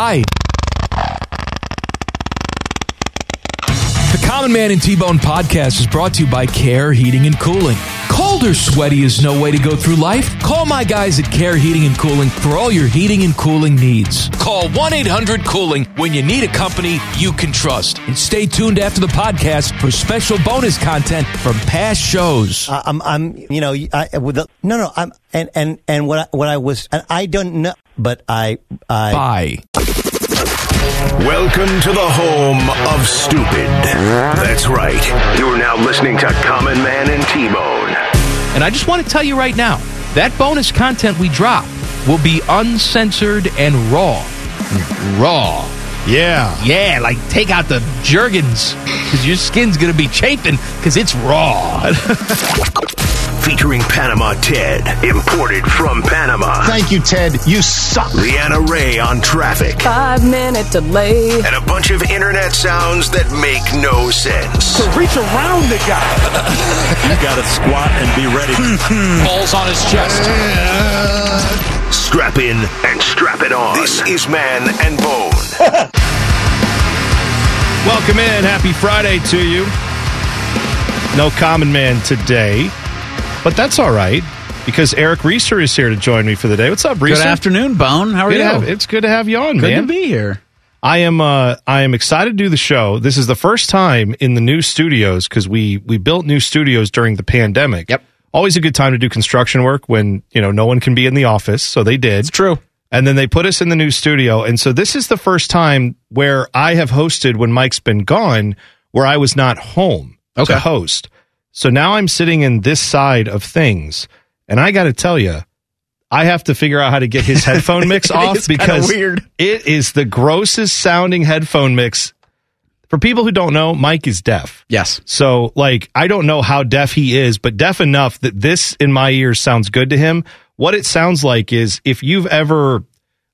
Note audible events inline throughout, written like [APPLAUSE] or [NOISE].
Bye. The Common Man and T-Bone podcast is brought to you by Care Heating and Cooling. Cold or sweaty is no way to go through life. Call my guys at Care Heating and Cooling for all your heating and cooling needs. Call 1-800-COOLING when you need a company you can trust. And stay tuned after the podcast for special bonus content from past shows. I- I'm, I'm, you know, I, with the, no, no, I'm, and, and, and what I, what I was, and I don't know, but I, I, Bye. Welcome to the home of stupid. That's right. You're now listening to Common Man and T-Bone. And I just want to tell you right now that bonus content we drop will be uncensored and raw. Raw. Yeah. Yeah, like take out the jergens because your skin's going to be chafing because it's raw. [LAUGHS] Featuring Panama Ted, imported from Panama. Thank you, Ted. You suck. Leanna Ray on traffic. Five minute delay. And a bunch of internet sounds that make no sense. So reach around the guy. [LAUGHS] you got to squat and be ready. [LAUGHS] Balls on his chest. Strap in and strap it on. This is Man and Bone. [LAUGHS] Welcome in. Happy Friday to you. No common man today, but that's all right because Eric Reeser is here to join me for the day. What's up, Reeser? Good afternoon, Bone. How are Good you? have- it's good to have you on, Good man. to be here. I am uh I am excited to do the show. This is the first time in the new studios because we we built new studios during the pandemic. Yep. Always a good time to do construction work when, you know, no one can be in the office. So they did. It's true. And then they put us in the new studio. And so this is the first time where I have hosted when Mike's been gone, where I was not home Okay. to host. So now I'm sitting in this side of things. And I got to tell you, I have to figure out how to get his [LAUGHS] headphone mix off because it is the grossest sounding headphone mix. For people who don't know, Mike is deaf. Yes. So, like, I don't know how deaf he is, but deaf enough that this in my ears sounds good to him. What it sounds like is if you've ever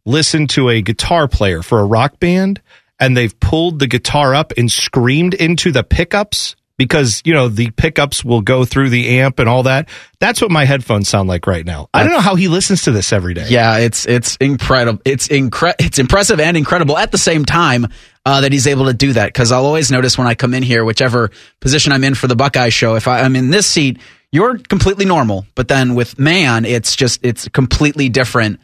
listened to a guitar player for a rock band and they've pulled the guitar up and screamed into the pickups because, you know, the pickups will go through the amp and all that. That's what my headphones sound like right now. I don't know how he listens to this every day. Yeah, it's it's incredible. It's incre- It's impressive and incredible at the same time uh, that he's able to do that. Because I'll always notice when I come in here, whichever position I'm in for the Buckeye show, if I, I'm in this seat, you're completely normal. But then with man, it's just it's completely different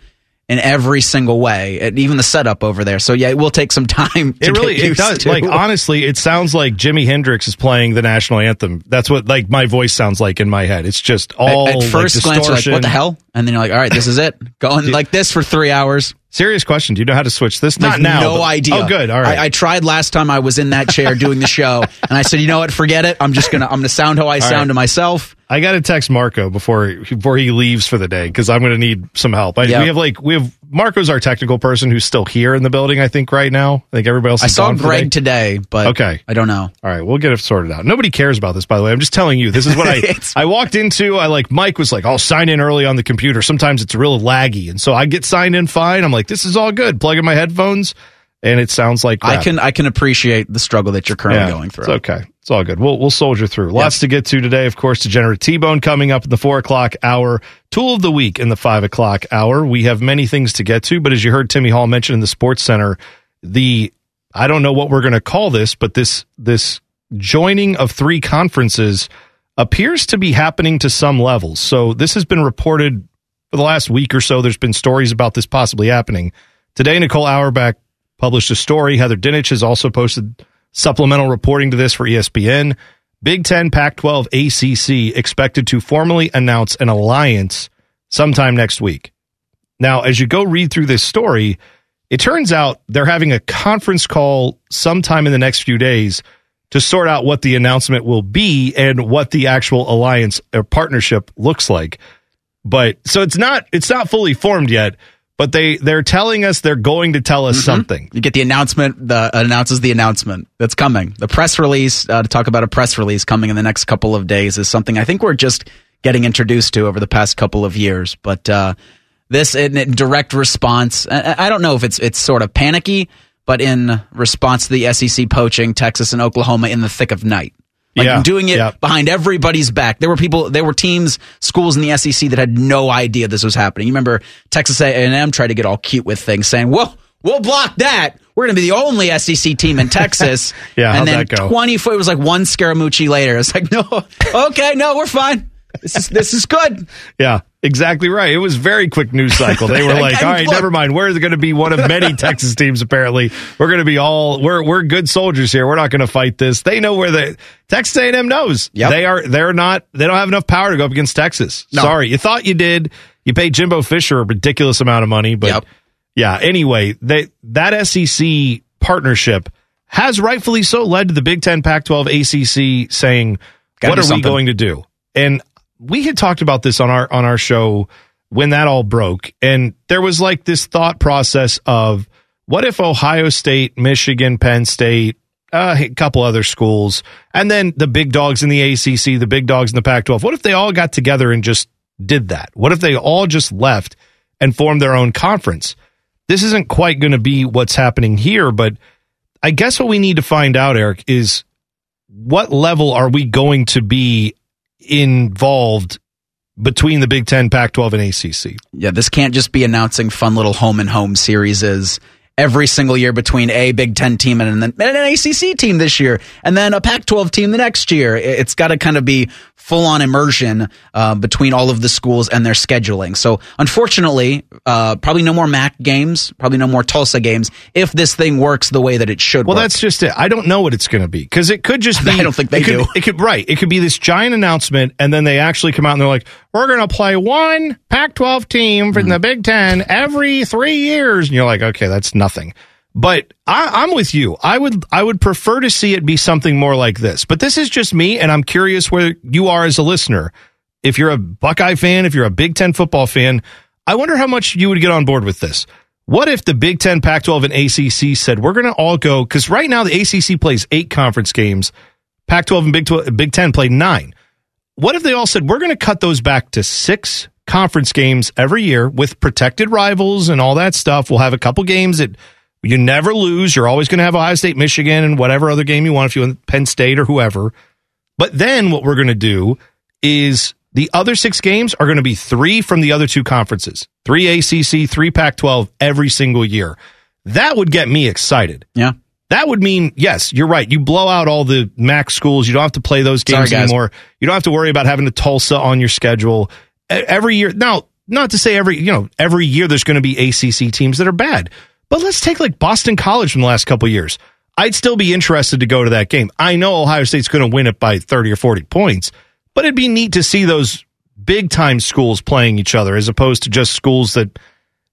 in every single way, and even the setup over there. So yeah, it will take some [LAUGHS] time. To It really it does. to. Like honestly, it sounds like Jimi Hendrix is playing the national anthem. That's what like my voice sounds like in my head. It's just all at, at first like, glance, you're like, what the hell? And then you're like, all right, this is it. Going [LAUGHS] like this for three hours. Serious question. Do you know how to switch this? Not now. no but- idea. Oh, good. All right. I, I tried last time I was in that chair doing the show, and I said, you know what? Forget it. I'm just gonna I'm gonna sound how I sound right. to myself. I got to text Marco before before he leaves for the day because I'm going to need some help. I, Yeah. We have like we have Marco's our technical person who's still here in the building. I think right now. I think everybody else. I is saw gone for the Greg day. today, but Okay. I don't know. All right, we'll get it sorted out. Nobody cares about this, by the way. I'm just telling you. This is what I [LAUGHS] I walked into. I like Mike was like, "I'll sign in early on the computer." Sometimes it's real laggy, and so I get signed in fine. I'm like, "This is all good." Plug in my headphones, and it sounds like I can I can appreciate the struggle that you're currently going through. It's okay. It's all good. We'll we'll soldier through. Lots to get to today. Of course, Degenerate T Bone coming up in the four o'clock hour. Tool of the week in the five o'clock hour. We have many things to get to, but as you heard Timmy Hall mention in the Sports Center, the I don't know what we're going to call this, but this this joining of three conferences appears to be happening to some levels. So this has been reported for the last week or so. There's been stories about this possibly happening. Today, Nicole Auerbach published a story. Heather Dinich has also posted supplemental reporting to this for ESPN. Big Ten, Pac 12, ACC expected to formally announce an alliance sometime next week. Now, as you go read through this story, it turns out they're having a conference call sometime in the next few days to sort out what the announcement will be and what the actual alliance or partnership looks like. But so it's not it's not fully formed yet, but they they're telling us they're going to tell us something. You get the announcement. The announces the announcement that's coming. The press release uh, to talk about a press release coming in the next couple of days is something I think we're just getting introduced to over the past couple of years. But uh, this in, in direct response, I, I don't know if it's it's sort of panicky, but in response to the SEC poaching Texas and Oklahoma in the thick of night. Like Yeah, doing it yeah. behind everybody's back. There were people, there were teams, schools in the SEC that had no idea this was happening. You remember Texas A&M tried to get all cute with things, saying, "Well, we'll block that. We're going to be the only SEC team in Texas. [LAUGHS] Yeah, and then that go? 20 foot, it was like one Scaramucci later. It's like, [LAUGHS] no, okay, no, we're fine. This is, this is good. Yeah, exactly right. It was very quick news cycle. They were [LAUGHS] like, "All right, never mind. We're going to be one of many [LAUGHS] Texas teams. Apparently, we're going to be all we're we're good soldiers here. We're not going to fight this." They know where the Texas A&M knows. Yep. They are they're not they don't have enough power to go up against Texas. No. Sorry, you thought you did. You paid Jimbo Fisher a ridiculous amount of money, but Yep. yeah. Anyway, they that SEC partnership has rightfully so led to the Big Ten, Pac-12, ACC saying, Gotta "What are we going to do?" And we had talked about this on our on our show when that all broke, and there was like this thought process of what if Ohio State, Michigan, Penn State, uh, a couple other schools, and then the big dogs in the ACC, the big dogs in the Pac-12. What if they all got together and just did that? What if they all just left and formed their own conference? This isn't quite going to be what's happening here, but I guess what we need to find out, Eric, is what level are we going to be involved between the Big Ten, Pac 12, and ACC? Yeah, this can't just be announcing fun little home and home series every single year between a Big Ten team and then and an ACC team this year, and then a Pac-12 team the next year. It's got to kind of be full on immersion uh, between all of the schools and their scheduling. So, unfortunately, uh, probably no more MAC games, probably no more Tulsa games if this thing works the way that it should. Well, work. that's just it. I don't know what it's going to be because it could just [LAUGHS] be. I don't think they it could, do. It could right. It could be this giant announcement, and then they actually come out and they're like, "We're going to play one Pac-12 team from the Big Ten every three years," and you're like, "Okay, that's nothing." But I, I'm with you. I would I would prefer to see it be something more like this. But this is just me, and I'm curious where you are as a listener. If you're a Buckeye fan, if you're a Big Ten football fan, I wonder how much you would get on board with this. What if the Big Ten, Pac 12, and ACC said, we're going to all go? Because right now the ACC plays eight conference games, Pac 12 and Big, 12, Big Ten play nine. What if they all said, we're going to cut those back to six conference games every year with protected rivals and all that stuff? We'll have a couple games that you never lose. You're always going to have Ohio State, Michigan, and whatever other game you want if you want Penn State or whoever. But then what we're going to do is the other six games are going to be three from the other two conferences three ACC, three Pac 12 every single year. That would get me excited. yeah. That would mean, yes, you're right. You blow out all the MAC schools. You don't have to play those games guys. anymore. You don't have to worry about having a Tulsa on your schedule every year. Now, not to say every, you know, every year there's going to be ACC teams that are bad, but let's take like Boston College from the last couple years. I'd still be interested to go to that game. I know Ohio State's going to win it by 30 or 40 points, but it'd be neat to see those big time schools playing each other as opposed to just schools that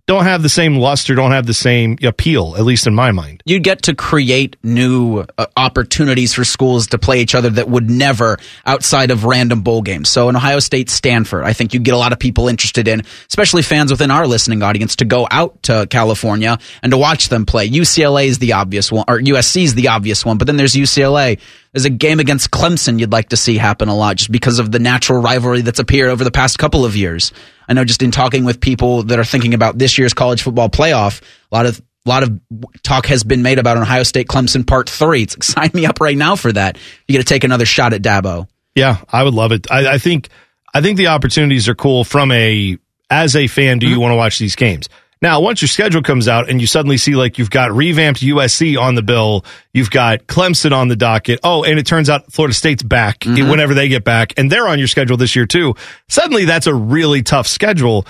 don't have the same luster, don't have the same appeal, at least in my mind. you'd get to create new uh, opportunities for schools to play each other that would never outside of random bowl games. So in Ohio State, Stanford, I think you'd get a lot of people interested in, especially fans within our listening audience, to go out to California and to watch them play. UCLA is the obvious one, or USC is the obvious one, but then there's UCLA. There's a game against Clemson you'd like to see happen a lot just because of the natural rivalry that's appeared over the past couple of years. I know just in talking with people that are thinking about this year's college football playoff, a lot of a lot of talk has been made about Ohio State Clemson Part Three. It's like, [LAUGHS] sign me up right now for that. You got to take another shot at Dabo. Yeah, I would love it. I, I think I think the opportunities are cool from a as a fan. Do you mm-hmm. want to watch these games? Now, once your schedule comes out and you suddenly see like you've got revamped USC on the bill, you've got Clemson on the docket. Oh, and it turns out Florida State's back mm-hmm. whenever they get back, and they're on your schedule this year too. Suddenly, that's a really tough schedule.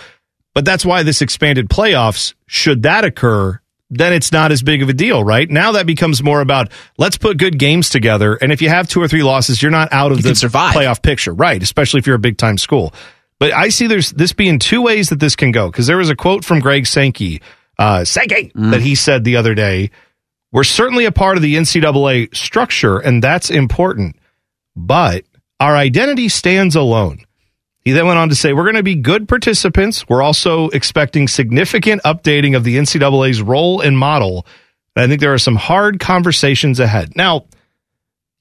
But that's why this expanded playoffs, should that occur, then it's not as big of a deal, right? Now that becomes more about let's put good games together. And if you have two or three losses, you're not out of You the survive. playoff picture, right? Especially if you're a big time school. But I see there's this being two ways that this can go because there was a quote from Greg Sankey, uh, Sankey, that he said the other day. We're certainly a part of the NCAA structure, and that's important. But our identity stands alone. He then went on to say, We're going to be good participants. We're also expecting significant updating of the NCAA's role and model. And I think there are some hard conversations ahead. Now,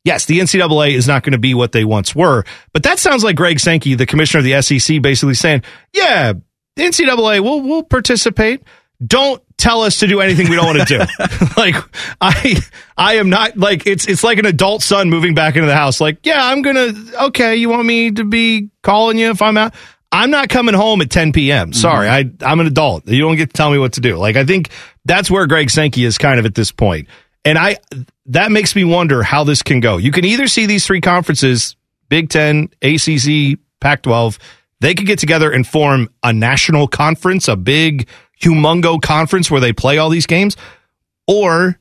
yes, the NCAA is not going to be what they once were, but that sounds like Greg Sankey, the commissioner of the SEC, basically saying, Yeah, the NCAA will will participate. Don't tell us to do anything we don't want to do. [LAUGHS] [LAUGHS] like I I am not like it's it's like an adult son moving back into the house. Like, yeah, I'm gonna okay, you want me to be calling you if I'm out? I'm not coming home at 10 p.m. Sorry, mm-hmm. I I'm an adult. You don't get to tell me what to do. Like I think that's where Greg Sankey is kind of at this point. And I that makes me wonder how this can go. You can either see these three conferences, Big 10, ACC, Pac-12, they could get together and form a national conference, a big humongo conference where they play all these games, or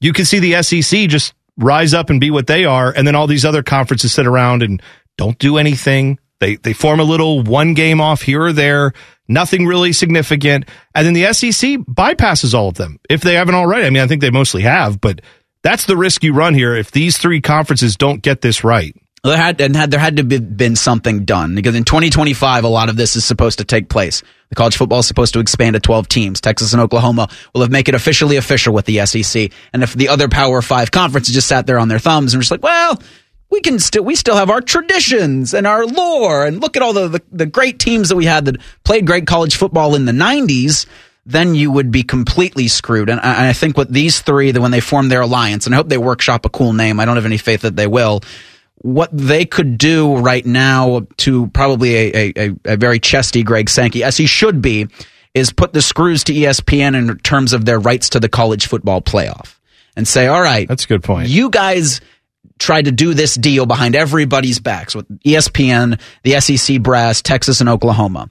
you can see the SEC just rise up and be what they are and then all these other conferences sit around and don't do anything. They they form a little one game off here or there nothing really significant. And then the SEC bypasses all of them if they haven't already. I mean, I think they mostly have, but that's the risk you run here if these three conferences don't get this right. There had and had there had to be been something done because in 2025 a lot of this is supposed to take place. The college football is supposed to expand to 12 teams. Texas and Oklahoma will have make it officially official with the SEC. And if the other Power 5 conferences just sat there on their thumbs and were just like, well, we can still we still have our traditions and our lore. And look at all the, the, the great teams that we had that played great college football in the 90s then you would be completely screwed. And I, I think with these three that when they form their alliance and i hope they workshop a cool name. I don't have any faith that they will. What they could do right now to probably a, a, a very chesty greg sankey as he should be is put the screws to espn in terms of their rights to the college football playoff and say all right that's a good point. you guys tried to do this deal behind everybody's backs with ESPN, the SEC brass, Texas and Oklahoma.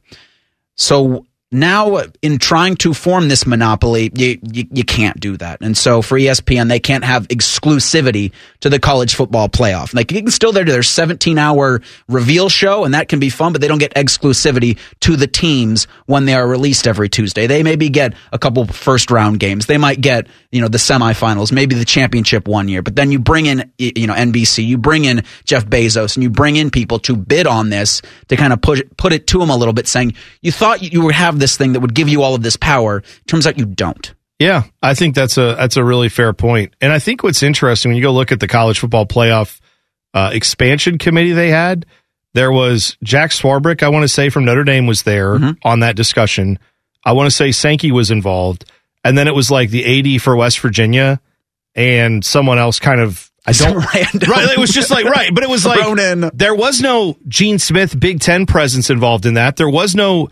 So now uh, in trying to form this monopoly, you, you, you, can't do that. And so for ESPN, they can't have exclusivity to the college football playoff. Like you can still there to their 17 hour reveal show and that can be fun, but they don't get exclusivity to the teams when they are released every Tuesday. They maybe get a couple first round games. They might get, you know, the semifinals, maybe the championship one year, but then you bring in, you know, NBC, you bring in Jeff Bezos and you bring in people to bid on this to kind of push, put it to them a little bit saying, you thought you would have this thing that would give you all of this power. Turns out you don't. Yeah, I think that's a that's a really fair point. And I think what's interesting when you go look at the college football playoff uh, expansion committee they had, there was Jack Swarbrick, I want to say from Notre Dame was there mm-hmm. on that discussion. I want to say Sankey was involved, and then it was like the AD for West Virginia and someone else kind of I don't random. right. It was just like right, but it was [LAUGHS] like Ronan. there was no Gene Smith Big Ten presence involved in that. There was no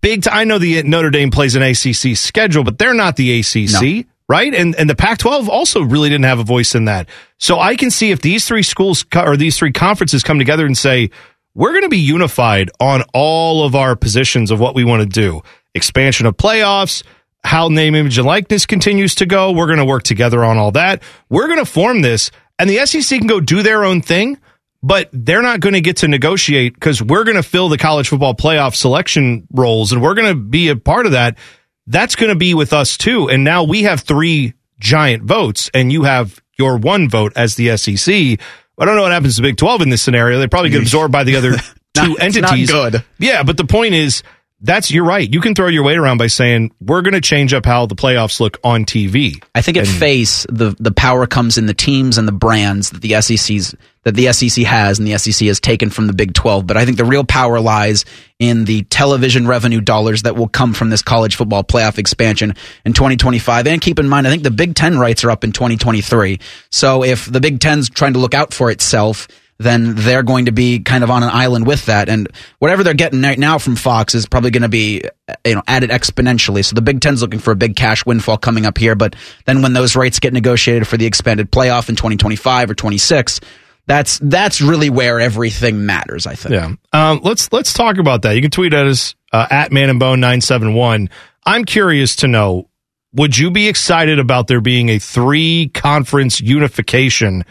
big. T- I know the Notre Dame plays an ACC schedule, but they're not the ACC, no. right? And and the Pac-12 also really didn't have a voice in that. So I can see if these three schools co- or these three conferences come together and say we're going to be unified on all of our positions of what we want to do, expansion of playoffs. How name, image, and likeness continues to go. We're going to work together on all that. We're going to form this, and the SEC can go do their own thing but they're not going to get to negotiate because we're going to fill the college football playoff selection roles and we're going to be a part of that. That's going to be with us too. And now we have three giant votes and you have your one vote as the SEC. I don't know what happens to Big 12 in this scenario. They probably get absorbed by the other [LAUGHS] two not, entities. good. Yeah, but the point is that's you're right. You can throw your weight around by saying we're going to change up how the playoffs look on TV. I think at and, face the the power comes in the teams and the brands that the SEC's that the SEC has and the SEC has taken from the Big 12, but I think the real power lies in the television revenue dollars that will come from this college football playoff expansion in 2025. And keep in mind, I think the Big 10 rights are up in 2023. So if the Big 10's trying to look out for itself, then they're going to be kind of on an island with that. And whatever they're getting right now from Fox is probably going to be, you know, added exponentially. So the Big Ten's looking for a big cash windfall coming up here. But then when those rates get negotiated for the expanded playoff in 2025 or 26, that's that's really where everything matters. I think. Yeah. Um, let's let's talk about that. You can tweet at us uh, at Man and Bone nine seven one. I'm curious to know. Would you be excited about there being a three conference unification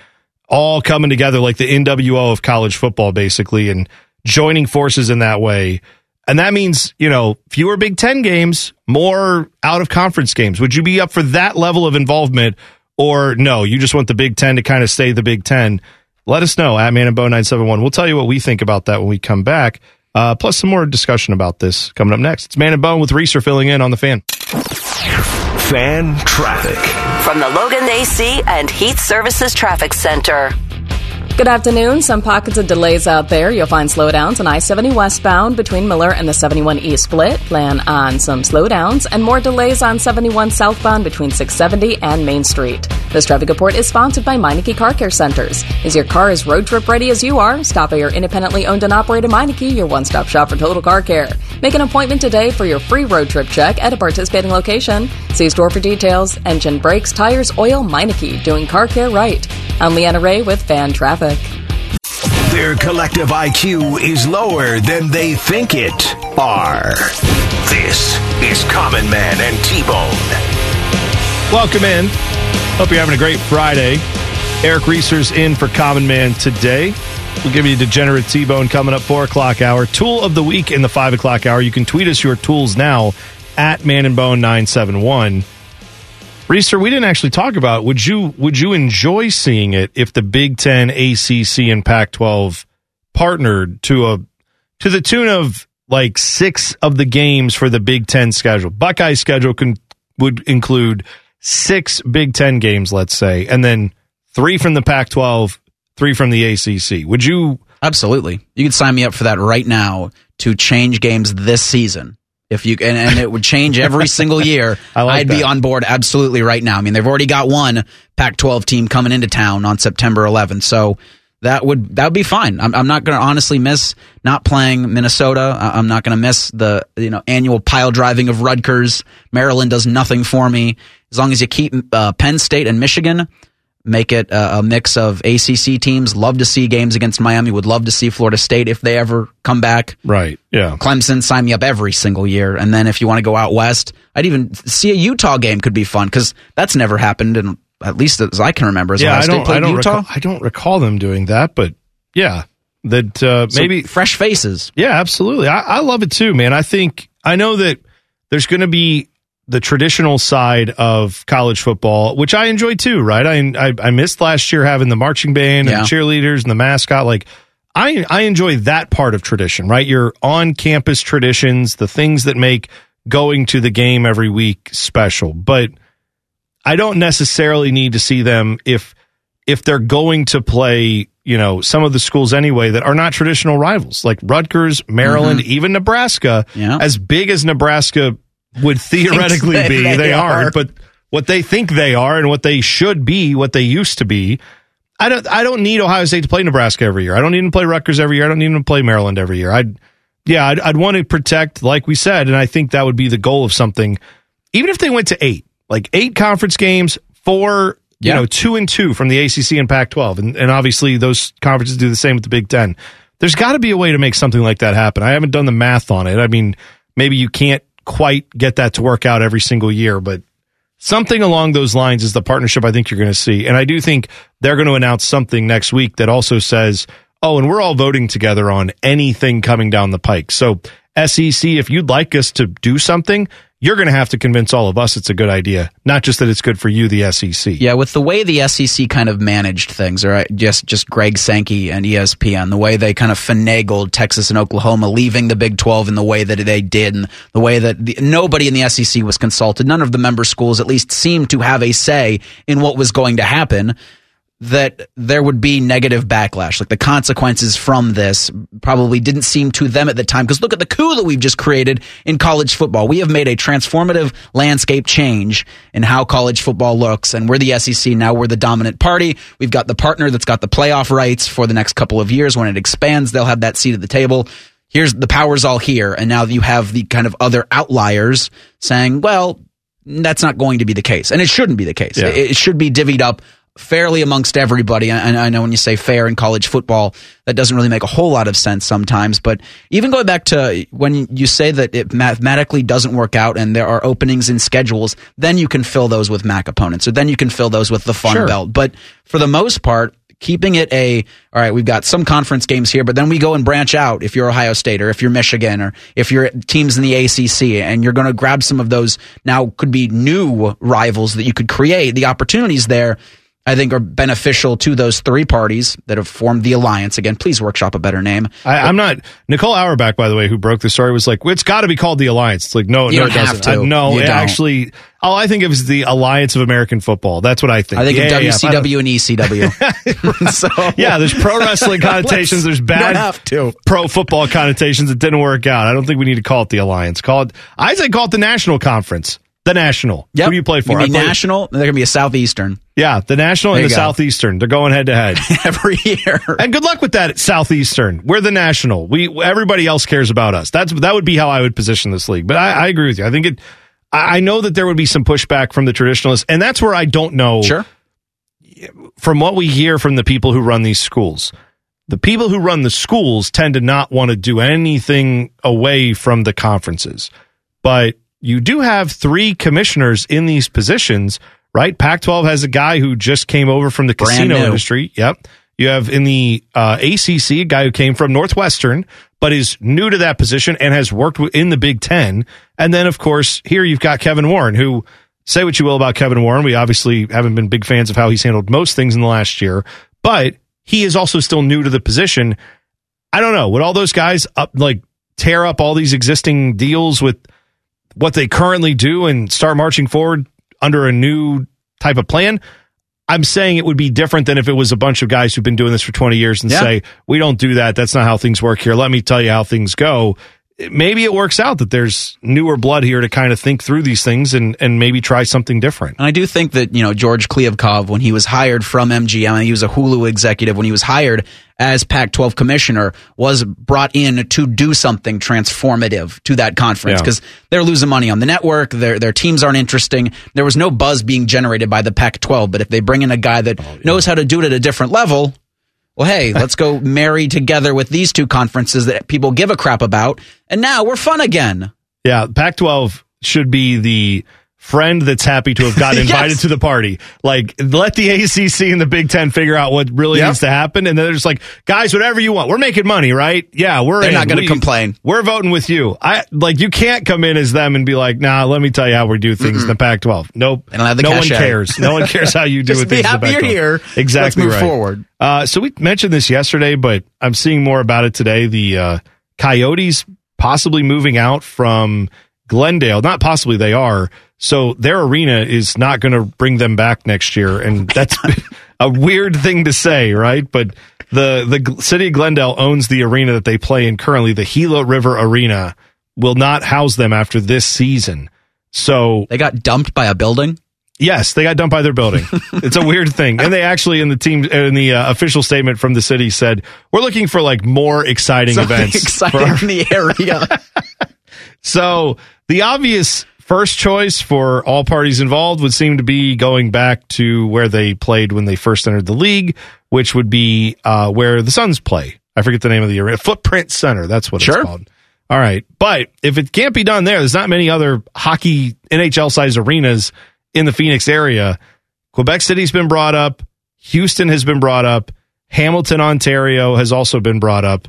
all coming together like the NWO of college football, basically, and joining forces in that way. And that means, you know, fewer Big Ten games, more out of conference games. Would you be up for that level of involvement? Or no, you just want the Big Ten to kind of stay the Big Ten? Let us know at Man and Bone 971. We'll tell you what we think about that when we come back. Uh, plus some more discussion about this coming up next. It's Man and Bone with Reeser filling in on the fan. Fan traffic from the Logan AC and Heat Services Traffic Center. Good afternoon. Some pockets of delays out there. You'll find slowdowns on I 70 westbound between Miller and the 71 East split. Plan on some slowdowns and more delays on 71 southbound between 670 and Main Street. This traffic report is sponsored by Meineke Car Care Centers. Is your car as road trip ready as you are? Stop by your independently owned and operated Meineke, your one stop shop for total car care. Make an appointment today for your free road trip check at a participating location. See store for details. Engine, brakes, tires, oil, Meineke, doing car care right. I'm Leanna Ray with Fan Traffic. Their collective IQ is lower than they think it are. This is Common Man and T-Bone. Welcome in. Hope you're having a great Friday. Eric Reeser's in for Common Man today. We'll give you Degenerate T Bone coming up 4 o'clock hour. Tool of the week in the 5 o'clock hour. You can tweet us your tools now at Man and Bone 971. Reeser, we didn't actually talk about would you would you enjoy seeing it if the Big Ten, ACC, and Pac twelve partnered to a to the tune of like six of the games for the Big Ten schedule. Buckeye schedule can would include six Big Ten games, let's say, and then three from the Pac 12, three from the ACC. Would you? Absolutely. You could sign me up for that right now to change games this season. If you and, and it would change every [LAUGHS] single year, like I'd be on board absolutely right now. I mean, they've already got one Pac-12 team coming into town on September 11th, so that would that would be fine. I'm, I'm not going to honestly miss not playing Minnesota. I- I'm not going to miss the you know annual pile driving of Rutgers. Maryland does nothing for me as long as you keep uh, Penn State and Michigan. Make it a mix of ACC teams. Love to see games against Miami. Would love to see Florida State if they ever come back. Right. Yeah. Clemson, sign me up every single year. And then if you want to go out west, I'd even see a Utah game could be fun because that's never happened, and at least as I can remember. As Yeah, I don't. I don't. Utah. Recall, I don't recall them doing that, but yeah, that uh, So maybe fresh faces. Yeah, absolutely. I, I love it too, man. I think I know that there's going to be the traditional side of college football, which I enjoy too. Right? I I, I missed last year having the marching band and the cheerleaders and the mascot. Like I I enjoy that part of tradition. Right? Your on campus traditions, the things that make going to the game every week special. But I don't necessarily need to see them if if they're going to play, you know, some of the schools anyway that are not traditional rivals, like Rutgers, Maryland, even Nebraska. Mm-hmm. Yeah. As big as Nebraska would [LAUGHS] theoretically they- be, they they, are. aren't. But what they think they are and what they should be, what they used to be. I don't. I don't need Ohio State to play Nebraska every year. I don't need them to play Rutgers every year. I don't need them to play Maryland every year. I'd, yeah, I'd, I'd want to protect, like we said, and I think that would be the goal of something. Even if they went to eight, like eight conference games, four, you know, two and two from the ACC and Pac-12, and, and obviously those conferences do the same with the Big Ten. There's got to be a way to make something like that happen. I haven't done the math on it. I mean, maybe you can't quite get that to work out every single year, but something along those lines is the partnership I think you're going to see. And I do think they're going to announce something next week that also says, oh, and we're all voting together on anything coming down the pike. So, SEC, if you'd like us to do something, you're going to have to convince all of us it's a good idea, not just that it's good for you, the SEC. Yeah, with the way the SEC kind of managed things, or just just Greg Sankey and ESPN, the way they kind of finagled Texas and Oklahoma, leaving the Big Twelve in the way that they did, and the way that the, nobody in the SEC was consulted. None of the member schools, at least, seemed to have a say in what was going to happen. That there would be negative backlash, like the consequences from this probably didn't seem to them at the time. Because look at the coup that we've just created in college football. We have made a transformative landscape change in how college football looks, and we're the SEC now. We're the dominant party. We've got the partner that's got the playoff rights for the next couple of years. When it expands, they'll have that seat at the table. Here's the power's all here, and now you have the kind of other outliers saying, "Well, that's not going to be the case, and it shouldn't be the case. Yeah. It, it should be divvied up." Fairly amongst everybody, and I know when you say fair in college football, that doesn't really make a whole lot of sense sometimes. But even going back to when you say that it mathematically doesn't work out, and there are openings in schedules, then you can fill those with MAC opponents, or then you can fill those with the Fun Sure. Belt. But for the most part, keeping it a all right, we've got some conference games here, but then we go and branch out if you're Ohio State or if you're Michigan or if you're teams in the ACC and you're going to grab some of those now could be new rivals that you could create. The opportunities there I think are beneficial to those three parties that have formed the alliance. Again, please workshop a better name. I, I'm not Nicole Auerbach, by the way, who broke the story, was like, well, "It's got to be called the Alliance." It's like, no, You no, it have doesn't. to. I- no, You it don't. actually, all I think of is the Alliance of American Football. That's what I think. I think Yeah, of yeah, yeah. If I don't- WCW and ECW. [LAUGHS] so [LAUGHS] Yeah, there's pro wrestling [LAUGHS] connotations. There's bad have to. pro football connotations that didn't work out. I don't think we need to call it the alliance. Call it. I say call it the national conference. The National. Who do you play for? Play- national? They're going to be a Southeastern Yeah, the National There and the go. Southeastern. They're going head to head. [LAUGHS] every year. And good luck with that Southeastern. We're the National. We everybody else cares about us. That's that would be how I would position this league. But I, I agree with you. I think it. I I know that there would be some pushback from the traditionalists, and that's where I don't know. Sure. From what we hear from the people who run these schools, the people who run the schools tend to not want to do anything away from the conferences. But you do have three commissioners in these positions, right? Pac 12 has a guy who just came over from the Brand casino new. industry. Yep. You have in the uh, ACC a guy who came from Northwestern, but is new to that position and has worked in the Big Ten. And then, of course, here you've got Kevin Warren, who say what you will about Kevin Warren. We obviously haven't been big fans of how he's handled most things in the last year, but he is also still new to the position. I don't know. Would all those guys up like tear up all these existing deals with what they currently do and start marching forward under a new type of plan? I'm saying it would be different than if it was a bunch of guys who've been doing this for 20 years and Yeah. say, we don't do that. That's not how things work here. Let me tell you how things go. Maybe it works out that there's newer blood here to kind of think through these things and, and maybe try something different. And I do think that, you know, George Kliavkoff, when he was hired from MGM, he was a Hulu executive, when he was hired as Pac 12 commissioner, was brought in to do something transformative to that conference Yeah. because they're losing money on the network. Their, their teams aren't interesting. There was no buzz being generated by the Pac 12. But if they bring in a guy that Oh, knows how to do it at a different level, well, hey, let's go [LAUGHS] marry together with these two conferences that people give a crap about. And now we're fun again. Yeah, Pac 12 should be the friend that's happy to have gotten [LAUGHS] Yes. invited to the party. Like, let the ACC and the Big Ten figure out what really Yep. needs to happen. And then they're just like, guys, whatever you want. We're making money, right? Yeah, we're They're in. not gonna We- complain. We're voting with you. I like, you can't come in as them and be like, nah, let me tell you how we do things in the Pac 12. Nope. They don't have the no one cares. No one cares how you [LAUGHS] do Just with be happy the you're Pac-12. here. Exactly Let's move right. forward. Uh, so we mentioned this yesterday, but I'm seeing more about it today. The uh, Coyotes possibly moving out from Glendale. Not possibly, they are. So their arena is not going to bring them back next year, and that's [LAUGHS] a weird thing to say, right? But the the city of Glendale owns the arena that they play in currently. The Gila River Arena will not house them after this season. So They got dumped by a building. Yes, they got dumped by their building. [LAUGHS] it's a weird thing, and they actually in the team in the uh, official statement from the city said we're looking for like more exciting Something events. [LAUGHS] exciting for our-" in the area. so the obvious first choice for all parties involved would seem to be going back to where they played when they first entered the league, which would be uh, where the Suns play. I forget the name of the arena. Footprint Center. That's what Sure. it's called. All right. But if it can't be done there, there's not many other hockey NHL size arenas in the Phoenix area. Quebec City's been brought up. Houston has been brought up. Hamilton, Ontario has also been brought up.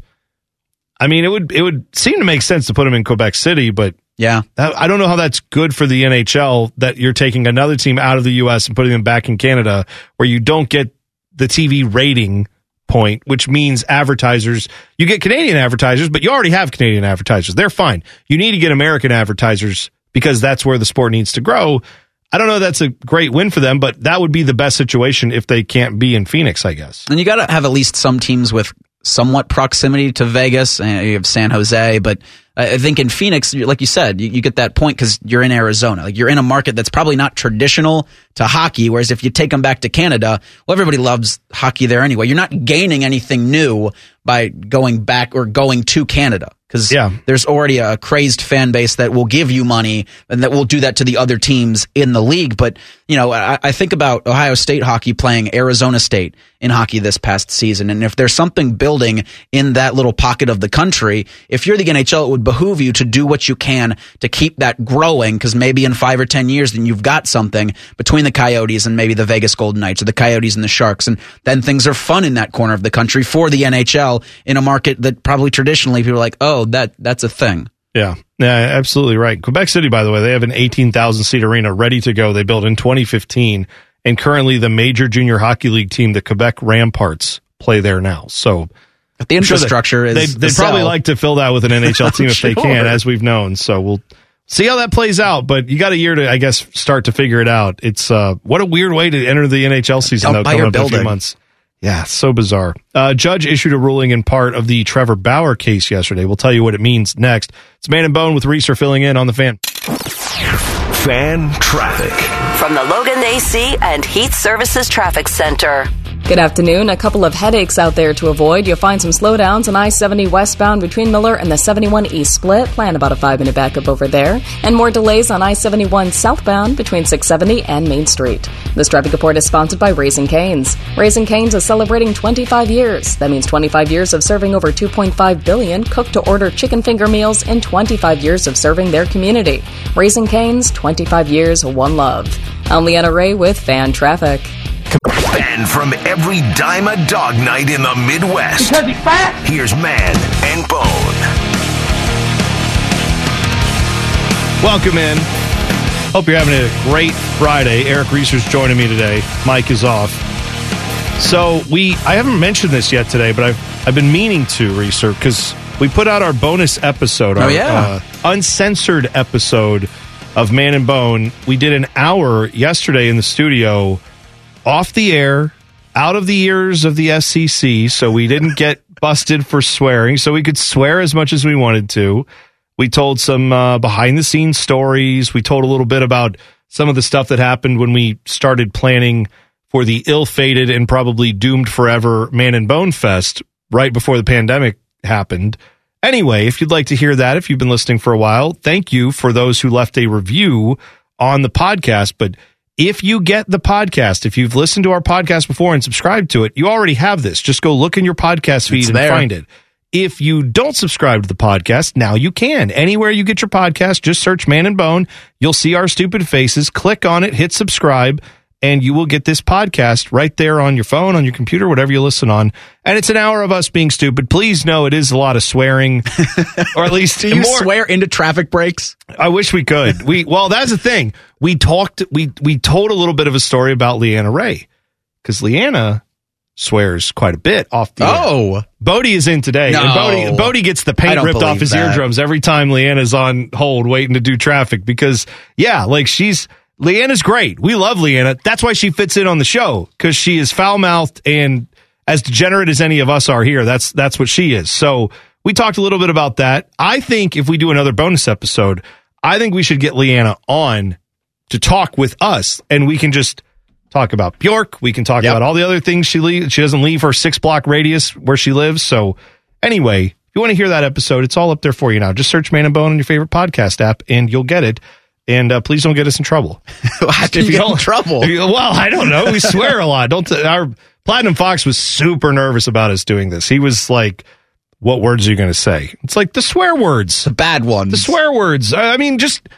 I mean, it would it would seem to make sense to put them in Quebec City, but yeah, that, I don't know how that's good for the NHL that you're taking another team out of the U.S. and putting them back in Canada, where you don't get the TV rating point, which means advertisers. You get Canadian advertisers, but you already have Canadian advertisers. They're fine. You need to get American advertisers because that's where the sport needs to grow. I don't know. That's a great win for them, but that would be the best situation if they can't be in Phoenix, I guess. And you got to have at least some teams with somewhat proximity to Vegas. And you have San Jose, but I think in Phoenix, like you said, you, you get that point because you're in Arizona. Like you're in a market that's probably not traditional to hockey. Whereas if you take them back to Canada, well, everybody loves hockey there anyway. You're not gaining anything new by going back or going to Canada because Yeah. there's already a crazed fan base that will give you money and that will do that to the other teams in the league. But, you know, I, I think about Ohio State hockey playing Arizona State in hockey this past season. And if there's something building in that little pocket of the country, if you're the NHL, it would behoove you to do what you can to keep that growing because maybe in five or 10 years, then you've got something between the Coyotes and maybe the Vegas Golden Knights or the Coyotes and the Sharks. And then things are fun in that corner of the country for the NHL in a market that probably traditionally people are like, oh, that that's a thing. Yeah, yeah, absolutely right. Quebec City, by the way, they have an 18,000 seat arena ready to go. They built in 2015, and currently the major junior hockey league team, the Quebec Remparts, play there now. So The I'm sure that infrastructure is They, the they'd probably like to fill that with an NHL [LAUGHS] team if they can, as we've known. So we'll see how that plays out. But you got a year to, I guess, start to figure it out. It's uh, what a weird way to enter the NHL season, Don't though, buy coming your up in a few building. months. Yeah, so bizarre. Uh, judge issued a ruling in part of the Trevor Bauer case yesterday. We'll tell you what it means next. It's Man and Bone with Reeser filling in on the fan. Fan Traffic. From the Logan AC and Heat Services Traffic Center. Good afternoon. A couple of headaches out there to avoid. You'll find some slowdowns on I 70 westbound between Miller and the 71 East split. Plan about a five minute backup over there. And more delays on I 71 southbound between 670 and Main Street. This traffic report is sponsored by Raising Canes. Raising Canes is celebrating 25 years. That means 25 years of serving over 2.5 billion cooked to order chicken finger meals and 25 years of serving their community. Raising Canes, 25 years, one love. I'm Leanna Ray with Fan Traffic. And from every dime a dog night in the Midwest. Because he's fat? Here's Man and Bone. Welcome in. Hope you're having a great Friday. Eric Reeser's joining me today. Mike is off. So we I haven't mentioned this yet today, but I've I've been meaning to, Reeser, because we put out our bonus episode, Oh, our yeah. uh, uncensored episode of Man and Bone. We did an hour yesterday in the studio, off the air, out of the ears of the SEC, so we didn't get [LAUGHS] busted for swearing, so we could swear as much as we wanted to. We told some uh, behind the scenes stories. We told a little bit about some of the stuff that happened when we started planning for the ill fated and probably doomed forever Man and Bone Fest right before the pandemic happened. Anyway, if you'd like to hear that, if you've been listening for a while, thank you for those who left a review on the podcast. But if you get the podcast, if you've listened to our podcast before and subscribed to it, you already have this. Just go look in your podcast feed and find it. If you don't subscribe to the podcast, now you can. Anywhere you get your podcast, just search Man and Bone. You'll see our stupid faces. Click on it, hit subscribe, and you will get this podcast right there on your phone, on your computer, whatever you listen on. And it's an hour of us being stupid. Please know it is a lot of swearing, [LAUGHS] or at least Do you more- swear into traffic breaks? I wish we could. We well, that's the thing. We talked. We we told a little bit of a story about Leanna Ray because Leanna swears quite a bit off the. air. Oh, Bodie is in today, No. and Bodie Bodie gets the paint ripped off his that. eardrums every time Leanna's on hold waiting to do traffic because yeah, like she's Leanna's great. We love Leanna. That's why she fits in on the show because she is foul mouthed and as degenerate as any of us are here. That's that's what she is. So we talked a little bit about that. I think if we do another bonus episode, I think we should get Leanna on to talk with us, and we can just talk about Bjork. We can talk Yep. about all the other things she leaves. She doesn't leave her six block radius where she lives. So anyway, if you want to hear that episode, it's all up there for you now. Just search Man and Bone on your favorite podcast app, and you'll get it. And uh, please don't get us in trouble. [LAUGHS] if can you get in trouble? You- well, I don't know. We swear a lot. Don't t- our Platinum Fox was super nervous about us doing this. He was like, "What words are you going to say?" It's like the swear words, The bad ones. the swear words. I mean, just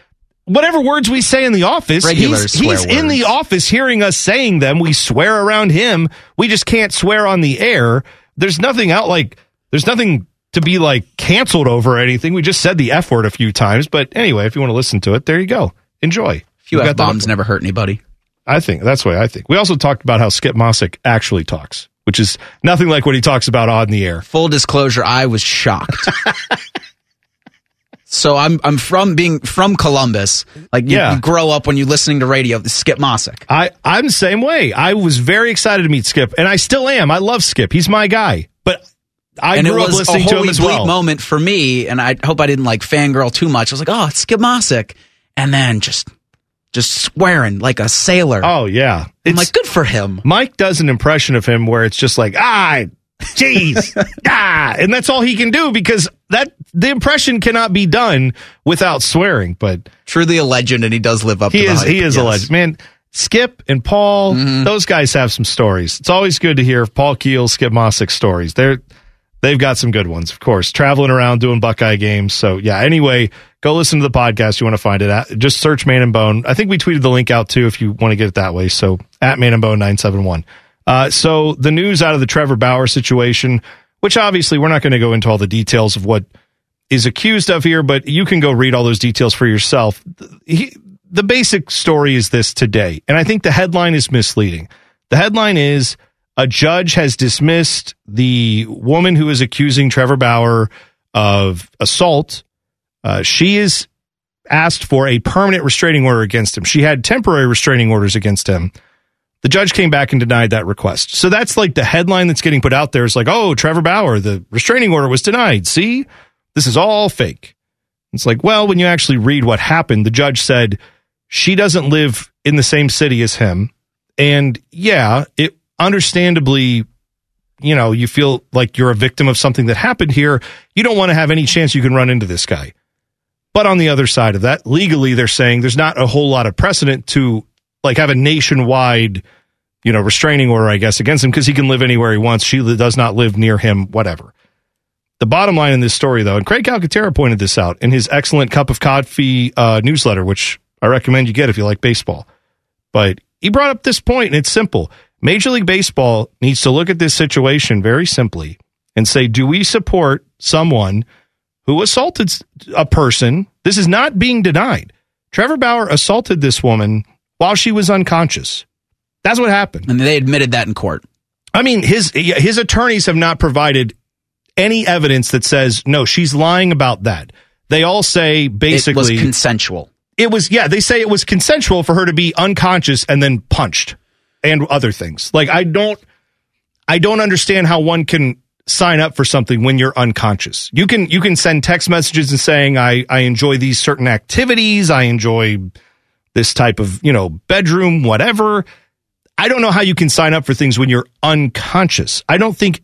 whatever words we say in the office. Regular he's, he's in the office hearing us saying them. We swear around him. We just can't swear on the air. There's nothing out like there's nothing to be like canceled over anything. We just said the F word a few times. But anyway, if you want to listen to it, there you go. Enjoy. A few F bombs never hurt anybody. I think that's the way I think. We also talked about how Skip Mosic actually talks, which is nothing like what he talks about on the air. Full disclosure, I was shocked. [LAUGHS] so I'm I'm from being from Columbus. Like you, Yeah. you grow up when you're listening to radio. Skip Mosic. I, I'm the same way. I was very excited to meet Skip, and I still am. I love Skip. He's my guy. But I and it grew up listening to him as well. moment for me. And I hope I didn't like fangirl too much. I was like, oh, it's Skip Mosic, and then just just swearing like a sailor. Oh yeah, I'm it's like, good for him. Mike does an impression of him where it's just like ah, jeez, [LAUGHS] ah, and that's all he can do because that the impression cannot be done without swearing. But Truly a legend, and he does live up. he is hype, he is a legend, man. Skip and Paul, those guys have some stories. It's always good to hear Paul Keel, Skip Mosic stories. They're they've got some good ones, of course. Traveling around doing Buckeye games. So yeah. Anyway, go listen to the podcast. You want to find it at just search Man and Bone. I think we tweeted the link out too if you want to get it that way. So at Man and Bone nine seven one. Uh, so the news out of the Trevor Bauer situation, which obviously we're not going to go into all the details of what is accused of here, but you can go read all those details for yourself. He, the basic story is this today, and I think the headline is misleading. The headline is a judge has dismissed the woman who is accusing Trevor Bauer of assault. Uh, she is asked for a permanent restraining order against him. She had temporary restraining orders against him. The judge came back and denied that request. So that's like the headline that's getting put out there is like, oh, Trevor Bauer, the restraining order was denied. See, this is all fake. It's like, well, when you actually read what happened, the judge said she doesn't live in the same city as him. And yeah, it understandably, you know, you feel like you're a victim of something that happened here. You don't want to have any chance you can run into this guy. But on the other side of that, legally, they're saying there's not a whole lot of precedent to like have a nationwide, you know, restraining order, I guess, against him because he can live anywhere he wants. She does not live near him, whatever. The bottom line in this story, though, and Craig Calcaterra pointed this out in his excellent cup of coffee uh, newsletter, which I recommend you get if you like baseball. But he brought up this point, and it's simple. Major League Baseball needs to look at this situation very simply and say, do we support someone who assaulted a person? This is not being denied. Trevor Bauer assaulted this woman while she was unconscious. That's what happened. And they admitted that in court. I mean, his his attorneys have not provided any evidence that says no, she's lying about that. They all say basically it was consensual. It was yeah, they say it was consensual for her to be unconscious and then punched and other things. Like I don't I don't understand how one can sign up for something when you're unconscious. You can you can send text messages and saying I I enjoy these certain activities, I enjoy this type of, you know, bedroom whatever. I don't know how you can sign up for things when you're unconscious. I don't think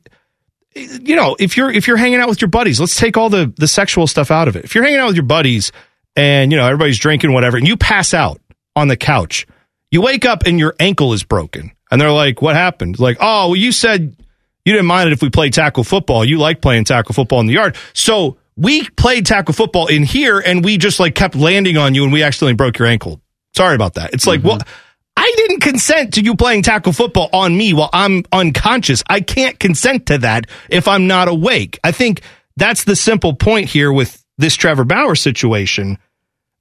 you know, if you're if you're hanging out with your buddies, let's take all the the sexual stuff out of it. If you're hanging out with your buddies and you know everybody's drinking whatever and you pass out on the couch, you wake up and your ankle is broken. And they're like, "What happened?" Like, "Oh, well you said you didn't mind it if we played tackle football. You like playing tackle football in the yard." So, we played tackle football in here and we just like kept landing on you and we accidentally broke your ankle. Sorry about that. It's like, mm-hmm. well, I didn't consent to you playing tackle football on me while I'm unconscious. I can't consent to that if I'm not awake. I think that's the simple point here with this Trevor Bauer situation.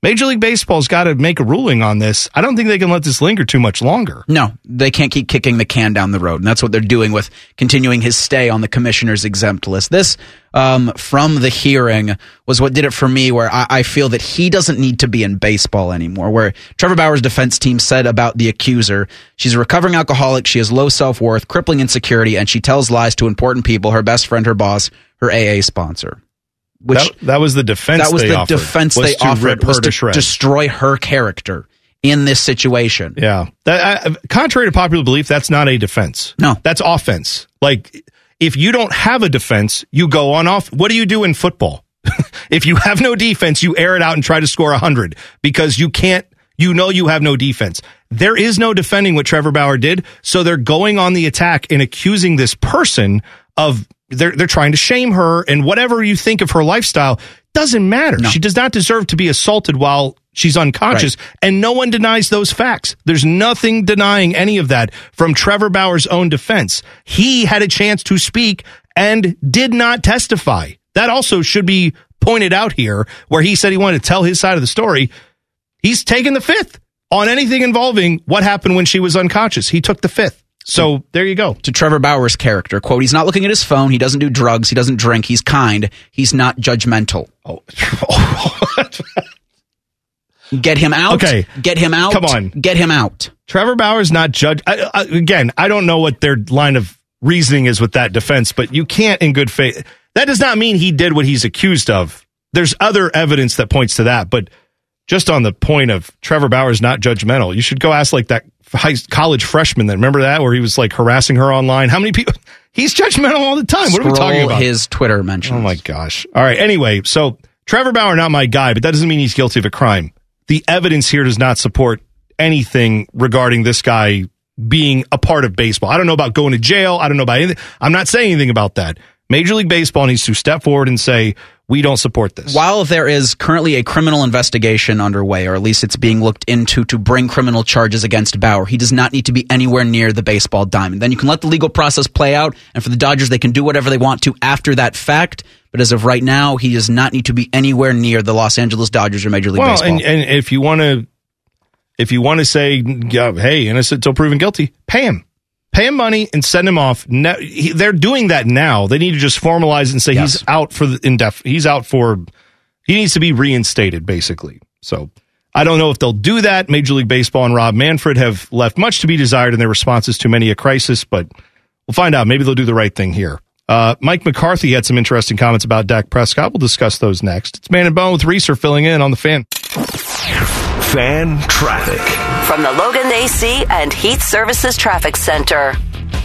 Major League Baseball's got to make a ruling on this. I don't think they can let this linger too much longer. No, they can't keep kicking the can down the road. And that's what they're doing with continuing his stay on the commissioner's exempt list. This, um, from the hearing, was what did it for me, where I, I feel that he doesn't need to be in baseball anymore. Where Trevor Bauer's defense team said about the accuser, she's a recovering alcoholic, she has low self worth, crippling insecurity, and she tells lies to important people, her best friend, her boss, her AA sponsor. Which that, that was the defense. That was the offered, defense they offered was to, to destroy her character in this situation. Yeah, that, uh, contrary to popular belief, that's not a defense. No, that's offense. Like if you don't have a defense, you go on off. What do you do in football? [LAUGHS] if you have no defense, you air it out and try to score hundred because you can't. You know you have no defense. There is no defending what Trevor Bauer did, so they're going on the attack and accusing this person of they're they're trying to shame her and whatever you think of her lifestyle doesn't matter. No. She does not deserve to be assaulted while she's unconscious right. and no one denies those facts. There's nothing denying any of that from Trevor Bauer's own defense. He had a chance to speak and did not testify. That also should be pointed out here where he said he wanted to tell his side of the story. He's taken the fifth on anything involving what happened when she was unconscious. He took the fifth. So there you go. To Trevor Bauer's character, quote, he's not looking at his phone. He doesn't do drugs. He doesn't drink. He's kind. He's not judgmental. Oh. [LAUGHS] Get him out. Okay. Get him out. Come on. Get him out. Trevor Bauer's not judge. I, I, again, I don't know what their line of reasoning is with that defense, but you can't in good faith. That does not mean he did what he's accused of. There's other evidence that points to that, but just on the point of Trevor Bauer's not judgmental, you should go ask like that high college freshman. That remember that where he was like harassing her online. How many people? He's judgmental all the time. What Scroll are we talking about? His Twitter oh mentions. Oh my gosh! All right. Anyway, so Trevor Bauer, not my guy, but that doesn't mean he's guilty of a crime. The evidence here does not support anything regarding this guy being a part of baseball. I don't know about going to jail. I don't know about anything. I'm not saying anything about that. Major League Baseball needs to step forward and say, we don't support this. While there is currently a criminal investigation underway, or at least it's being looked into to bring criminal charges against Bauer, he does not need to be anywhere near the baseball diamond. Then you can let the legal process play out, and for the Dodgers, they can do whatever they want to after that fact. But as of right now, he does not need to be anywhere near the Los Angeles Dodgers or Major League well, Baseball. And, and if you want to, if you want to say, hey, innocent until proven guilty, pay him pay him money and send him off. they're doing that now. They need to just formalize and say yes. he's out for the indef. He's out for. He needs to be reinstated, basically. So I don't know if they'll do that. Major League Baseball and Rob Manfred have left much to be desired in their responses to many a crisis, but we'll find out. Maybe they'll do the right thing here. Uh, Mike McCarthy had some interesting comments about Dak Prescott. We'll discuss those next. It's Man and Bone with Reeser filling in on the fan. Fan traffic. From the Logan AC and Heat Services Traffic Center.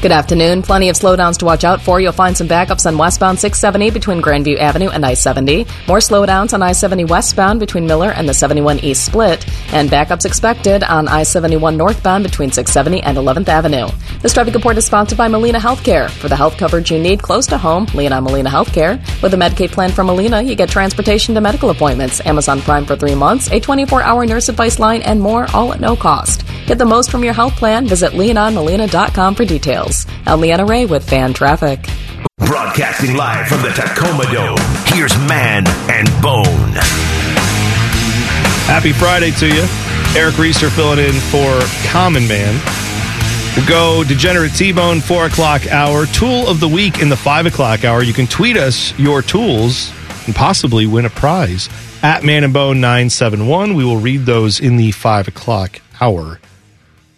Good afternoon. Plenty of slowdowns to watch out for. You'll find some backups on westbound 670 between Grandview Avenue and I 70. More slowdowns on I 70 westbound between Miller and the 71 East Split. And backups expected on I 71 northbound between 670 and 11th Avenue. This traffic report is sponsored by Molina Healthcare. For the health coverage you need close to home, lean on Molina Healthcare. With a Medicaid plan from Molina, you get transportation to medical appointments, Amazon Prime for three months, a 24 hour nurse advice line, and more, all at no cost. Get the most from your health plan. Visit leanonmolina.com for details. I'm Leanna Ray with Fan Traffic. Broadcasting live from the Tacoma Dome, here's Man and Bone. Happy Friday to you. Eric Reeser filling in for Common Man. We'll go Degenerate T-Bone, 4 o'clock hour. Tool of the week in the 5 o'clock hour. You can tweet us your tools and possibly win a prize at Man and Bone 971. We will read those in the 5 o'clock hour.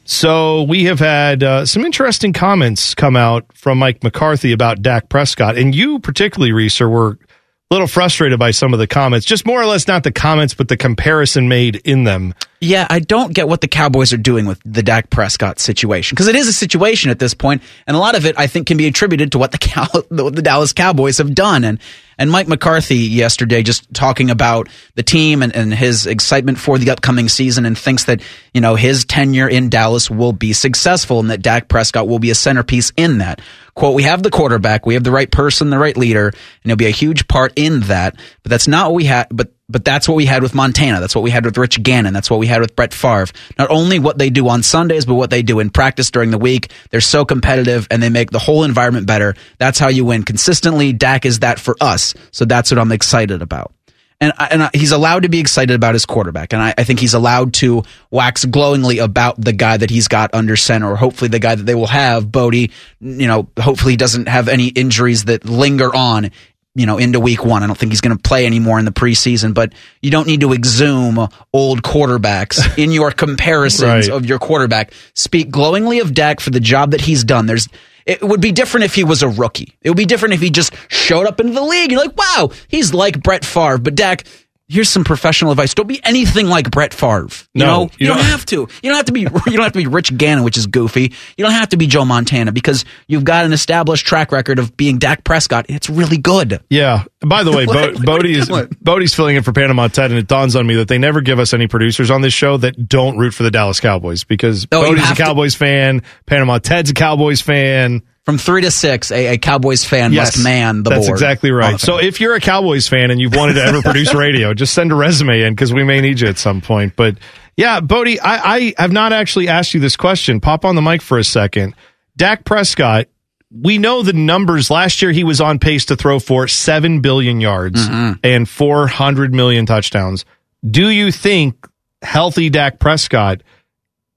So we have had uh, some interesting comments come out from Mike McCarthy about Dak Prescott, and you particularly, Reeser, were a little frustrated by some of the comments. Just more or less not the comments, but the comparison made in them. Yeah, I don't get what the Cowboys are doing with the Dak Prescott situation because it is a situation at this point, and a lot of it I think can be attributed to what the [LAUGHS] the Dallas Cowboys have done. And and Mike McCarthy yesterday just talking about the team and, and his excitement for the upcoming season and thinks that you know his tenure in Dallas will be successful and that Dak Prescott will be a centerpiece in that. Quote, we have the quarterback, we have the right person, the right leader, and he'll be a huge part in that. But that's not what we had. But but that's what we had with Montana. That's what we had with Rich Gannon. That's what we had with Brett Favre. Not only what they do on Sundays, but what they do in practice during the week. They're so competitive and they make the whole environment better. That's how you win consistently. Dak is that for us. So that's what I'm excited about. And, and he's allowed to be excited about his quarterback. And I, I think he's allowed to wax glowingly about the guy that he's got under center, or hopefully the guy that they will have, Bodie. You know, hopefully he doesn't have any injuries that linger on you know, into week one. I don't think he's going to play anymore in the preseason, but you don't need to exhume old quarterbacks [LAUGHS] in your comparisons Right. of your quarterback. Speak glowingly of Dak for the job that he's done. There's, it would be different if he was a rookie. It would be different if he just showed up into the league. You're like, wow, he's like Brett Favre. But Dak, here's some professional advice. Don't be anything like Brett Favre. You No, know, you you, don't, don't- have to. You don't have to be. [LAUGHS] You don't have to be Rich Gannon, which is goofy. You don't have to be Joe Montana because you've got an established track record of being Dak Prescott. It's really good. Yeah. By the way, [LAUGHS] What- Bo- what Bodie is? Bodie's filling in for Panama Ted, and it dawns on me that they never give us any producers on this show that don't root for the Dallas Cowboys because Oh, Bodie's a have to- Cowboys fan, Panama Ted's a Cowboys fan. From three to six, a, a Cowboys fan must man the that's board. That's exactly right. So if you're a Cowboys fan and you've wanted to ever produce [LAUGHS] radio, just send a resume in because we may need you at some point. But yeah, Bodie, I, I have not actually asked you this question. Pop on the mic for a second. Dak Prescott, we know the numbers. Last year, he was on pace to throw for 7 billion yards Mm-hmm. and 400 million touchdowns. Do you think healthy Dak Prescott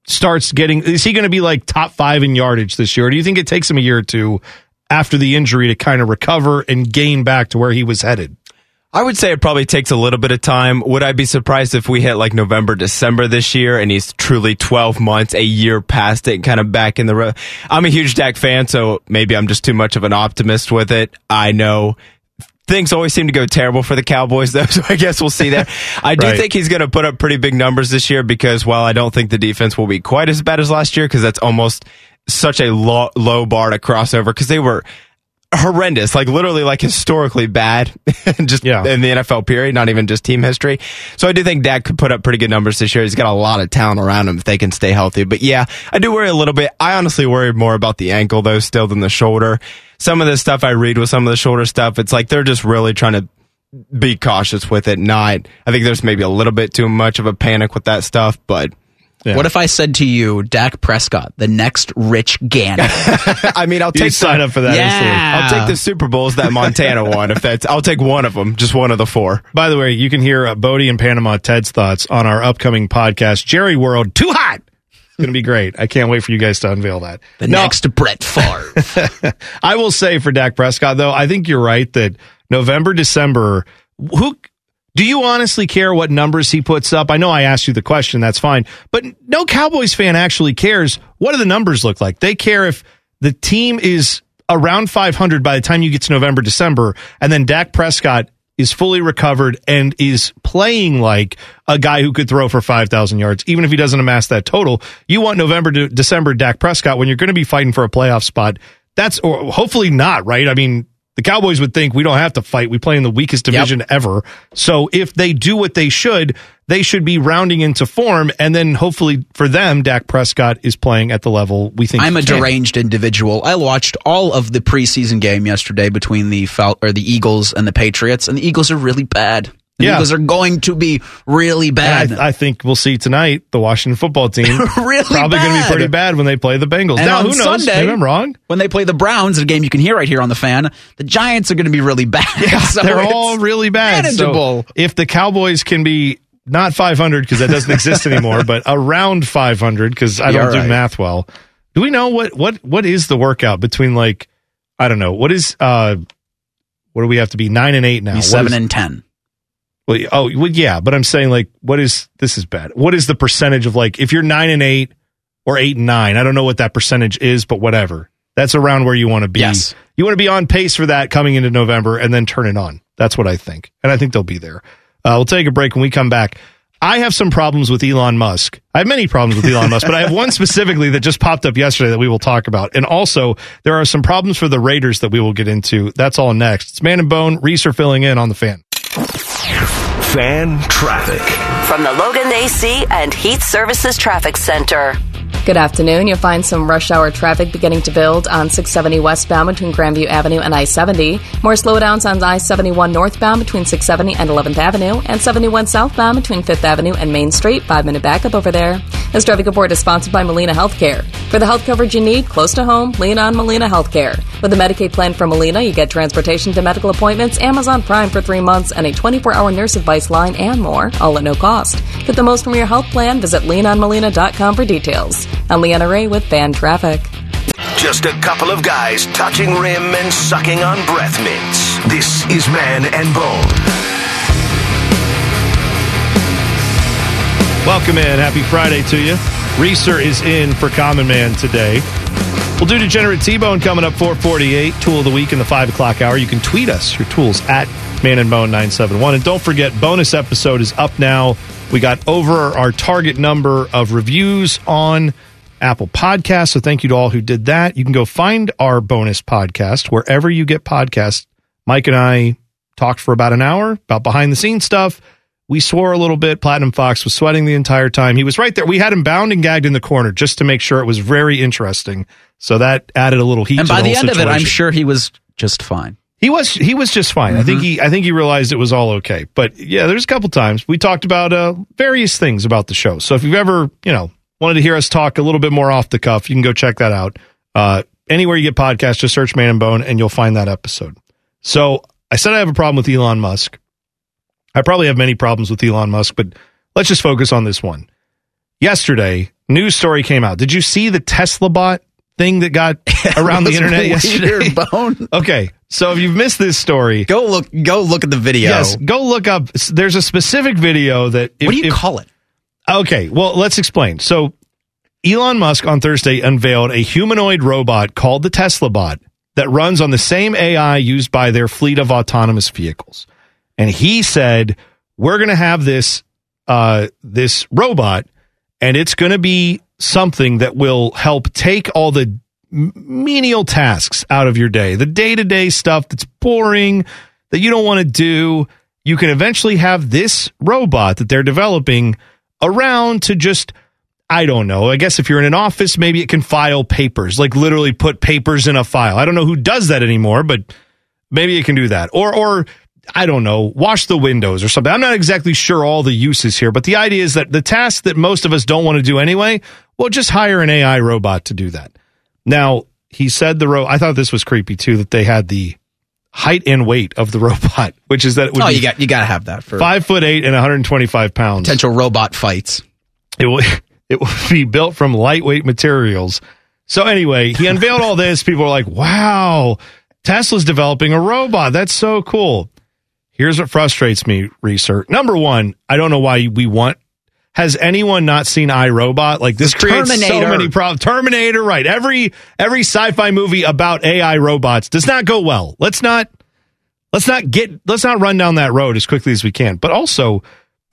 starts getting, is he going to be like top five in yardage this year? Or do you think it takes him a year or two after the injury to kind of recover and gain back to where he was headed? I would say it probably takes a little bit of time. Would I be surprised if we hit like November, December this year and he's truly 12 months, a year past it, kind of back in the road? I'm a huge Dak fan, so maybe I'm just too much of an optimist with it. I know things always seem to go terrible for the Cowboys, [LAUGHS] though, so I guess we'll see that. I do Right. think he's going to put up pretty big numbers this year because while I don't think the defense will be quite as bad as last year, because that's almost such a low, low bar to cross over, because they were horrendous, like literally like historically bad, [LAUGHS] just Yeah. in the NFL period, not even just team history. So I do think Dak could put up pretty good numbers this year. He's got a lot of talent around him if they can stay healthy. But yeah, I do worry a little bit. I honestly worry more about the ankle though still than the shoulder. Some of the stuff I read with some of the shoulder stuff, it's like they're just really trying to be cautious with it. Not, I think there's maybe a little bit too much of a panic with that stuff, but Yeah. What if I said to you, Dak Prescott, the next Rich Gannon? [LAUGHS] I mean, I'll [LAUGHS] You take sign the- up for that Yeah. I'll take the Super Bowls that Montana won. If that's, I'll take one of them, just one of the four. By the way, you can hear uh, Bodie and Panama Ted's thoughts on our upcoming podcast, Jerry World Too Hot. It's going to be great. I can't wait for you guys to unveil that. The No, next Brett Favre. [LAUGHS] I will say for Dak Prescott, though, I think you're right that November, December, who do you honestly care what numbers he puts up? I know I asked you the question, that's fine, but no Cowboys fan actually cares. What do the numbers look like? They care if the team is around 500 by the time you get to November, December, and then Dak Prescott is fully recovered and is playing like a guy who could throw for 5,000 yards, even if he doesn't amass that total. You want November to December Dak Prescott when you're going to be fighting for a playoff spot. That's, or hopefully not, right? I mean, the Cowboys would think we don't have to fight. We play in the weakest division ever. So if they do what they should, they should be rounding into form. And then hopefully for them, Dak Prescott is playing at the level we think I'm a can. deranged individual. I watched all of the preseason game yesterday between the Fal- or the Eagles and the Patriots, and the Eagles are really bad. Yeah. Eagles are going to be really bad. I, I think we'll see tonight the Washington football team [LAUGHS] Really probably going to be pretty bad when they play the Bengals. And now, who knows? Sunday, Maybe I'm wrong. When they play the Browns, a game you can hear right here on the fan, the Giants are going to be really bad. [LAUGHS] So They're all really bad. So Manageable. if the Cowboys can be not 500 because that doesn't exist anymore, but around 500 because I Yeah, don't do math well. Do we know what what what is the workout between like I don't know what is uh what do we have to be nine and eight now? Seven is- and ten. Well, oh, well, yeah, but I'm saying like, what is this is bad. What is the percentage of like if you're nine and eight or eight and nine? I don't know what that percentage is, but whatever. That's around where you want to be. Yes. You want to be on pace for that coming into November and then turn it on. That's what I think, and I think they'll be there. Uh, we'll take a break when we come back. I have some problems with Elon Musk. I have many problems with Elon Musk, but I have one [LAUGHS] specifically that just popped up yesterday that we will talk about. And also, there are some problems for the Raiders that we will get into. That's all next. It's Man and Bone, Reeser filling in on the fan. Fan traffic. From the Logan AC and Heat Services Traffic Center. Good afternoon. You'll find some rush hour traffic beginning to build on 670 westbound between Grandview Avenue and I 70. More slowdowns on I 71 northbound between 670 and 11th Avenue, and 71 southbound between 5th Avenue and Main Street. Five minute backup over there. This traffic report is sponsored by Molina Healthcare. For the health coverage you need close to home, lean on Molina Healthcare. With the Medicaid plan from Molina, you get transportation to medical appointments, Amazon Prime for three months, and a 24 hour nurse advice line and more, all at no cost. Get the most from your health plan. Visit leanonmolina.com for details. I'm Leanna Ray with Fan Traffic. Just a couple of guys touching rim and sucking on breath mints. This is Man and Bone. Welcome in. Happy Friday to you. Reeser is in for Common Man today. We'll do Degenerate T-Bone coming up 448, Tool of the Week in the 5 o'clock hour. You can tweet us, your tools, at Man and Bone 971. And don't forget, bonus episode is up now. We got over our target number of reviews on Apple Podcasts. So thank you to all who did that. You can go find our bonus podcast wherever you get podcasts. Mike and I talked for about an hour about behind the scenes stuff. We swore a little bit. Platinum Fox was sweating the entire time. He was right there. We had him bound and gagged in the corner just to make sure it was very interesting. So that added a little heat. And by the whole end of it, I'm sure he was just fine. He was he was just fine. I think he I think he realized it was all okay. But yeah, there's a couple times we talked about uh, various things about the show. So if you've ever you know wanted to hear us talk a little bit more off the cuff, you can go check that out. Uh, anywhere you get podcasts, just search Man and Bone, and you'll find that episode. So I said I have a problem with Elon Musk. I probably have many problems with Elon Musk, but let's just focus on this one. Yesterday, news story came out. Did you see the Tesla bot thing that got [LAUGHS] around the internet yesterday? [LAUGHS] Bone. Okay, so if you've missed this story, Go look. Go look at the video. yes, go look up. There's a specific video that. If, what do you if- call it? Okay, well, let's explain. So, Elon Musk on Thursday unveiled a humanoid robot called the Tesla bot that runs on the same AI used by their fleet of autonomous vehicles. And he said, "We're going to have this uh, this robot, and it's going to be something that will help take all the menial tasks out of your day, the day to day stuff that's boring that you don't want to do. You can eventually have this robot that they're developing around to just." I don't know. I guess if you're in an office, maybe it can file papers, like literally put papers in a file. I don't know who does that anymore, but maybe it can do that. Or, or I don't know, wash the windows or something. I'm not exactly sure all the uses here, but the idea is that the tasks that most of us don't want to do anyway, well, just hire an AI robot to do that. Now, he said the ro. I thought this was creepy too that they had the height and weight of the [LAUGHS] robot, which is that it would Oh, be you got you got to have that for five foot eight and 125 pounds. potential robot fights. It will [LAUGHS] it will be built from lightweight materials. So anyway, he unveiled all this. People are like, "Wow, Tesla's developing a robot. That's so cool." Here's what frustrates me, research. Number one, I don't know why we want. Has anyone not seen iRobot? Like this creates so Terminator. many problems. Terminator, right? Every every sci-fi movie about AI robots does not go well. Let's not Let's not get let's not run down that road as quickly as we can. But also,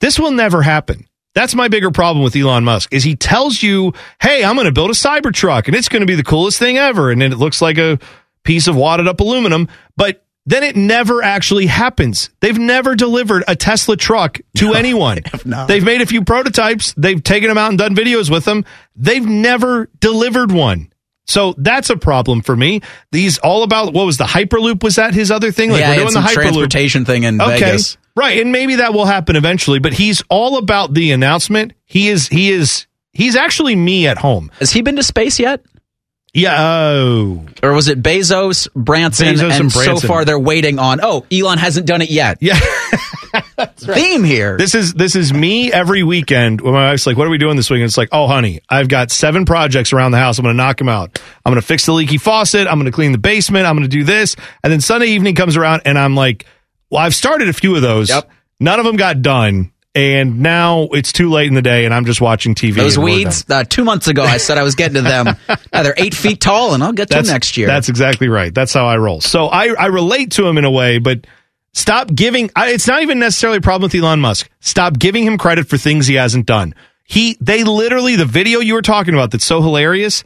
this will never happen. That's my bigger problem with Elon Musk is he tells you, "Hey, I'm going to build a Cybertruck and it's going to be the coolest thing ever." And then it looks like a piece of wadded up aluminum, but then it never actually happens. They've never delivered a Tesla truck to anyone. [LAUGHS] They've made a few prototypes, they've taken them out and done videos with them. They've never delivered one. So that's a problem for me. These all about what was the Hyperloop? Was that his other thing? yeah, we're doing the Hyperloop transportation thing in okay. Vegas. Right, and maybe that will happen eventually, but he's all about the announcement. He is he is he's actually me at home. Has he been to space yet? Yeah, oh. Or was it Bezos, Branson, Bezos and, and so far they're waiting on? Oh, Elon hasn't done it yet. Yeah, [LAUGHS] theme here. This is this is me every weekend when my wife's like, "What are we doing this weekend?" It's like, "Oh, honey, I've got seven projects around the house. I'm going to knock them out. I'm going to fix the leaky faucet. I'm going to clean the basement. I'm going to do this." And then Sunday evening comes around, and I'm like, "Well, I've started a few of those. Yep. None of them got done." And now it's too late in the day, and I'm just watching TV. Those weeds. Uh, two months ago, I said I was getting to them. [LAUGHS] now they're eight feet tall, and I'll get to them next year. That's exactly right. That's how I roll. So I, I relate to him in a way, but stop giving. I, it's not even necessarily a problem with Elon Musk. Stop giving him credit for things he hasn't done. He, they literally, the video you were talking about that's so hilarious.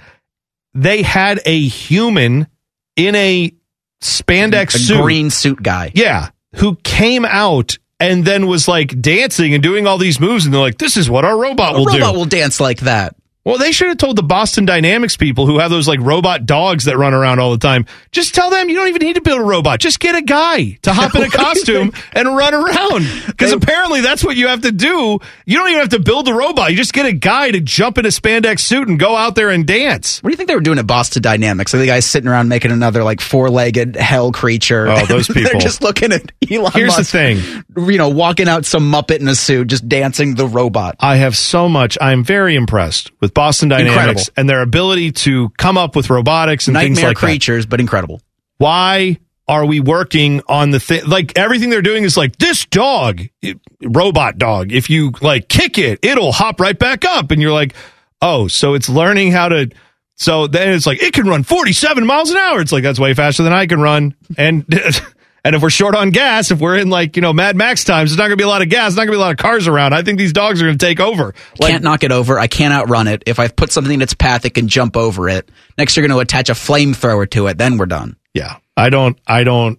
They had a human in a spandex a suit, green suit guy. yeah, who came out and then was like dancing and doing all these moves, and they're like, "This is what our robot A will do." robot will dance like that. Well, they should have told the Boston Dynamics people who have those like robot dogs that run around all the time. Just tell them you don't even need to build a robot. Just get a guy to hop in a [LAUGHS] costume and run around. [LAUGHS] Because apparently that's what you have to do. You don't even have to build a robot. You just get a guy to jump in a spandex suit and go out there and dance. What do you think they were doing at Boston Dynamics? Are the guys sitting around making another like four-legged hell creature? Oh, those [LAUGHS] They're people. just looking at Elon Here's the thing. You know, walking out some Muppet in a suit, just dancing the robot. I have so much. I'm very impressed with Boston Dynamics Incredible. and their ability to come up with robotics and things Nightmare like that. creatures, but incredible. why are we working on the thing like everything they're doing is like this dog it- robot dog if you like kick it it'll hop right back up and you're like oh so it's learning how to so then it's like it can run 47 miles an hour it's like that's way faster than i can run and [LAUGHS] and if we're short on gas if we're in like you know mad max times there's not gonna be a lot of gas there's not gonna be a lot of cars around i think these dogs are gonna take over like can't knock it over. I can't outrun it. If I put something in its path, it can jump over it. Next, you're going to attach a flamethrower to it. Then we're done. Yeah. I don't I don't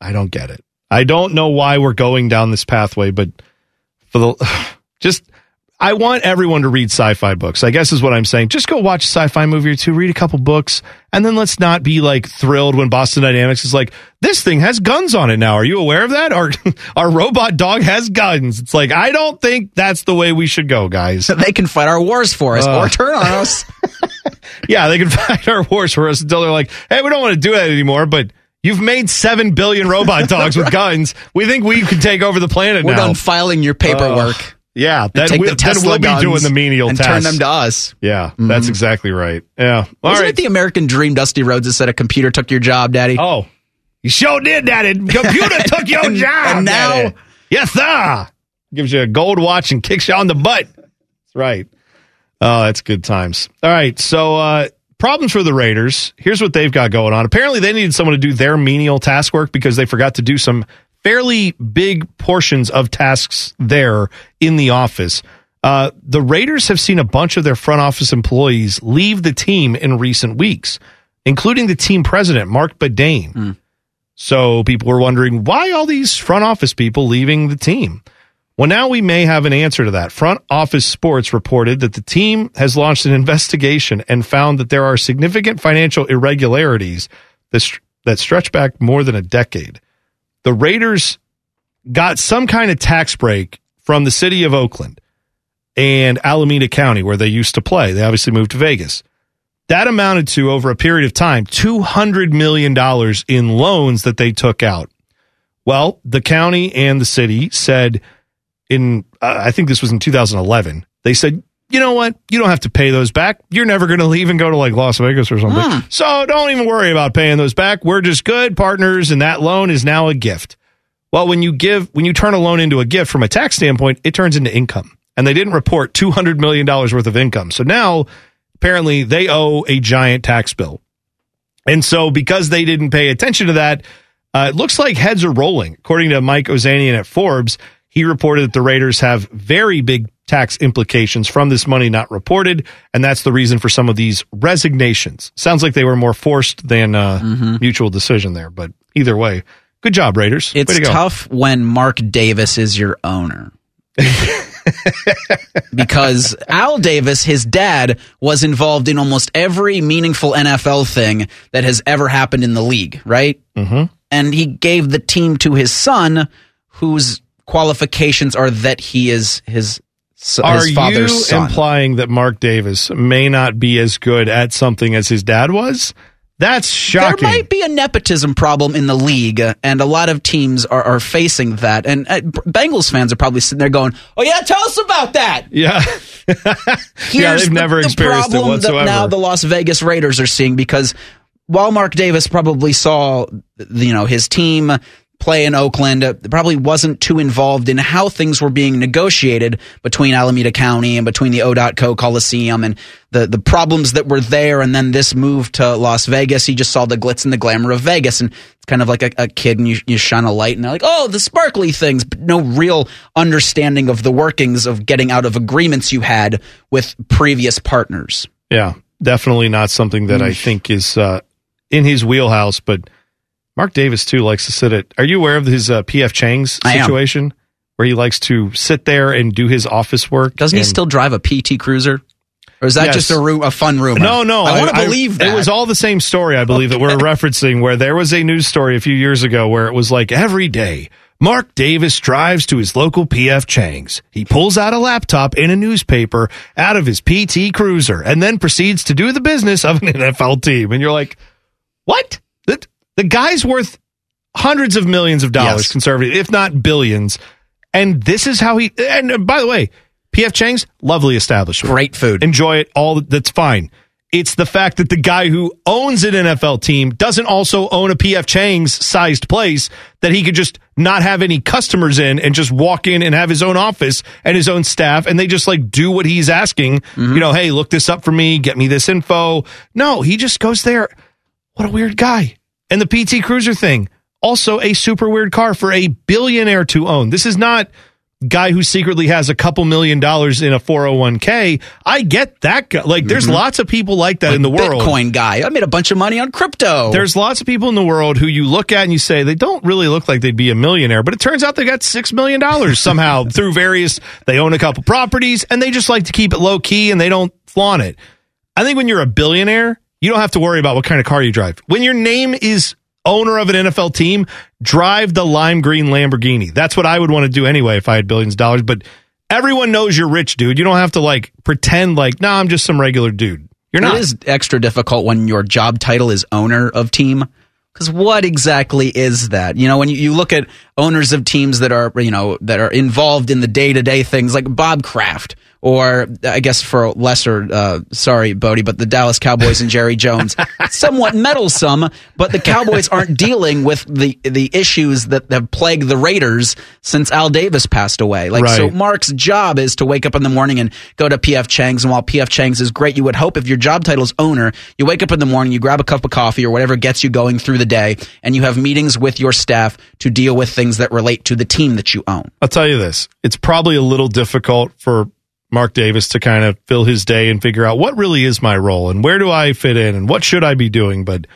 I don't get it. I don't know why we're going down this pathway, but for the [SIGHS] just I want everyone to read sci-fi books. I guess is what I'm saying. Just go watch a sci-fi movie or two, read a couple books, and then let's not be like thrilled when Boston Dynamics is like, this thing has guns on it now. Are you aware of that? Our [LAUGHS] our robot dog has guns. It's like I don't think that's the way we should go, guys. [LAUGHS] They can fight our wars for us Uh. or turn on us. [LAUGHS] Yeah, they can fight our wars for us until they're like, hey, we don't want to do that anymore, but you've made seven billion robot dogs with guns. We think we can take over the planet now. We're now. done filing your paperwork. Uh, yeah, then, take we, the Tesla we'll be doing the menial tasks. and tasks. turn them to us. Yeah, that's exactly right. Yeah. All Wasn't right. it the American dream, Dusty Rhodes, that said a computer took your job, Daddy? oh, you sure did, Daddy. Computer [LAUGHS] took your And- job. and now- Daddy. yes, sir. Gives you a gold watch and kicks you on the butt. That's right. Oh, that's good times. All right. So, uh, problems for the Raiders. Here's what they've got going on. Apparently, they needed someone to do their menial task work because they forgot to do some fairly big portions of tasks there in the office. Uh, the Raiders have seen a bunch of their front office employees leave the team in recent weeks, including the team president, Marc Badain. So people were wondering why all these front office people leaving the team. Well, now we may have an answer to that. Front Office Sports reported that the team has launched an investigation and found that there are significant financial irregularities that, that stretch back more than a decade. The Raiders got some kind of tax break from the city of Oakland and Alameda County, where they used to play. They obviously moved to Vegas. That amounted to, over a period of time, $200 million in loans that they took out. Well, the county and the city said, in uh, I think this was in 2011. They said, "You know what? You don't have to pay those back. You're never going to leave and go to like Las Vegas or something. So don't even worry about paying those back. We're just good partners and that loan is now a gift." Well, when you give when you turn a loan into a gift from a tax standpoint, it turns into income. And they didn't report 200 million dollars worth of income. So now apparently they owe a giant tax bill. And so because they didn't pay attention to that, Uh, it looks like heads are rolling. According to Mike Ozanian at Forbes, he reported that the Raiders have very big tax implications from this money not reported, and that's the reason for some of these resignations. Sounds like they were more forced than uh, mutual decision there, but either way, good job, Raiders. It's to tough when Mark Davis is your owner. [LAUGHS] because Al Davis, his dad, was involved in almost every meaningful NFL thing that has ever happened in the league, right? Mm-hmm. And he gave the team to his son, whose qualifications are that he is his, s- Are his you father's son. implying that Mark Davis may not be as good at something as his dad was? That's shocking. There might be a nepotism problem in the league, uh, and a lot of teams are, are facing that. And uh, Bengals fans are probably sitting there going, "Oh yeah, tell us about that." Yeah. [LAUGHS] yeah, Here's they've the- never the experienced it problem whatsoever. That now the Las Vegas Raiders are seeing because while Mark Davis probably saw, you know, his team play in Oakland, uh, probably wasn't too involved in how things were being negotiated between Alameda County and between the O.co Coliseum and the the problems that were there. And then this move to Las Vegas, he just saw the glitz and the glamour of Vegas, and it's kind of like a, a kid, and you, you shine a light, and they're like, oh, the sparkly things, but no real understanding of the workings of getting out of agreements you had with previous partners. Yeah, definitely not something that I think is uh, in his wheelhouse. But Mark Davis too likes to sit at. Are you aware of his uh, PF Chang's I situation where he likes to sit there and do his office work? Doesn't he still drive a PT Cruiser? Or is that Yes. just a, ru- a fun rumor? No, no. I, want to believe that. It was all the same story, I believe, that we're [LAUGHS] referencing, where there was a news story a few years ago where it was like every day, Mark Davis drives to his local PF Chang's. He pulls out a laptop and a newspaper out of his PT Cruiser and then proceeds to do the business of an [LAUGHS] NFL team. And you're like, what? The, guy's worth hundreds of millions of dollars, Yes. conservative, if not billions. And this is how he, and uh, by the way, PF Chang's, lovely establishment. Great food. Enjoy it. All that's fine. It's the fact that the guy who owns an NFL team doesn't also own a PF Chang's sized place that he could just not have any customers in and just walk in and have his own office and his own staff and they just like do what he's asking. You know, hey, look this up for me, get me this info. No, he just goes there. What a weird guy. And the PT Cruiser thing, also a super weird car for a billionaire to own. This is not guy who secretly has a couple million dollars in a 401k. I get that guy. Like there's mm-hmm. lots of people like that in the world. Bitcoin guy. I made a bunch of money on crypto. There's lots of people in the world who you look at and you say they don't really look like they'd be a millionaire, but it turns out they got six million dollars somehow [LAUGHS] through various. They own a couple properties and they just like to keep it low key and they don't flaunt it. I think when you're a billionaire, you don't have to worry about what kind of car you drive. When your name is owner of an NFL team, drive the lime green Lamborghini. That's what I would want to do anyway if I had billions of dollars. But everyone knows you're rich, dude. You don't have to like pretend like, nah, I'm just some regular dude. You're not. It is extra difficult when your job title is owner of team. Because what exactly is that? You know, when you, you look at owners of teams that are, you know, that are involved in the day to day things like Bob Kraft, or I guess for lesser, uh, sorry, Bodie, but the Dallas Cowboys and Jerry Jones, [LAUGHS] somewhat meddlesome, but the Cowboys aren't dealing with the, the issues that have plagued the Raiders since Al Davis passed away. Like, so Mark's job is to wake up in the morning and go to PF Chang's. And while PF Chang's is great, you would hope if your job title is owner, you wake up in the morning, you grab a cup of coffee or whatever gets you going through the day, and you have meetings with your staff to deal with things that relate to the team that you own. I'll tell you this. It's probably a little difficult for Mark Davis to kind of fill his day and figure out what really is my role and where do I fit in and what should I be doing. But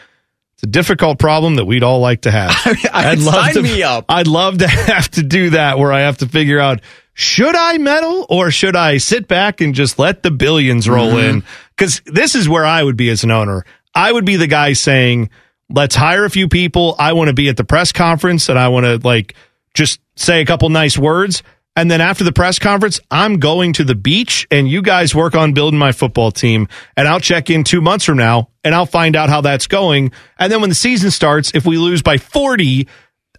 it's a difficult problem that we'd all like to have. [LAUGHS] I, would sign to, me up. I'd love to [LAUGHS] have to do that where I have to figure out should I meddle or should I sit back and just let the billions roll Mm-hmm. in? Because this is where I would be as an owner. I would be the guy saying, let's hire a few people. I want to be at the press conference and I want to like just say a couple nice words. And then after the press conference, I'm going to the beach and you guys work on building my football team. And I'll check in two months from now and I'll find out how that's going. And then when the season starts, if we lose by 40,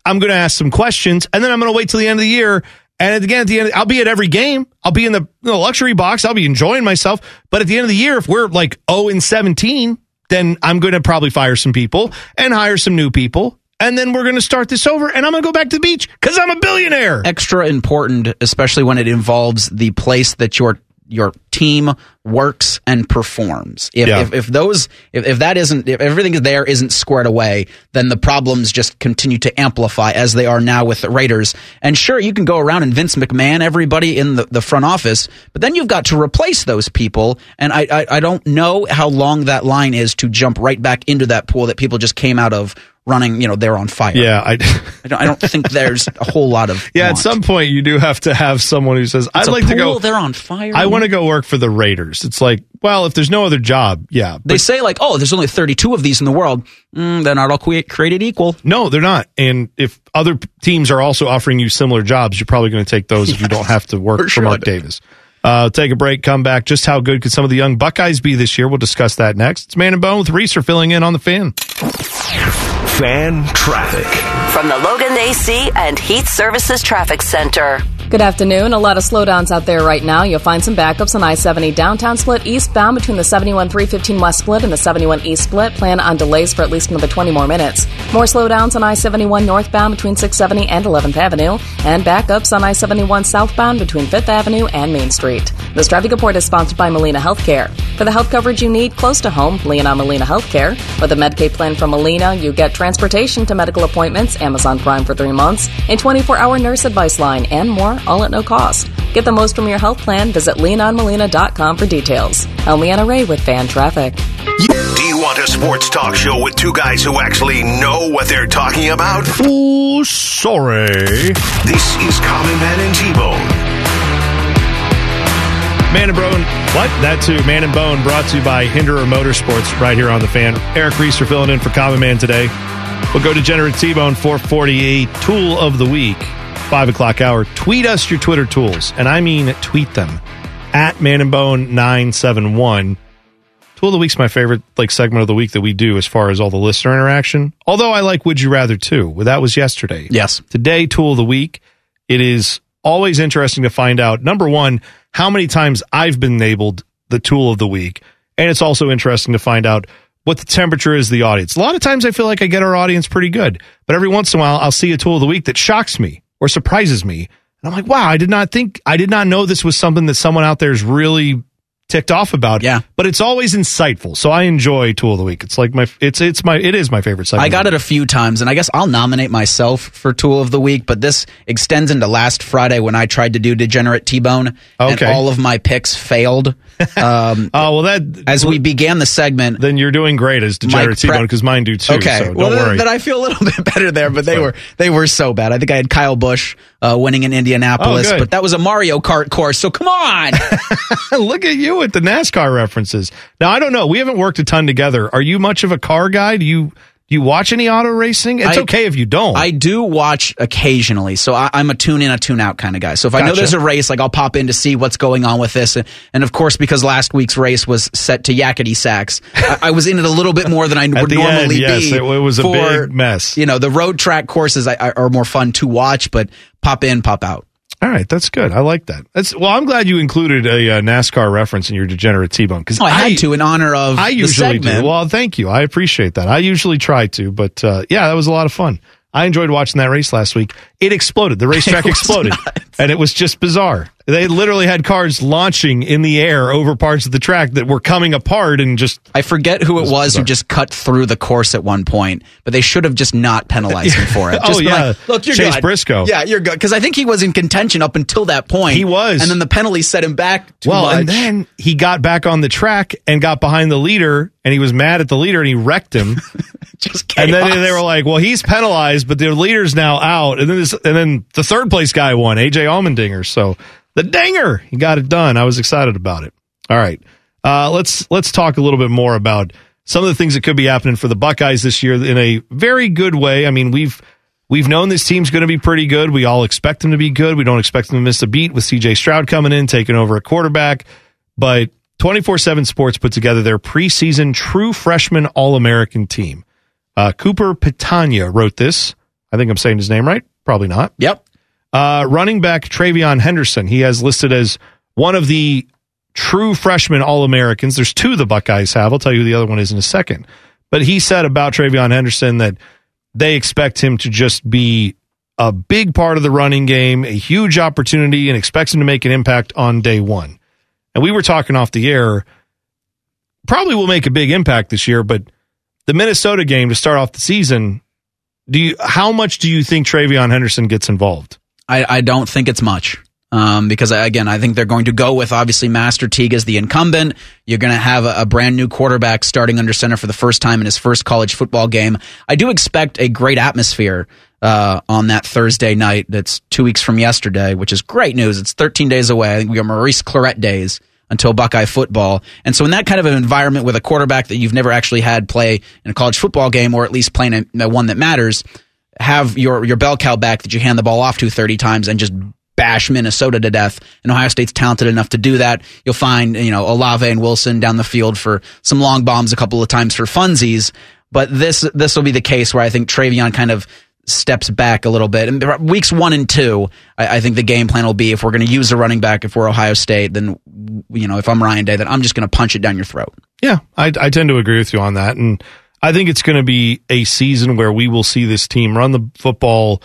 I'm going to ask some questions and then I'm going to wait till the end of the year. And again, at the end, I'll be at every game. I'll be in the, the luxury box. I'll be enjoying myself. But at the end of the year, if we're like 0 and 17, then I'm going to probably fire some people and hire some new people. And then we're going to start this over and I'm going to go back to the beach because I'm a billionaire. Extra important, especially when it involves the place that your your team works and performs. If Yeah. if, if those if, if that isn't if everything there isn't squared away, then the problems just continue to amplify as they are now with the Raiders. And sure, you can go around and Vince McMahon, everybody in the, the front office, but then you've got to replace those people. And I, I I don't know how long that line is to jump right back into that pool that people just came out of running. You know, they're on fire. Yeah, I. [LAUGHS] I don't, I don't think there's a whole lot of Yeah, at some point you do have to have someone who says, "I'd like to go." pool, They're on fire. I want to go work for the Raiders. It's like, well, if there's no other job, yeah. They say like, oh, there's only 32 of these in the world. Mm, they're not all created equal. No, they're not. And if other teams are also offering you similar jobs, you're probably going to take those if you don't have to work [LAUGHS] for, for Mark. Davis. Uh, take a break, come back. Just how good could some of the young Buckeyes be this year? We'll discuss that next. It's Man and Bone with Reeser filling in on the fan. Fan traffic. From the Logan AC and Heat Services Traffic Center. Good afternoon. A lot of slowdowns out there right now. You'll find some backups on I 70 downtown split eastbound between the 71 315 west split and the 71 east split. Plan on delays for at least another 20 more minutes. More slowdowns on I 71 northbound between 670 and 11th Avenue, and backups on I 71 southbound between 5th Avenue and Main Street. This traffic report is sponsored by Molina Healthcare. For the health coverage you need close to home, lean on Molina Healthcare. With a Medicaid plan from Molina, you get transportation to medical appointments, Amazon Prime for three months, a 24 hour nurse advice line, and more, all at no cost. Get the most from your health plan. Visit leanonmolina.com for details. I'm Leanna Ray with Fan Traffic. Do you want a sports talk show with two guys who actually know what they're talking about? Ooh, sorry. This is Common Man and T-Bone. Man and Bone, what? That too. Man and Bone brought to you by Hinderer Motorsports right here on the fan. Eric Reeser filling in for Common Man today. We'll go to Degenerate T-Bone 448 Tool of the Week, 5 o'clock hour. Tweet us your Twitter tools, and I mean tweet them at Man and Bone 971. Tool of the Week's my favorite like segment of the week that we do as far as all the listener interaction. Although I like Would You Rather too. Well, that was yesterday. Yes. Today, Tool of the Week. It is always interesting to find out, number one, how many times I've been labeled the Tool of the Week. And it's also interesting to find out what the temperature is the audience. A lot of times I feel like I get our audience pretty good, but every once in a while I'll see a Tool of the Week that shocks me or surprises me. And I'm like, wow, I did not think, I did not know this was something that someone out there is really ticked off about. Yeah. But it's always insightful. So I enjoy Tool of the Week. It's like my, it's, it's my, it is my favorite segment. I got it a few times, and I guess I'll nominate myself for Tool of the Week, but this extends into last Friday when I tried to do Degenerate T-Bone, and all of my picks failed. [LAUGHS] Um, Oh, well, that, as we began the segment, then you're doing great as Degenerate Mike T-Bone because mine do too. Okay, So don't well then, worry. then I feel a little [LAUGHS] bit better there, but they were they were so bad. I think I had Kyle Busch uh, winning in Indianapolis, Oh, but that was a Mario Kart course. So come on, [LAUGHS] Look at you with the NASCAR references. Now I don't know. We haven't worked a ton together. Are you much of a car guy? Do you do you watch any auto racing? It's I- okay if you don't. I do watch occasionally, so I, I'm a tune in, a tune out kind of guy. So if I know there's a race, like I'll pop in to see what's going on with this, and, and of course because last week's race was set to Yakety Sax, I, I was in it a little bit more than I [LAUGHS] would the end, normally yes, be. it- it was a for, big mess. You know, the road track courses I, I, are more fun to watch, but pop in, pop out. All right, that's good. I like that. That's well. I'm glad you included a uh, NASCAR reference in your degenerate T-bone because Oh, I had to in honor of I the usually do. segment. Well, thank you. I appreciate that. I usually try to, but uh, yeah, that was a lot of fun. I enjoyed watching that race last week. It exploded. The racetrack [LAUGHS] exploded, nuts. and it was just bizarre. They literally had cars launching in the air over parts of the track that were coming apart and just I forget who it was was who just cut through the course at one point, but they should have just not penalized him for it. [LAUGHS] Oh, Just yeah. like, look, you're Chase good. Briscoe. Yeah, you're good because I think he was in contention up until that point. He was. and then the penalty set him back too well, much. and then he got back on the track and got behind the leader, and he was mad at the leader, and he wrecked him. [LAUGHS] just and then they were like, "Well, he's penalized, but the leader's now out." And then this, and then the third place guy won, AJ Allmendinger. So the dinger, he got it done. I was excited about it. All right, uh, let's let's talk a little bit more about some of the things that could be happening for the Buckeyes this year in a very good way. I mean, we've we've known this team's going to be pretty good. We all expect them to be good. We don't expect them to miss a beat with C.J. Stroud coming in, taking over at quarterback, but. 24 7 Sports put together their preseason true freshman All American team. Uh, Cooper Petagna wrote this. I think I'm saying his name right. Probably not. Yep. Uh, running back TreVeyon Henderson, he has listed as one of the true freshman All Americans. There's two the Buckeyes have. I'll tell you who the other one is in a second. But he said about TreVeyon Henderson that they expect him to just be a big part of the running game, a huge opportunity, and expects him to make an impact on day one. and we were talking off the air. Probably will make a big impact this year, but the Minnesota game to start off the season. Do you? How much do you think TreVeyon Henderson gets involved? I, I don't think it's much. Um, because again, I think they're going to go with obviously Master Teague as the incumbent. You're going to have a, a, brand new quarterback starting under center for the first time in his first college football game. I do expect a great atmosphere uh, on that Thursday night. That's two weeks from yesterday, which is great news. It's 13 days away. I think we got Maurice Clarett days until Buckeye football. And so in that kind of an environment with a quarterback that you've never actually had play in a college football game, or at least playing a, a one that matters, have your your bell cow back that you hand the ball off to 30 times and just bash Minnesota to death. And Ohio State's talented enough to do that. You'll find, you know, Olave and Wilson down the field for some long bombs a couple of times for funsies. But this this will be the case where I think TreVeyon kind of steps back a little bit. And weeks one and two, I, I think the game plan will be if we're going to use a running back, if we're Ohio State, then you know, if I'm Ryan Day, then I'm just going to punch it down your throat. Yeah, I, I tend to agree with you on that, and I think it's going to be a season where we will see this team run the football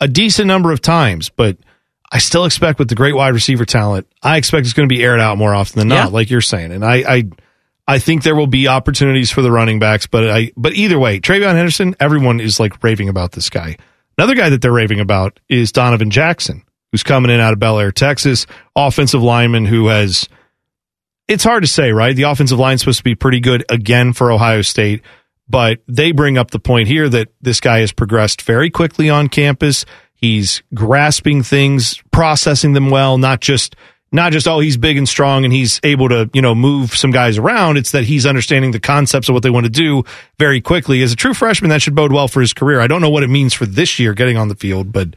a decent number of times, but I still expect with the great wide receiver talent, I expect it's going to be aired out more often than not, yeah. like you're saying. And I, I, I think there will be opportunities for the running backs, but I, but either way, TreVeyon Henderson, everyone is like raving about this guy. Another guy that they're raving about is Donovan Jackson, who's coming in out of Bellaire, Texas, offensive lineman who has. It's hard to say, right? The offensive line is supposed to be pretty good again for Ohio State, but they bring up the point here that this guy has progressed very quickly on campus. He's grasping things, processing them well, not just not just oh he's big and strong and he's able to you know move some guys around. It's that he's understanding the concepts of what they want to do very quickly. As a true freshman that should bode well for his career. I don't know what it means for this year getting on the field but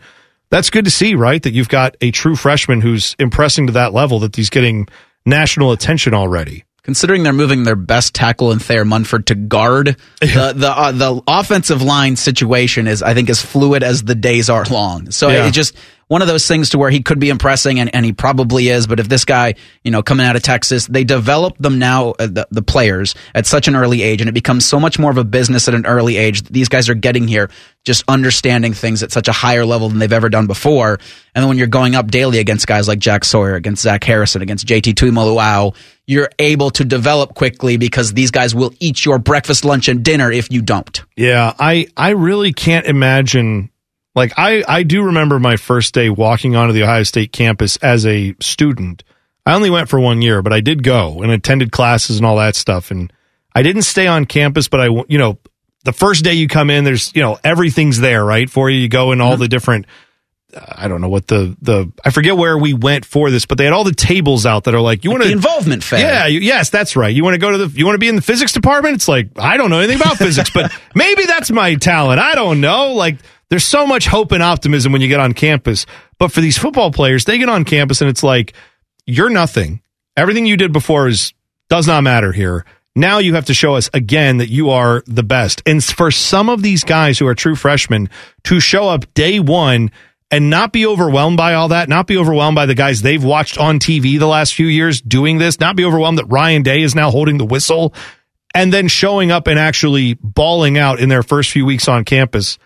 that's good to see right? That you've got a true freshman who's impressing to that level that he's getting national attention already considering they're moving their best tackle in Thayer Munford to guard, the the uh, the offensive line situation is I think as fluid as the days are long. So yeah. it just one of those things to where he could be impressing, and, and he probably is. But if this guy, you know, coming out of Texas, they develop them now, uh, the, the players, at such an early age, and it becomes so much more of a business at an early age. These guys are getting here just understanding things at such a higher level than they've ever done before. And then when you're going up daily against guys like Jack Sawyer, against Zach Harrison, against JT Tuimoloau, you're able to develop quickly because these guys will eat your breakfast, lunch, and dinner if you don't. Yeah, I, I really can't imagine like I, I do remember my first day walking onto the Ohio State campus as a student. I only went for one year, but I did go and attended classes and all that stuff. And I didn't stay on campus, but I, you know, the first day you come in, there's, you know, everything's there, right? For you, you go in all mm-hmm. the different, I don't know what the, the, I forget where we went for this, but they had all the tables out that are like, you like want to, The involvement fair. Yeah. You, yes, that's right. You want to go to the, you want to be in the physics department? It's like, I don't know anything about physics, but [LAUGHS] maybe that's my talent. I don't know. Like, there's so much hope and optimism when you get on campus. But for these football players, they get on campus and it's like, you're nothing. Everything you did before is does not matter here. Now you have to show us again that you are the best. And for some of these guys who are true freshmen to show up day one and not be overwhelmed by all that, not be overwhelmed by the guys they've watched on TV the last few years doing this, not be overwhelmed that Ryan Day is now holding the whistle and then showing up and actually bawling out in their first few weeks on campus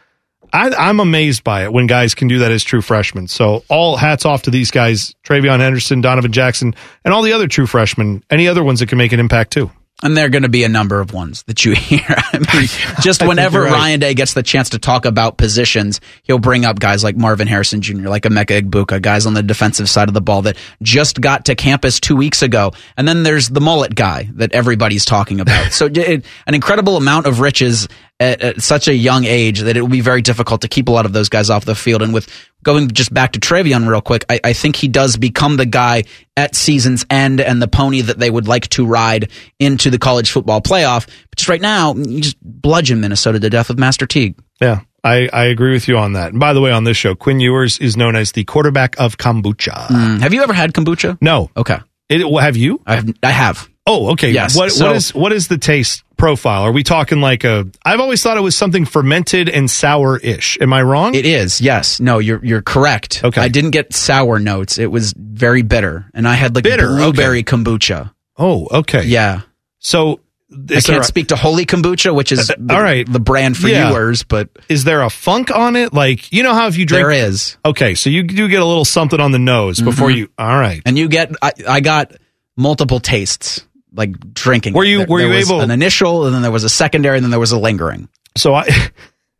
I, am amazed by it when guys can do that as true freshmen. So all hats off to these guys, TreVeyon Henderson, Donovan Jackson, and all the other true freshmen. Any other ones that can make an impact too. And there are going to be a number of ones that you [LAUGHS] hear. I mean, just whenever right. Ryan Day gets the chance to talk about positions, he'll bring up guys like Marvin Harrison Jr., like Emeka Egbuka, guys on the defensive side of the ball that just got to campus two weeks ago. And then there's the mullet guy that everybody's talking about. so it, an incredible amount of riches at, at, such a young age that it will be very difficult to keep a lot of those guys off the field. And with going just back to TreVeyon real quick, I, I, think he does become the guy at season's end and the pony that they would like to ride into the college football playoff. But just right now, you just bludgeon Minnesota to death with Master Teague. Yeah. I, I agree with you on that. And by the way, on this show, Quinn Ewers is known as the quarterback of kombucha. Mm. Have you ever had kombucha? No. Okay. It, have you? I have. I have. Oh, okay. Yes. What, so, what is what is the taste profile? Are we talking like a? I've always thought it was something fermented and sour-ish. Am I wrong? It is. Yes. No, you're you're correct. Okay. I didn't get sour notes. It was very bitter, and I had like bitter blueberry okay. kombucha. Oh, okay. Yeah. So I can't a, speak to Holy Kombucha, which is uh, [LAUGHS] the, all right. the brand for yeah. yours, but is there a funk on it? Like you know how if you drink, there is. Okay, so you do get a little something on the nose mm-hmm. before you. All right, and you get. I, I got multiple tastes, like drinking. Were you- There- were there you was able- an initial, and then there was a secondary, and then there was a lingering. So I. [LAUGHS]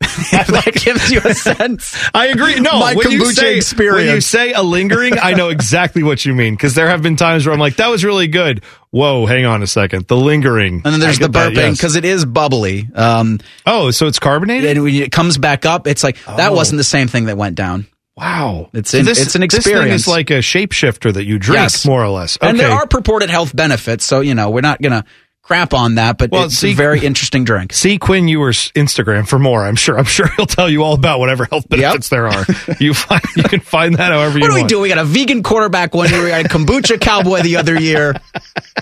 If that gives you a sense. I agree. No, My when you say, experience. When you say a lingering, I know exactly what you mean because there have been times where I'm like, "That was really good." Whoa, hang on a second. The lingering, And then there's the that, burping yes. because it is bubbly. Um, oh, so it's carbonated. and when it comes back up, it's like that Oh. wasn't the same thing that went down. Wow, It's So an- this, it's an This thing experience. is like a shapeshifter that you drink, Yes. more or less. Okay. And there are purported health benefits, so you know we're not gonna crap on that, but Well, it's see- a very interesting drink. [LAUGHS] See Quinn Ewer's Instagram for more. I'm sure. I'm sure he'll tell you all about whatever health benefits there are. You find you can find that however you What do we want. do? We got a vegan quarterback one year. We got a kombucha cowboy the other year.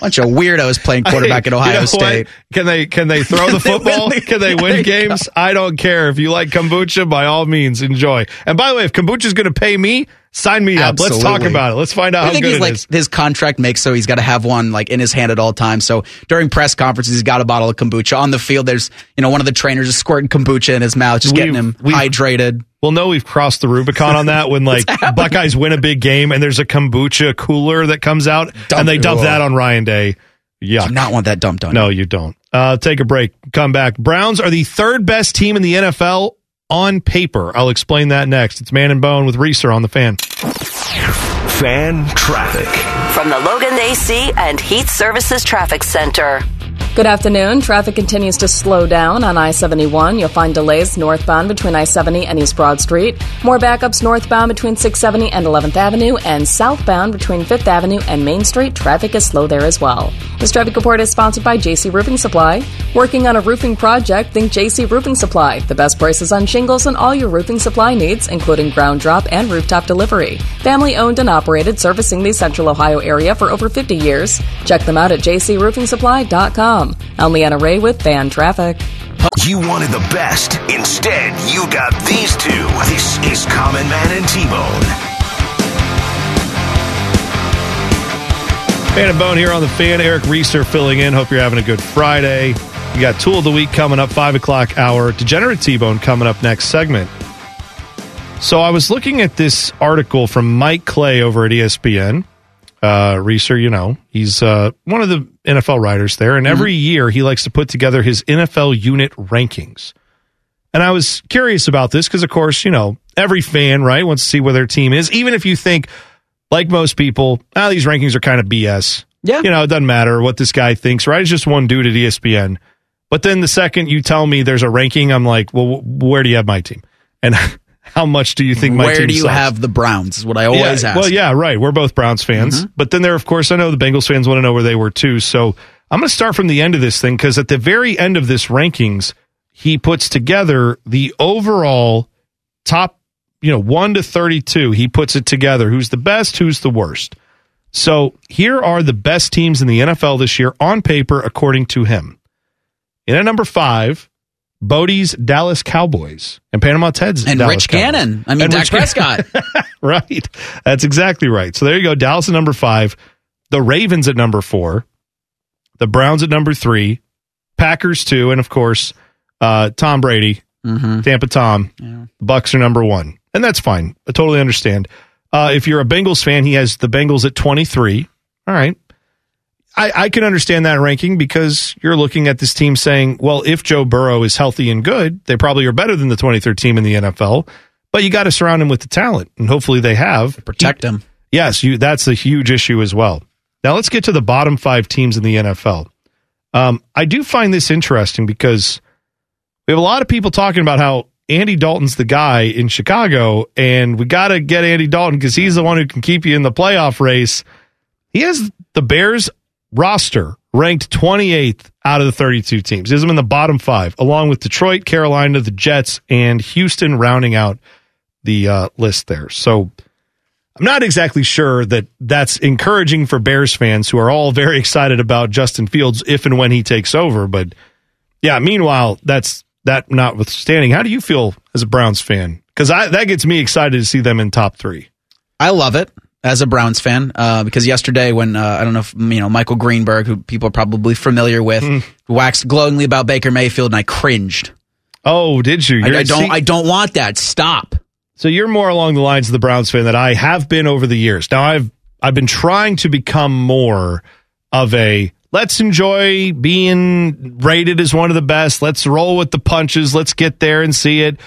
Bunch of weirdos playing quarterback at Ohio you know what? State. Can they can they throw [LAUGHS] the Can they football? the- can they win [LAUGHS] games? I don't care. If you like kombucha, by all means, enjoy. And by the way, if kombucha is going to pay me, sign me up. Let's talk about it. Let's find out I how think good he's it like is. his contract makes so he's got to have one like in his hand at all times. So during press conferences, he's got a bottle of kombucha on the field. There's you know one of the trainers is squirting kombucha in his mouth, just getting We've- him hydrated. Well, no, we've crossed the Rubicon on that when [LAUGHS] like Buckeyes win a big game and there's a kombucha cooler that comes out Dump and they dump Whoa. that on Ryan Day. Yeah. Not want that dumped on. No, you. you don't. Uh, take a break. Come back. Browns are the third best team in the NFL on paper. I'll explain that next. It's Man and Bone with Reeser on the fan. Fan traffic. From the Logan AC and Heat Services Traffic Center. Good afternoon. Traffic continues to slow down on I 71. You'll find delays northbound between I 70 and East Broad Street. More backups northbound between 670 and 11th Avenue, and southbound between 5th Avenue and Main Street. Traffic is slow there as well. This traffic report is sponsored by JC Roofing Supply. Working on a roofing project? Think JC Roofing Supply. The best prices on shingles and all your roofing supply needs, including ground drop and rooftop delivery. Family owned and operated, servicing the Central Ohio area for over 50 years. Check them out at jcroofingsupply.com. I'm Leanna Ray with Fan Traffic. You wanted the best. Instead, you got these two. This is Common Man and T-Bone. Man and Bone here on the fan. Eric Reeser filling in. Hope you're having a good Friday. We got Tool of the Week coming up, 5 o'clock hour. Degenerate T-Bone coming up next segment. So I was looking at this article from Mike Clay over at ESPN. Uh, Reeser, you know, he's uh, one of the NFL writers there. And every year he likes to put together his NFL unit rankings. And I was curious about this because, of course, you know, every fan, right, wants to see where their team is. Even if you think, like most people, ah, these rankings are kind of BS. Yeah. You know, it doesn't matter what this guy thinks, right? It's just one dude at ESPN. But then the second you tell me there's a ranking, I'm like, well, wh- where do you have my team? And [LAUGHS] how much do you think my team sucks? Where team do you sucks? have the Browns? Is what I always yeah, ask. Mm-hmm. Well, yeah, right. We're both Browns fans. But then there, of course, I know the Bengals fans want to know where they were too. So I'm going to start from the end of this thing because at the very end of this rankings, he puts together the overall top, you know, 1 to 32. He puts it together. Who's the best? Who's the worst? So here are the best teams in the NFL this year on paper, according to him. In at number five, Bodie's Dallas Cowboys and Panama Ted's and Dallas Rich Cowboys. Gannon. I mean, And Dak Rich Prescott. [LAUGHS] right. That's exactly right. So there you go. Dallas at number five, the Ravens at number four, the Browns at number three, Packers two, and of course, uh, Tom Brady, Mm-hmm. Tampa Tom. The Bucks are number one, and that's fine. I totally understand. Uh, if you're a Bengals fan, he has the Bengals at 23. All right. I, I can understand that ranking because you're looking at this team saying, well, if Joe Burrow is healthy and good, they probably are better than the 23rd team in the NFL. But you got to surround him with the talent, and hopefully they have. Protect him. Yes, you. That's a huge issue as well. Now let's get to the bottom five teams in the NFL. Um, I do find this interesting because we have a lot of people talking about how Andy Dalton's the guy in Chicago, and we got to get Andy Dalton because he's the one who can keep you in the playoff race. He has the Bears roster ranked 28th out of the 32 teams. Has them in the bottom five, along with Detroit, Carolina, the Jets, and Houston rounding out the uh, list there. So I'm not exactly sure that that's encouraging for Bears fans who are all very excited about Justin Fields if and when he takes over. But yeah, meanwhile, that's that notwithstanding. How do you feel as a Browns fan? Because that gets me excited to see them in top three. I love it as a Browns fan uh, because yesterday when uh, I don't know if you know Michael Greenberg, who people are probably familiar with, Hmm. waxed glowingly about Baker Mayfield, and I cringed. Oh, did you? I, I don't. see- I don't want that. Stop. So you're more along the lines of the Browns fan that I have been over the years. Now I've I've been trying to become more of a let's enjoy being rated as one of the best. Let's roll with the punches. Let's get there and see it.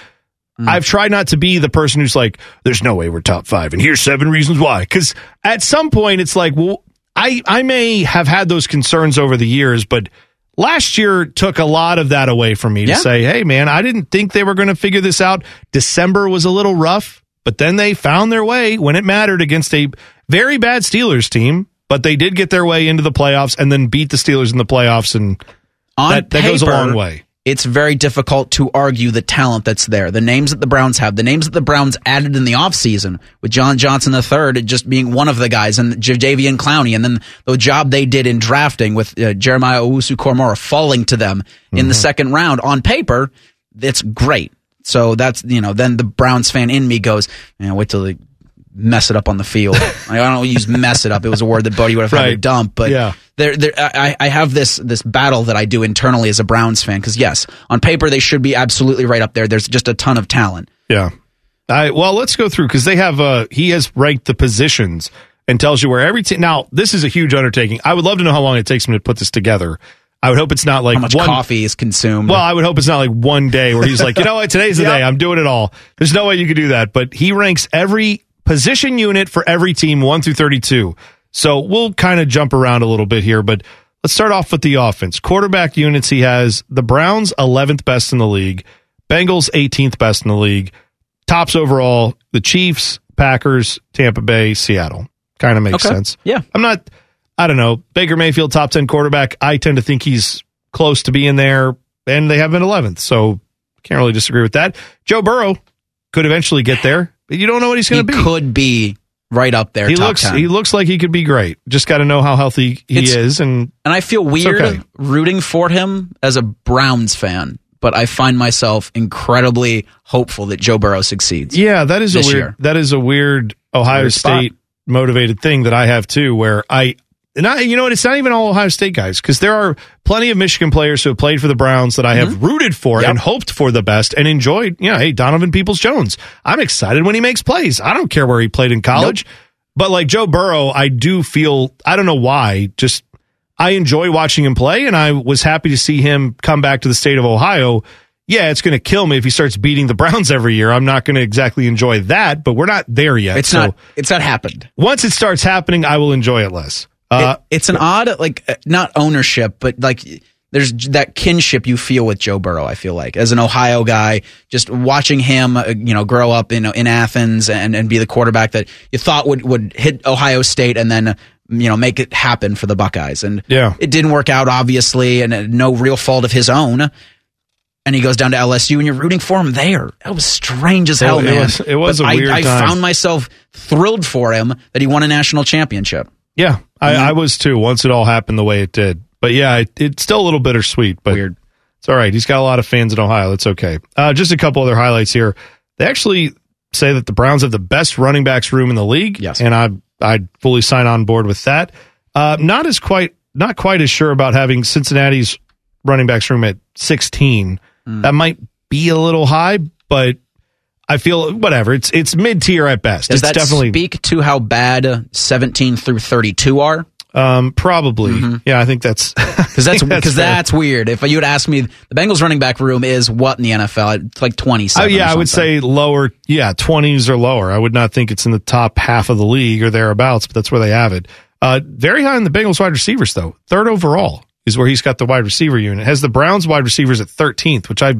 Mm. I've tried not to be the person who's like, there's no way we're top five, and here's seven reasons why. Because at some point, it's like, well, I, I may have had those concerns over the years, but last year took a lot of that away from me to say, hey, man, I didn't think they were going to figure this out. December was a little rough, but then they found their way when it mattered against a very bad Steelers team. But they did get their way into the playoffs and then beat the Steelers in the playoffs, and On that, that goes a long way. It's very difficult to argue the talent that's there. The names that the Browns have, the names that the Browns added in the offseason with John Johnson III just being one of the guys and Jadeveon Clowney, and then the job they did in drafting with uh, Jeremiah Owusu Koramoah falling to them in Mm-hmm. the second round on paper, it's great. So that's, you know, then the Browns fan in me goes, man, wait till they mess it up on the field. [LAUGHS] I don't use mess it up. It was a word that Bodie would have had to dump, but Yeah. there, there, I, I have this this battle that I do internally as a Browns fan because yes, on paper they should be absolutely right up there. There's just a ton of talent. Yeah. I well, let's go through because they have uh he has ranked the positions and tells you where every team. Now, this is a huge undertaking. I would love to know how long it takes him to put this together. I would hope it's not like How much one, coffee is consumed? Well, I would hope it's not like one day where he's like, you know what, today's the [LAUGHS] day. I'm doing it all. There's no way you could do that. But he ranks every position unit for every team one through 32. So we'll kind of jump around a little bit here, but let's start off with the offense. Quarterback units, he has the Browns 11th best in the league, Bengals 18th best in the league, tops overall, the Chiefs, Packers, Tampa Bay, Seattle. Kind of makes Okay. sense. Yeah. I'm not, I don't know, Baker Mayfield, top 10 quarterback. I tend to think he's close to being there, and they have been 11th. So can't really disagree with that. Joe Burrow could eventually get there, but you don't know what he's going to be. could be right up there. he looks 10. he looks like he could be great. Just got to know how healthy he It's- is, and and I feel weird okay. rooting for him as a Browns fan, but I find myself incredibly hopeful that Joe Burrow succeeds. yeah, that is a weird year. that is a weird Ohio Weird. State motivated thing that I have too, where I. And you know what? It's not even all Ohio State guys because there are plenty of Michigan players who have played for the Browns that I have rooted for Mm-hmm. Yep. and hoped for the best and enjoyed. Yeah, hey, Donovan Peoples Jones. I'm excited when he makes plays. I don't care where he played in college, but like Joe Burrow, I do feel I don't know why. Just I enjoy watching him play, and I was happy to see him come back to the state of Ohio. Yeah, it's going to kill me if he starts beating the [LAUGHS] Browns every year. I'm not going to exactly enjoy that, but we're not there yet. It's so not. It's not happened. once it starts happening, I will enjoy it less. Uh, It- it's an odd, like, uh, not ownership, but like, there's that kinship you feel with Joe Burrow. I feel like as an Ohio guy, just watching him, uh, you know, grow up in in Athens and and be the quarterback that you thought would would hit Ohio State and then. You know, make it happen for the Buckeyes, and Yeah. it didn't work out, obviously, and no real fault of his own. And he goes down to LSU, and you're rooting for him there. That was strange as hell, it man. was- it was But a I- weird I time. found myself thrilled for him that he won a national championship. Yeah, I. I was too. Once it all happened the way it did, but yeah, it, it's still a little bittersweet. But Weird. It's all right. He's got a lot of fans in Ohio. It's okay. Uh, just a couple other highlights here. They actually say that the Browns have the best running backs room in the league. Yes. and I I fully sign on board with that. Uh, not as quite not quite as sure about having Cincinnati's running backs room at sixteen. Hmm. That might be a little high, but I feel whatever. It's it's mid tier at best. Does it's that definitely speak to how bad uh, 17 through 32 are? Um, probably. Yeah, I think that's [LAUGHS] Because that's because fair. that's weird. If you would ask me, the Bengals running back room is what in the NFL? It's like twenty. Oh 27. yeah, I would say lower. Yeah, twenties or lower. I would not think it's in the top half of the league or thereabouts, but that's where they have it. Uh, very high in the Bengals wide receivers though. Third overall is where he's got the wide receiver unit. Has the Browns wide receivers at thirteenth, which I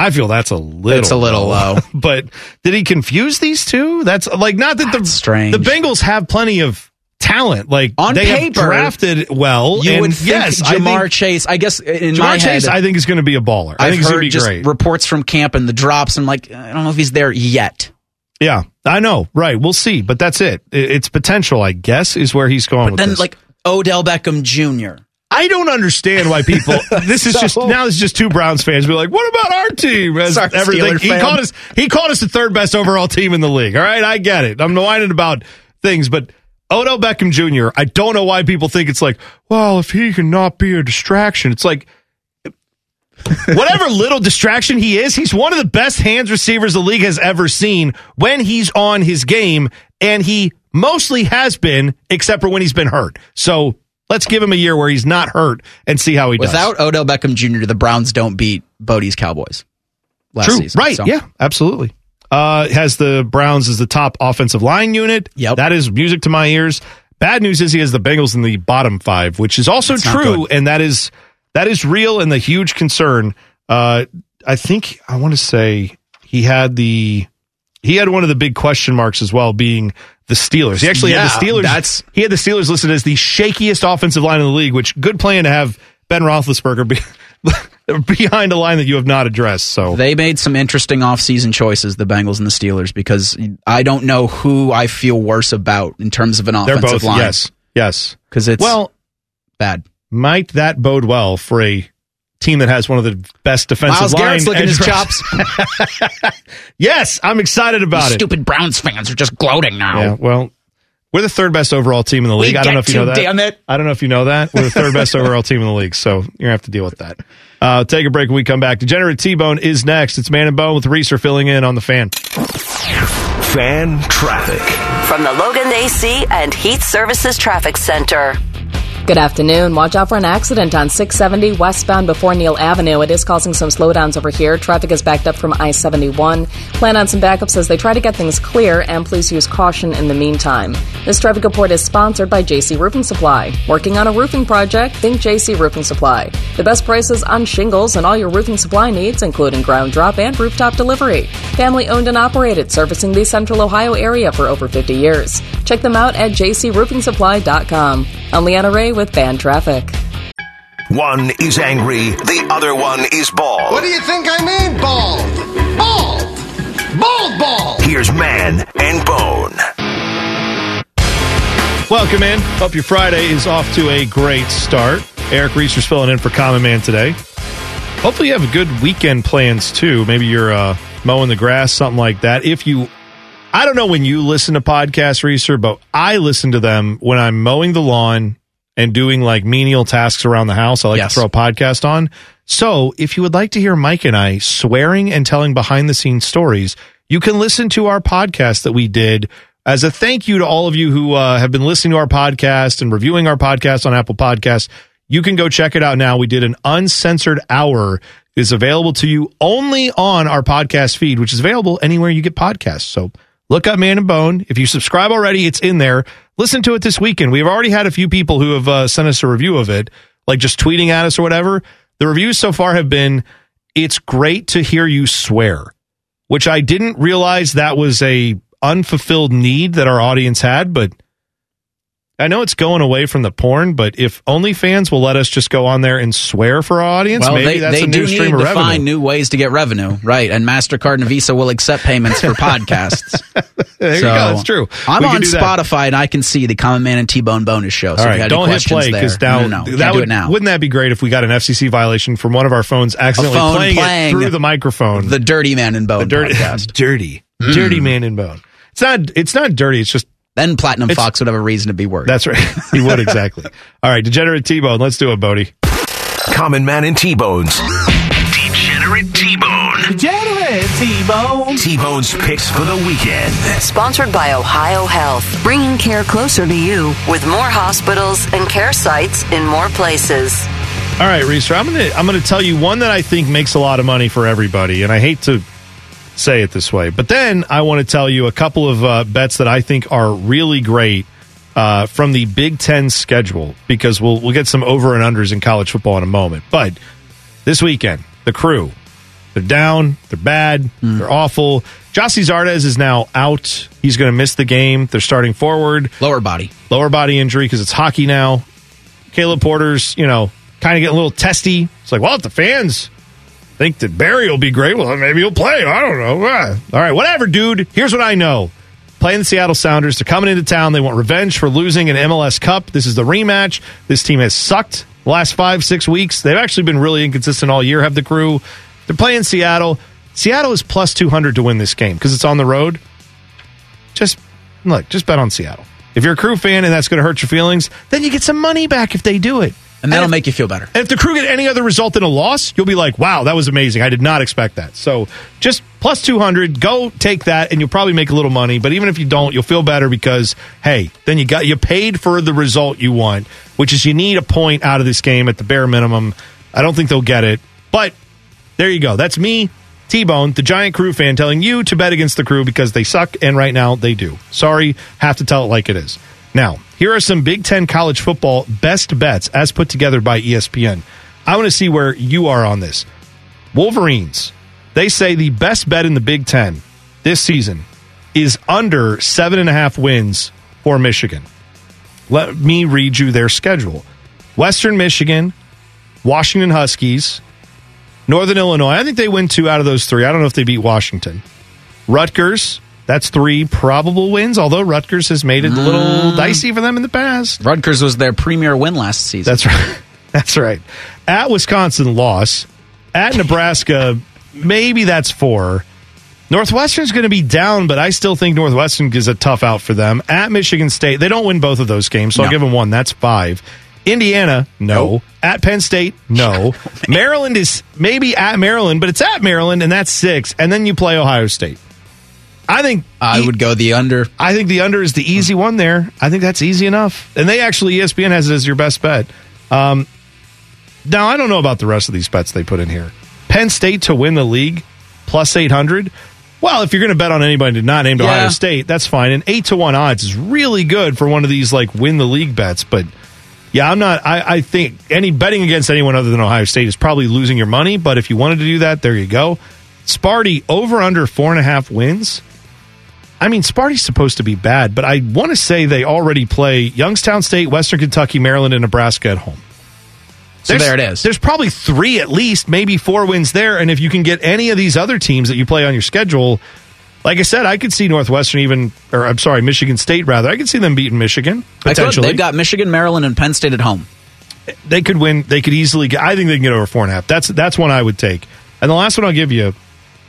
I feel that's a little It's a little low. [LAUGHS] but did he confuse these two? That's like not that the That's strange. the Bengals have plenty of talent. Like On they have paper, drafted well. you and would think yes, I Ja'Marr think Chase. I guess in Ja'Marr my Chase, head, I think is going to be a baller. I I've think he's going to be just great. reports from camp and the drops. and like, I don't know if he's there yet. Yeah, I know. Right. We'll see. But that's it. It's potential, I guess, is where he's going But with then this. like Odell Beckham Jr. I don't understand why people. [LAUGHS] This is just now. It's just two Browns fans be like, "What about our team?" As everything he fan. called us. He called us the third best overall team in the league. All right, I get it. I'm whining about things, but Odell Beckham Jr. I don't know why people think it's like, well, if he can not be a distraction, it's like. Whatever [LAUGHS] little distraction he is, he's one of the best hands receivers the league has ever seen when he's on his game, and he mostly has been, except for when he's been hurt. So let's give him a year where he's not hurt and see how he does. Without Odell Beckham Jr., the Browns don't beat Bodie's Cowboys last True. season. Right. So- Yeah, absolutely. Uh, has the Browns as the top offensive line unit. Yep. That is music to my ears. Bad news is he has the Bengals in the bottom five, which is also That's true, and that is that is real and the huge concern. Uh, I think I want to say he had the he had one of the big question marks as well, being the Steelers. He actually Yeah, had the Steelers. that's- he had the Steelers listed as the shakiest offensive line in the league, which good plan to have Ben Roethlisberger be, [LAUGHS] behind a line that you have not addressed. So They made some interesting offseason choices, the Bengals and the Steelers, because I don't know who I feel worse about in terms of an offensive both line. yes, yes. Because it's Well, bad. might that bode well for a team that has one of the best defensive Miles line Garrett's licking his chops. [LAUGHS] yes, I'm excited about it. Stupid Browns fans are just gloating now. Yeah, well, we're the third best overall team in the We league. I don't know if you know that. damn it. I don't know if you know that. We're the third best overall team in the league, so you're gonna have to deal with that. Uh, take a break when we come back. Degenerate T Bone is next. It's Man and Bone with Reeser filling in on the fan. Fan traffic. From the Logan AC and Heat Services Traffic Center. Good afternoon. Watch out for an accident on 670 westbound before Neal Avenue. It is causing some slowdowns over here. Traffic is backed up from I 71. Plan on some backups as they try to get things clear, and please use caution in the meantime. This traffic report is sponsored by JC Roofing Supply. Working on a roofing project? Think JC Roofing Supply. The best prices on shingles and all your roofing supply needs, including ground drop and rooftop delivery. Family owned and operated, servicing the central Ohio area for over 50 years. Check them out at jcroofingsupply.com. I'm Leanna Ray with Fan Traffic. One is angry, the other one is bald. What do you think I mean, bald? Bald! Bald bald! Here's Man and Bone. Welcome in. Hope your Friday is off to a great start. Eric Reeser's filling in for Common Man today. Hopefully, you have good weekend plans too. Maybe you're uh, mowing the grass, something like that. If you, I don't know when you listen to podcasts, Reeser, but I listen to them when I'm mowing the lawn and doing like menial tasks around the house. I like Yes. to throw a podcast on. So, if you would like to hear Mike and I swearing and telling behind the scenes stories, you can listen to our podcast that we did as a thank you to all of you who uh, have been listening to our podcast and reviewing our podcast on Apple Podcasts. You can go check it out now. We did an uncensored hour. is available to you only on our podcast feed, which is available anywhere you get podcasts. So look up Man and Bone. If you subscribe already, it's in there. Listen to it this weekend. We've already had a few people who have uh, sent us a review of it, like just tweeting at us or whatever. The reviews so far have been, it's great to hear you swear, which I didn't realize that was a unfulfilled need that our audience had, but I know it's going away from the porn, but if OnlyFans will let us just go on there and swear for our audience, Well, maybe they, that's they a new stream of revenue. find new ways to get revenue, right? And Mastercard and Visa will accept payments for [LAUGHS] podcasts. there you So, go. That's true. I'm We on do that. Spotify and I can see the Common Man and T Bone bonus show. So All you right, don't hit play because now no, no, that would, it now. Wouldn't that be great if we got an FCC violation from one of our phones accidentally phone playing, playing it through the microphone? The Dirty Man and Bone The dirty, podcast. [LAUGHS] dirty, Mm. dirty man in bone. It's not. It's not dirty. It's just. Then Platinum It's- Fox would have a reason to be worried. That's right. [LAUGHS] he would exactly. [LAUGHS] All right, degenerate T-bone. Let's do it, Bodie. Common Man and T-Bones. Degenerate T-Bone. Degenerate T-Bone. T-Bone's picks for the weekend. Sponsored by Ohio Health, bringing care closer to you with more hospitals and care sites in more places. All right, Reeser. I'm gonna I'm gonna tell you one that I think makes a lot of money for everybody, and I hate to say it this way, but then I want to tell you a couple of uh, bets that I think are really great uh, from the Big Ten schedule because we'll we'll get some over and unders in college football in a moment. But this weekend, the crew, they're down, they're bad, they're awful. Gyasi Zardes is now out. He's going to miss the game. They're starting forward. Lower body. Lower body injury because it's hockey now. Caleb Porter's, you know, kind of getting a little testy. It's like, well, if the fans think that Barry will be great, well, maybe he'll play. I don't know. Ah. All right, whatever, dude. Here's what I know. Playing the Seattle Sounders. They're coming into town. They want revenge for losing an MLS Cup. This is the rematch. This team has sucked the last five, six weeks. They've actually been really inconsistent all year, have the crew. They're playing Seattle. Seattle is plus 200 to win this game because it's on the road. Just look, just bet on Seattle. If you're a crew fan and that's going to hurt your feelings, then you get some money back if they do it. And that'll if- make you feel better. And if the crew get any other result than a loss, you'll be like, wow, that was amazing. I did not expect that. So just plus 200, go take that and you'll probably make a little money. But even if you don't, you'll feel better because, hey, then you got, you paid for the result you want, which is you need a point out of this game at the bare minimum. I don't think they'll get it. But there you go. That's me, T Bone, the Giant Crew fan, telling you to bet against the crew because they suck, and right now they do. Sorry, have to tell it like it is. Now, here are some Big Ten college football best bets as put together by ESPN. I want to see where you are on this. Wolverines, they say the best bet in the Big Ten this season is under seven and a half wins for Michigan. Let me read you their schedule Western Michigan, Washington Huskies, Northern Illinois. I think they win two out of those three. I don't know if they beat Washington. Rutgers, that's three probable wins, although Rutgers has made it a little mm. dicey for them in the past. Rutgers was their premier win last season. That's right. [LAUGHS] That's right. At Wisconsin, loss. At Nebraska, maybe that's four. Northwestern's going to be down, but I still think Northwestern is a tough out for them. At Michigan State, they don't win both of those games, so I'll give them one. That's five. Indiana, no. At Penn State, no. [LAUGHS] Oh, Maryland is maybe at Maryland, but it's at Maryland, and that's six. And then you play Ohio State. I think I would go the under. I think the under is the easy one there. I think that's easy enough. And they actually, ESPN has it as your best bet. Um, now, I don't know about the rest of these bets they put in here. Penn State to win the league, plus 800. Well, if you're going to bet on anybody not named Yeah. Ohio State, that's fine. And 8 to 1 odds is really good for one of these, like, win the league bets. But yeah, I'm not, I, I think any betting against anyone other than Ohio State is probably losing your money. But if you wanted to do that, there you go. Sparty over under four and a half wins. I mean, Sparty's supposed to be bad, but I want to say they already play Youngstown State, Western Kentucky, Maryland, and Nebraska at home. So there it is. There's probably three at least, maybe four wins there. And if you can get any of these other teams that you play on your schedule, like I said, I could see Northwestern even, or I'm sorry, Michigan State rather. I could see them beating Michigan potentially. They've got Michigan, Maryland, and Penn State at home. they could win. They could easily get. I think they can get over four and a half. That's that's one I would take. And the last one I'll give you,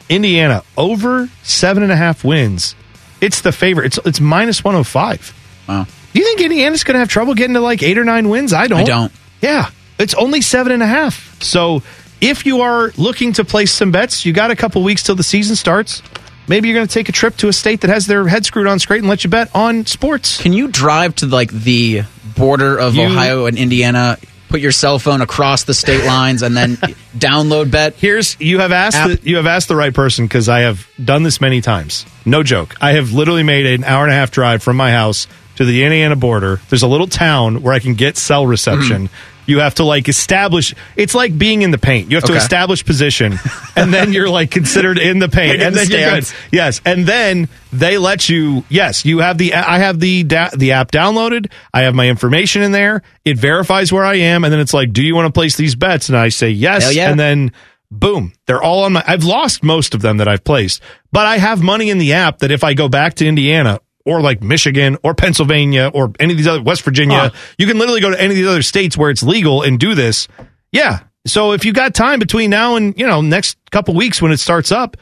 Indiana over seven and a half wins. It's the favorite. It's it's minus one hundred five. Wow. Do you think Indiana's going to have trouble getting to like eight or nine wins? I don't. I don't. Yeah, it's only seven and a half. So if you are looking to place some bets, you got a couple weeks till the season starts. Maybe you're going to take a trip to a state that has their head screwed on straight and let you bet on sports. Can you drive to like the border of You- Ohio and Indiana, put your cell phone across the state lines, and then [LAUGHS] download bet? Here's you have asked App. the, you have asked the right person because I have done this many times. No joke. I have literally made an hour and a half drive from my house to the Indiana border. There's a little town where I can get cell reception. Hmm. You have to like establish. It's like being in the paint. You have to Okay. establish position, [LAUGHS] and then you're like considered in the paint, and the then you're good. Yes, and then they let you. Yes, you have the. I have the da- the app downloaded. I have my information in there. It verifies where I am, and then it's like, "Do you want to place these bets?" And I say yes, yeah. and then boom, they're all on my. I've lost most of them that I've placed, but I have money in the app that if I go back to Indiana or like Michigan or Pennsylvania or any of these other West Virginia, Huh. you can literally go to any of these other states where it's legal and do this. Yeah. So if you got time between now and you know next couple weeks when it starts up,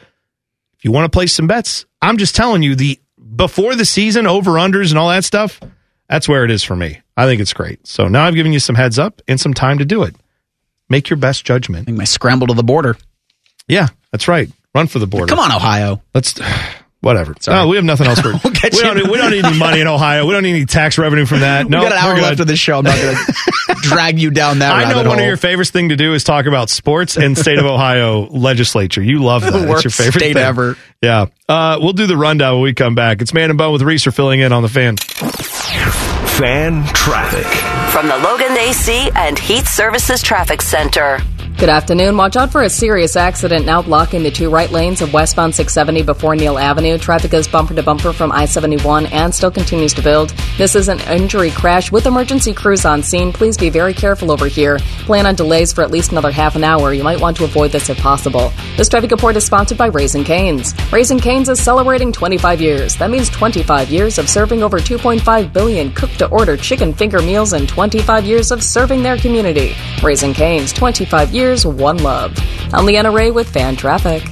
if you want to place some bets, I'm just telling you the before the season over unders and all that stuff. That's where it is for me. I think it's great. So now I've given you some heads up and some time to do it. Make your best judgment. I think my scramble to the border. Yeah, that's right. Run for the border. Come on, Ohio. Let's [SIGHS] whatever. Sorry. No, we have nothing else for. [LAUGHS] We'll get we, you- don't, need- we don't need any money in Ohio. We don't need any tax revenue from that. [LAUGHS] No, we got an hour good. left of this show. I'm not going [LAUGHS] to drag you down that I know one hole. of your favorite thing to do is talk about sports and state of Ohio legislature. You love that. The It's your favorite state thing. ever. Yeah. Uh, we'll do the rundown when we come back. It's Man and Bone with Reeser filling in on the fan. Fan traffic. From the Logan AC and Heat Services Traffic Center. Good afternoon. Watch out for a serious accident now blocking the two right lanes of westbound 670 before Neal Avenue. Traffic is bumper to bumper from I 71 and still continues to build. This is an injury crash with emergency crews on scene. Please be very careful over here. Plan on delays for at least another half an hour. You might want to avoid this if possible. This traffic report is sponsored by Raising Canes. Raising Canes is celebrating 25 years. That means 25 years of serving over 2.5 billion cooked to order chicken finger meals and 25 years of serving their community. Raising Canes, 25 years, one love. I'm Leanna Ray with Fan Traffic.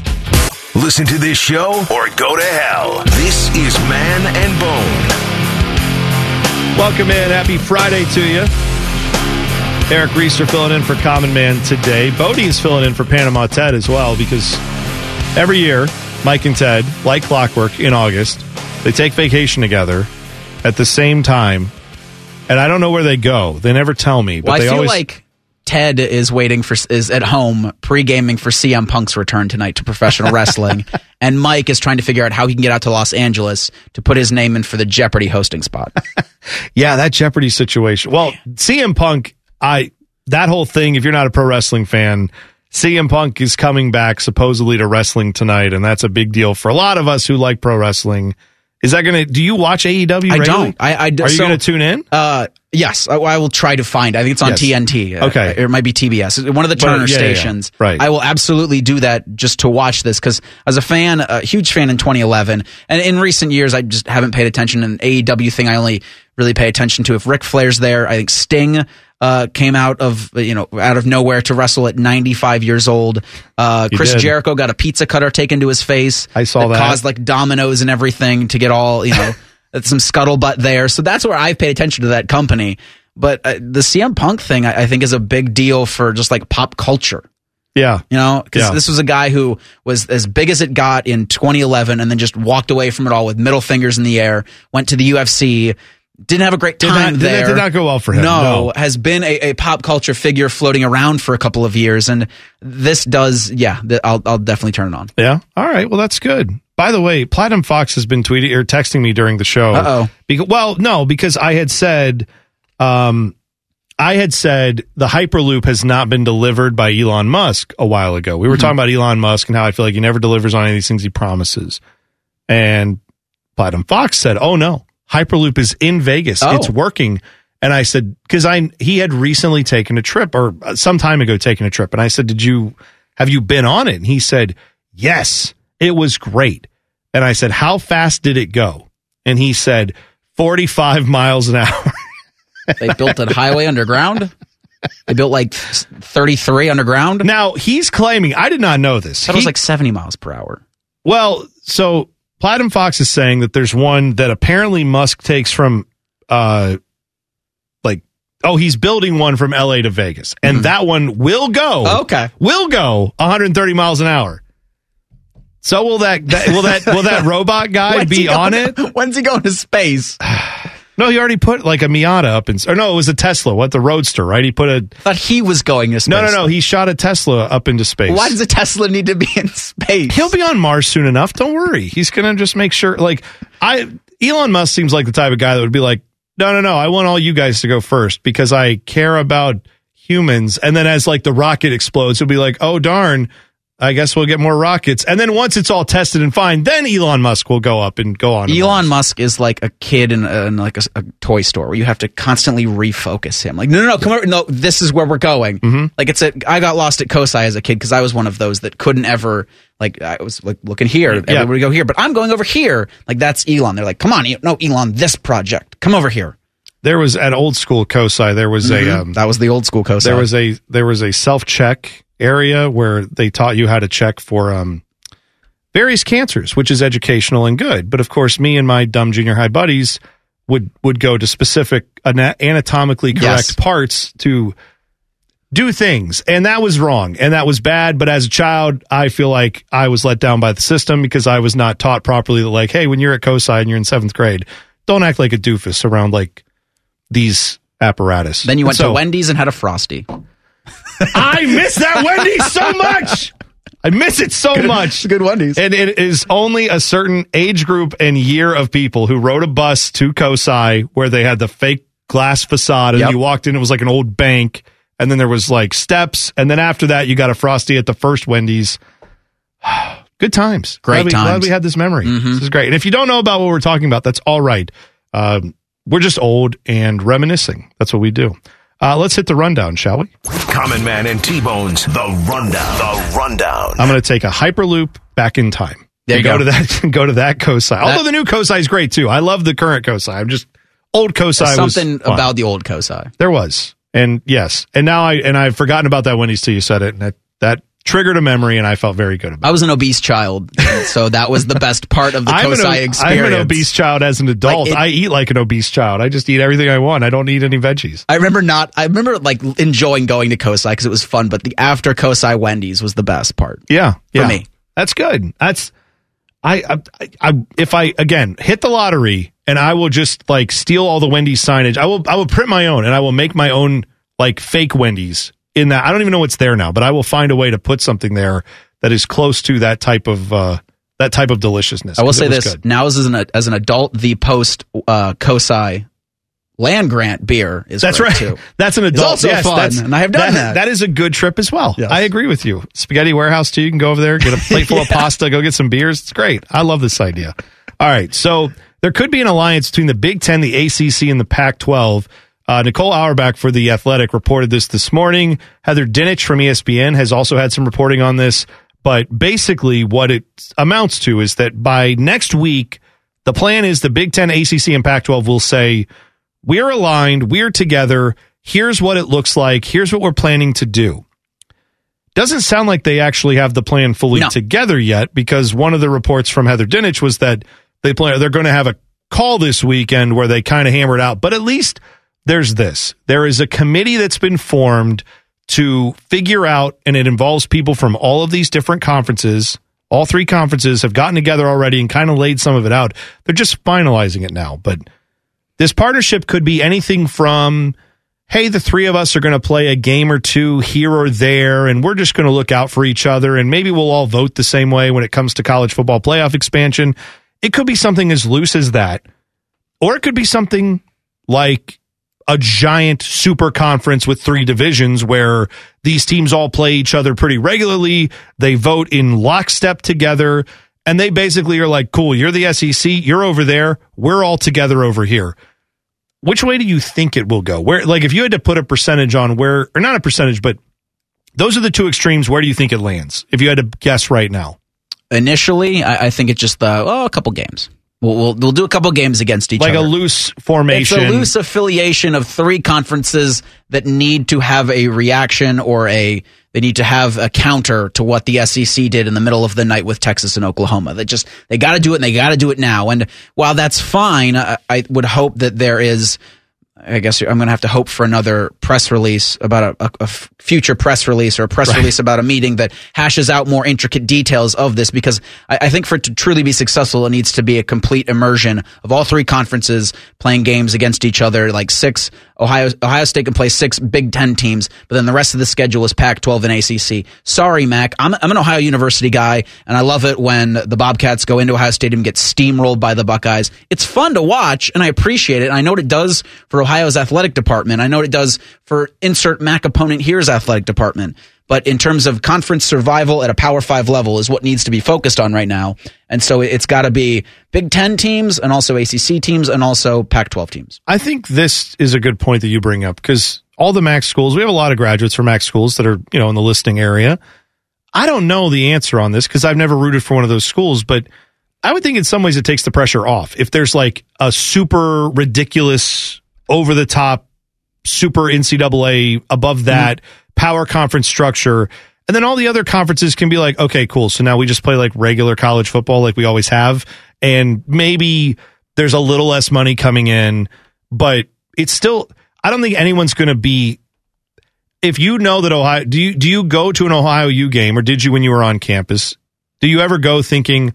Listen to this show or go to hell. This is Man and Bone. Welcome in. Happy Friday to you. Eric Reeser filling in for Common Man today. Bodie is filling in for Panama Ted as well because every year, Mike and Ted, like clockwork in August, they take vacation together at the same time. And I don't know where they go. They never tell me. But Well, I they feel always, like Ted is waiting for is at home pre gaming for CM Punk's return tonight to professional wrestling, [LAUGHS] and Mike is trying to figure out how he can get out to Los Angeles to put his name in for the Jeopardy hosting spot. [LAUGHS] Yeah, that Jeopardy situation. Well, CM Punk, I that whole thing. If you're not a pro wrestling fan, CM Punk is coming back supposedly to wrestling tonight, and that's a big deal for a lot of us who like pro wrestling. Is that gonna? Do you watch AEW? I regularly? don't. I, I Are you so, gonna tune in? Uh, yes, I, I will try to find. I think it's on Yes. TNT. Okay. Uh, it might be TBS. One of the But, Turner yeah, yeah, yeah. stations. Right. I will absolutely do that just to watch this because as a fan, a huge fan in 2011, and in recent years, I just haven't paid attention. An AEW thing, I only really pay attention to if Ric Flair's there. I think Sting. Uh, came out of you know out of nowhere to wrestle at 95 years old. Uh, Chris did. Jericho got a pizza cutter taken to his face. I saw that. caused like dominoes and everything to get all you know [LAUGHS] some scuttlebutt there. So that's where I've paid attention to that company. But uh, the CM Punk thing, I, I think, is a big deal for just like pop culture. Yeah. You know, because Yeah. this was a guy who was as big as it got in 2011, and then just walked away from it all with middle fingers in the air. Went to the UFC. Didn't have a great time did- that there. did not go well for him, No, no. has been a, a pop culture figure floating around for a couple of years, and this does, yeah, th- I'll I'll definitely turn it on. Yeah. All right. Well, that's good. By the way, Platinum Fox has been tweeting or texting me during the show. Uh-oh. Because, well, no, because I had said, um, I had said the Hyperloop has not been delivered by Elon Musk a while ago. We were talking about Elon Musk and how I feel like he never delivers on any of these things he promises. And Platinum Fox said, "Oh no, Hyperloop is in Vegas. Oh. It's working." And I said, because I he had recently taken a trip or uh, some time ago taken a trip, and I said, "Did you have you been on it?" And he said, "Yes, it was great." And I said, "How fast did it go?" And he said, "45 [LAUGHS] miles an hour." [LAUGHS] They built a highway underground. They built like 33 underground. Now he's claiming I did not know this. That was like 70 miles per hour. Well, so Platinum Fox is saying that there's one that apparently Musk takes from, uh, like, oh, he's building one from LA to Vegas, and that one will go. Mm-hmm. Okay. will go 130 miles an hour. So will that, that will that will that [LAUGHS] robot guy be on it? [LAUGHS] When's he going to space? [SIGHS] [SIGHS] [SIGHS] No, he already put like a Miata up in, or no, it was a Tesla. What the Roadster, right? He put a I thought he was going to space. no, no, no. He shot a Tesla up into space. Why does a Tesla need to be in space? He'll be on Mars soon enough. Don't worry. He's gonna just make sure. Like I, Elon Musk seems like the type of guy that would be like, no, no, no. I want all you guys to go first because I care about humans. And then as like the rocket explodes, he'll be like, oh darn. I guess we'll get more rockets. And then once it's all tested and fine, then Elon Musk will go up and go on. Elon Musk is like a kid in, a, in like a, a toy store where you have to constantly refocus him. Like, no, no, no, come over. No, this is where we're going. Mm-hmm. Like, it's a. I got lost at COSI as a kid because I was one of those that couldn't ever. Like, I was like looking here, Yeah. everybody go here, but I'm going over here. Like, that's Elon. They're like, come on, no, Elon, this project, come over here. There was at old school COSI. There was Mhm. a um, that was the old school COSI. There was a there was a self check area where they taught you how to check for um, various cancers, which is educational and good. But of course, me and my dumb junior high buddies would would go to specific anatomically correct Yes. parts to do things, and that was wrong and that was bad. But as a child, I feel like I was let down by the system because I was not taught properly that like, hey, when you're at COSI and you're in seventh grade, don't act like a doofus around like these apparatus. then you went So- to Wendy's and had a frosty. I miss that Wendy's so much. I miss it so much. Good Wendy's. And it is only a certain age group and year of people who rode a bus to COSI where they had the fake glass facade and Yep. you walked in, it was like an old bank. And then there was like steps. And then after that, you got a Frosty at the first Wendy's. [SIGHS] Good times. Great glad we, Glad times. we had this memory. Mhm. This is great. And if you don't know about what we're talking about, that's all right. Um, we're just old and reminiscing. That's what we do. Uh, let's hit the rundown, shall we? Common Man and T-Bone's The Rundown. The Rundown. I'm going to take a hyperloop back in time. There you go. go. to that. [LAUGHS] Go to that COSI. Although the new COSI is great too. I love the current cosi. I'm just old cosi. Was something fun. about the old cosi. there was, and yes, and now I and I've forgotten about that Wendy's till you said it, and that that triggered a memory, and I felt very good about. It. I was an obese child, so that was the best part of the [LAUGHS] I'm an, COSI o- experience. I'm an obese child as an adult. Like, it- I eat like an obese child. I just eat everything I want. I don't eat any veggies. I remember not. I remember like enjoying going to COSI because it was fun, but the after COSI Wendy's was the best part. Yeah, For yeah. me. That's good. That's I, I, I if I again hit the lottery and I will just like steal all the Wendy's signage. I will I will print my own and I will make my own like fake Wendy's in that. I don't even know what's there now, but I will find a way to put something there that is close to that type of uh that type of deliciousness. I will say this good. now as an as an adult, the post uh, COSI land grant beer is That's right. too. [LAUGHS] That's an It's adult. also yes, fun, and I have done that. That is a good trip as well. I agree with you. Spaghetti Warehouse too. You can go over there, get a [LAUGHS] plate full of pasta, go get some beers. It's great. I love this idea. All right, so there could be an alliance between the Big Ten, the ACC, and the Pac-12. Uh, Nicole Auerbach for the Athletic reported this this morning. Heather Dinich from ESPN has also had some reporting on this. But basically, what it amounts to is that by next week, the plan is the Big Ten, ACC, and Pac 12 will say, We're aligned, we're together. Here's what it looks like. Here's what we're planning to do. Doesn't sound like they actually have the plan fully together yet because one of the reports from Heather Dinich was that they plan they're going to have a call this weekend where they kind of hammered out. But at least there's this. There is a committee that's been formed to figure out, and it involves people from all of these different conferences. All three conferences have gotten together already and kind of laid some of it out. They're just finalizing it now. But this partnership could be anything from, hey, the three of us are going to play a game or two here or there, and we're just going to look out for each other, and maybe we'll all vote the same way when it comes to college football playoff expansion. It could be something as loose as that, or it could be something like a giant super conference with three divisions where these teams all play each other pretty regularly. They vote in lockstep together. And they basically are like, cool, you're the SEC, you're over there, we're all together over here. Which way do you think it will go? Where, like, if you had to put a percentage on where, or not a percentage, but those are the two extremes. Where do you think it lands? If you had to guess right now, Initially, I, I think it's just the oh, a couple games. We'll, we'll we'll do a couple games against each like other. Like a loose formation. It's a loose affiliation of three conferences that need to have a reaction or a they need to have a counter to what the SEC did in the middle of the night with Texas and Oklahoma. They just they got to do it and they got to do it now. And while that's fine, I, I would hope that there is. I guess I'm going to have to hope for another press release about a future press release or a press Right. release about a meeting that hashes out more intricate details of this because I, I think for it to truly be successful, it needs to be a complete immersion of all three conferences playing games against each other. Like six, Ohio Ohio State can play six Big Ten teams, but then the rest of the schedule is Pac-12 and ACC. Sorry, Mac, I'm, I'm an Ohio University guy, and I love it when the Bobcats go into Ohio Stadium and get steamrolled by the Buckeyes. It's fun to watch, and I appreciate it. And I know what it does for Ohio's athletic department. I know what it does for insert Mac opponent here's athletic department. But in terms of conference survival at a Power Five level is what needs to be focused on right now. And so it's got to be Big Ten teams and also ACC teams and also Pac-12 teams. I think this is a good point that you bring up because all the Mac schools, we have a lot of graduates from Mac schools that are, you know, in the listing area. I don't know the answer on this because I've never rooted for one of those schools, but I would think in some ways it takes the pressure off. If there's like a super ridiculous, over the top, super NCAA above that mm-hmm. Power conference structure, and then all the other conferences can be like, okay, cool. So now we just play like regular college football like we always have. And maybe there's a little less money coming in, but it's still, I don't think anyone's going to be if you know that Ohio, do you do you go to an Ohio U game or did you when you were on campus? Do you ever go thinking,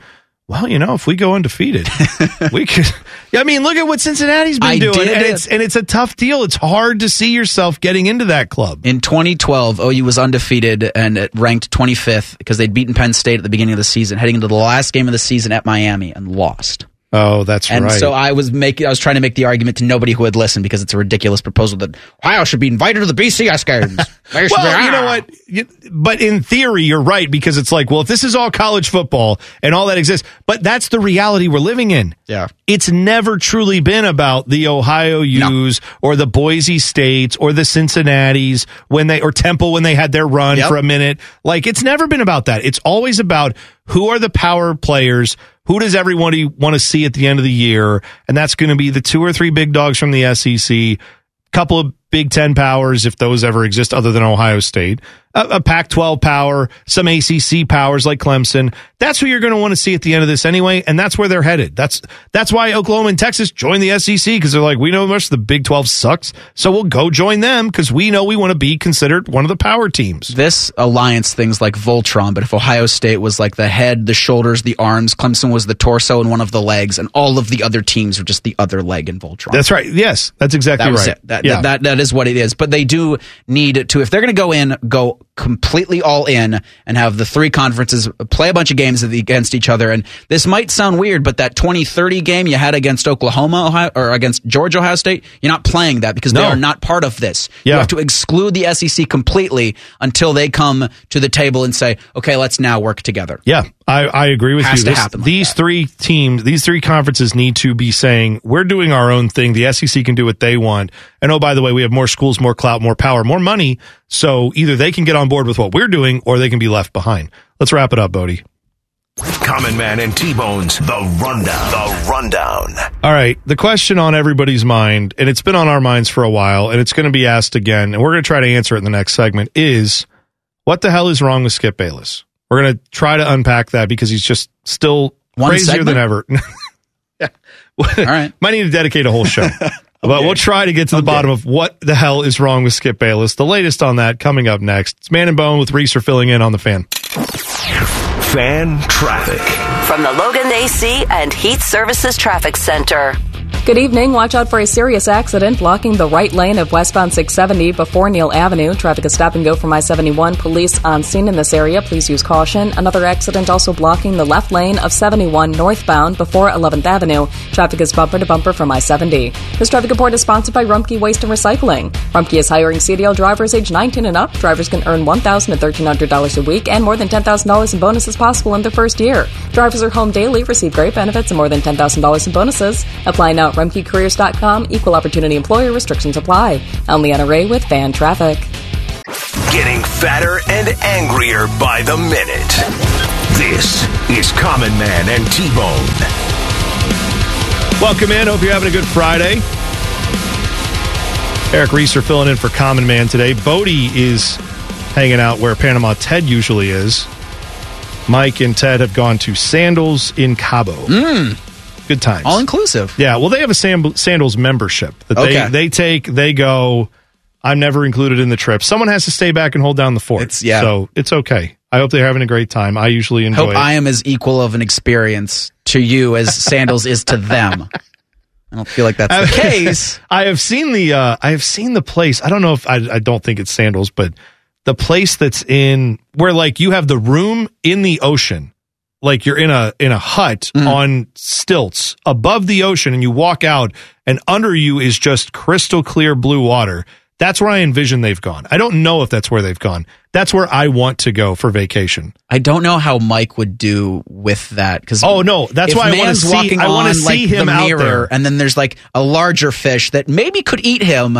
well, you know, if we go undefeated, [LAUGHS] we could. I mean, look at what Cincinnati's been I doing, and it. it's and it's a tough deal. It's hard to see yourself getting into that club. In 2012, OU was undefeated and ranked 25th because they'd beaten Penn State at the beginning of the season, heading into the last game of the season at Miami and lost. Oh, that's and right. And so I was making, I was trying to make the argument to nobody who would listen because it's a ridiculous proposal that Ohio should be invited to the BCS games. [LAUGHS] Well, be- you know ah. what? You- but in theory, you're right because it's like, well, if this is all college football and all that exists, but that's the reality we're living in. Yeah. It's never truly been about the Ohio U's or the Boise States or the Cincinnati's when they, or Temple when they had their run Yep. for a minute. Like, it's never been about that. It's always about who are the power players. Who does everybody want to see at the end of the year? And that's going to be the two or three big dogs from the SEC, couple of Big Ten powers, if those ever exist, other than Ohio State, a, a Pac 12 power, some ACC powers like Clemson. That's who you're going to want to see at the end of this anyway. And that's where they're headed. That's, that's why Oklahoma and Texas joined the SEC because they're like, we know how much the Big 12 sucks. So we'll go join them because we know we want to be considered one of the power teams. This alliance things like Voltron, but if Ohio State was like the head, the shoulders, the arms, Clemson was the torso and one of the legs, and all of the other teams were just the other leg in Voltron. That's right. Yes, that's exactly that right. it. That, yeah. that, that that is what it is. But they do need to if they're going to go in, go completely all in and have the three conferences play a bunch of games against each other. And this might sound weird, but that 2030 game you had against Oklahoma Ohio, or against Georgia Ohio State, you're not playing that because they are not part of this. Yeah. You have to exclude the SEC completely until they come to the table and say, okay, let's now work together. Yeah, I, I agree with Has you. to This- happen like these three teams, these three conferences need to be saying, we're doing our own thing. The SEC can do what they want. And oh, by the way, we have more schools, more clout, more power, more money. So either they can get on board with what we're doing or they can be left behind. Let's wrap it up, Bodie. Common Man and T-Bone's The Rundown. The Rundown. All right. The question on everybody's mind, and it's been on our minds for a while, and it's going to be asked again, and we're going to try to answer it in the next segment, is what the hell is wrong with Skip Bayless? We're going to try to unpack that because he's just still One crazier segment? than ever. [LAUGHS] yeah. All right. [LAUGHS] Might need to dedicate a whole show. [LAUGHS] But we'll try to get to the bottom of what the hell is wrong with Skip Bayless. The latest on that coming up next. It's Man and Bone with Reeser filling in on the fan. Fan traffic. From the Logan AC and Heat Services Traffic Center. Good evening. Watch out for a serious accident blocking the right lane of westbound 670 before Neal Avenue. Traffic is stop and go from I 71. Police on scene in this area. Please use caution. Another accident also blocking the left lane of 71 northbound before 11th Avenue. Traffic is bumper to bumper from I 70. This traffic report is sponsored by Rumpke Waste and Recycling. Rumpke is hiring CDL drivers age 19 and up. Drivers can earn $1,000 to $1,300 a week and more than $10,000 in bonuses possible in their first year. Drivers are home daily, receive great benefits and more than $10,000 in bonuses. Apply now at RumpkeCareers.com. Equal opportunity employer restrictions apply. I'm Leanna Ray with Fan Traffic. Getting fatter and angrier by the minute. This is Common Man and T-Bone. Welcome in. Hope you're having a good Friday. Eric Reeser filling in for Common Man today. Bodie is hanging out where Panama Ted usually is. Mike and Ted have gone to Sandals in Cabo. Hmm. Good times. All inclusive. Yeah, well, they have a Sam- Sandals membership that Okay. they they take. They go. I'm never included in the trip. Someone has to stay back and hold down the fort. It's- yeah. so it's okay. I hope they're having a great time. I usually enjoy Hope it. I am as equal of an experience to you as Sandals is to them. I don't feel like that's the [LAUGHS] case. [LAUGHS] I have seen the uh, I have seen the place. I don't know if I, I don't think it's Sandals, but the place that's in where like you have the room in the ocean, like you're in a in a hut Mm-hmm. on stilts above the ocean, and you walk out, and under you is just crystal clear blue water. That's where I envision they've gone. I don't know if that's where they've gone. That's where I want to go for vacation. I don't know how Mike would do with that because Oh, no, that's why I wanna see- I wanna see him the out mirror, there. and then there's like a larger fish that maybe could eat him.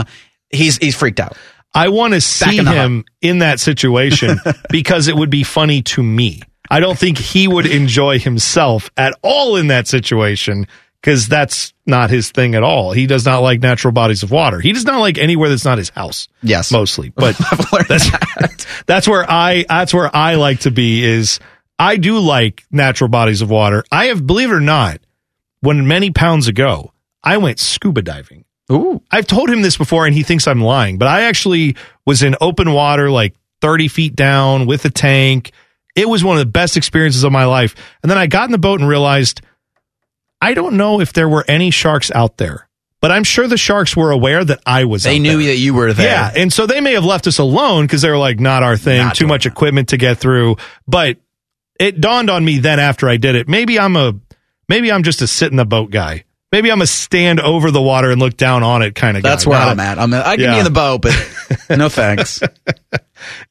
He's he's freaked out. I want to see in him in that situation [LAUGHS] because it would be funny to me. I don't think he would enjoy himself at all in that situation because that's not his thing at all. He does not like natural bodies of water. He does not like anywhere that's not his house. Yes. mostly. [LAUGHS] But that's [LAUGHS] that's where I that's where I like to be. Is I do like natural bodies of water. I have, believe it or not, when many pounds ago, I went scuba diving. Ooh. I've told him this before and he thinks I'm lying, but I actually was in open water, like 30 feet down with a tank. It was one of the best experiences of my life. And then I got in the boat and realized I don't know if there were any sharks out there, but I'm sure the sharks were aware that I was there. They knew there. that you were there. Yeah. And so they may have left us alone because they were like, not our thing, Not too much equipment to get through. But it dawned on me then after I did it, maybe I'm a, maybe I'm just a sit in the boat guy. Maybe I'm a stand over the water and look down on it kind of guy. That's where Not I'm a- at. I'm a, I can Yeah. be in the boat, but [LAUGHS] no thanks. [LAUGHS]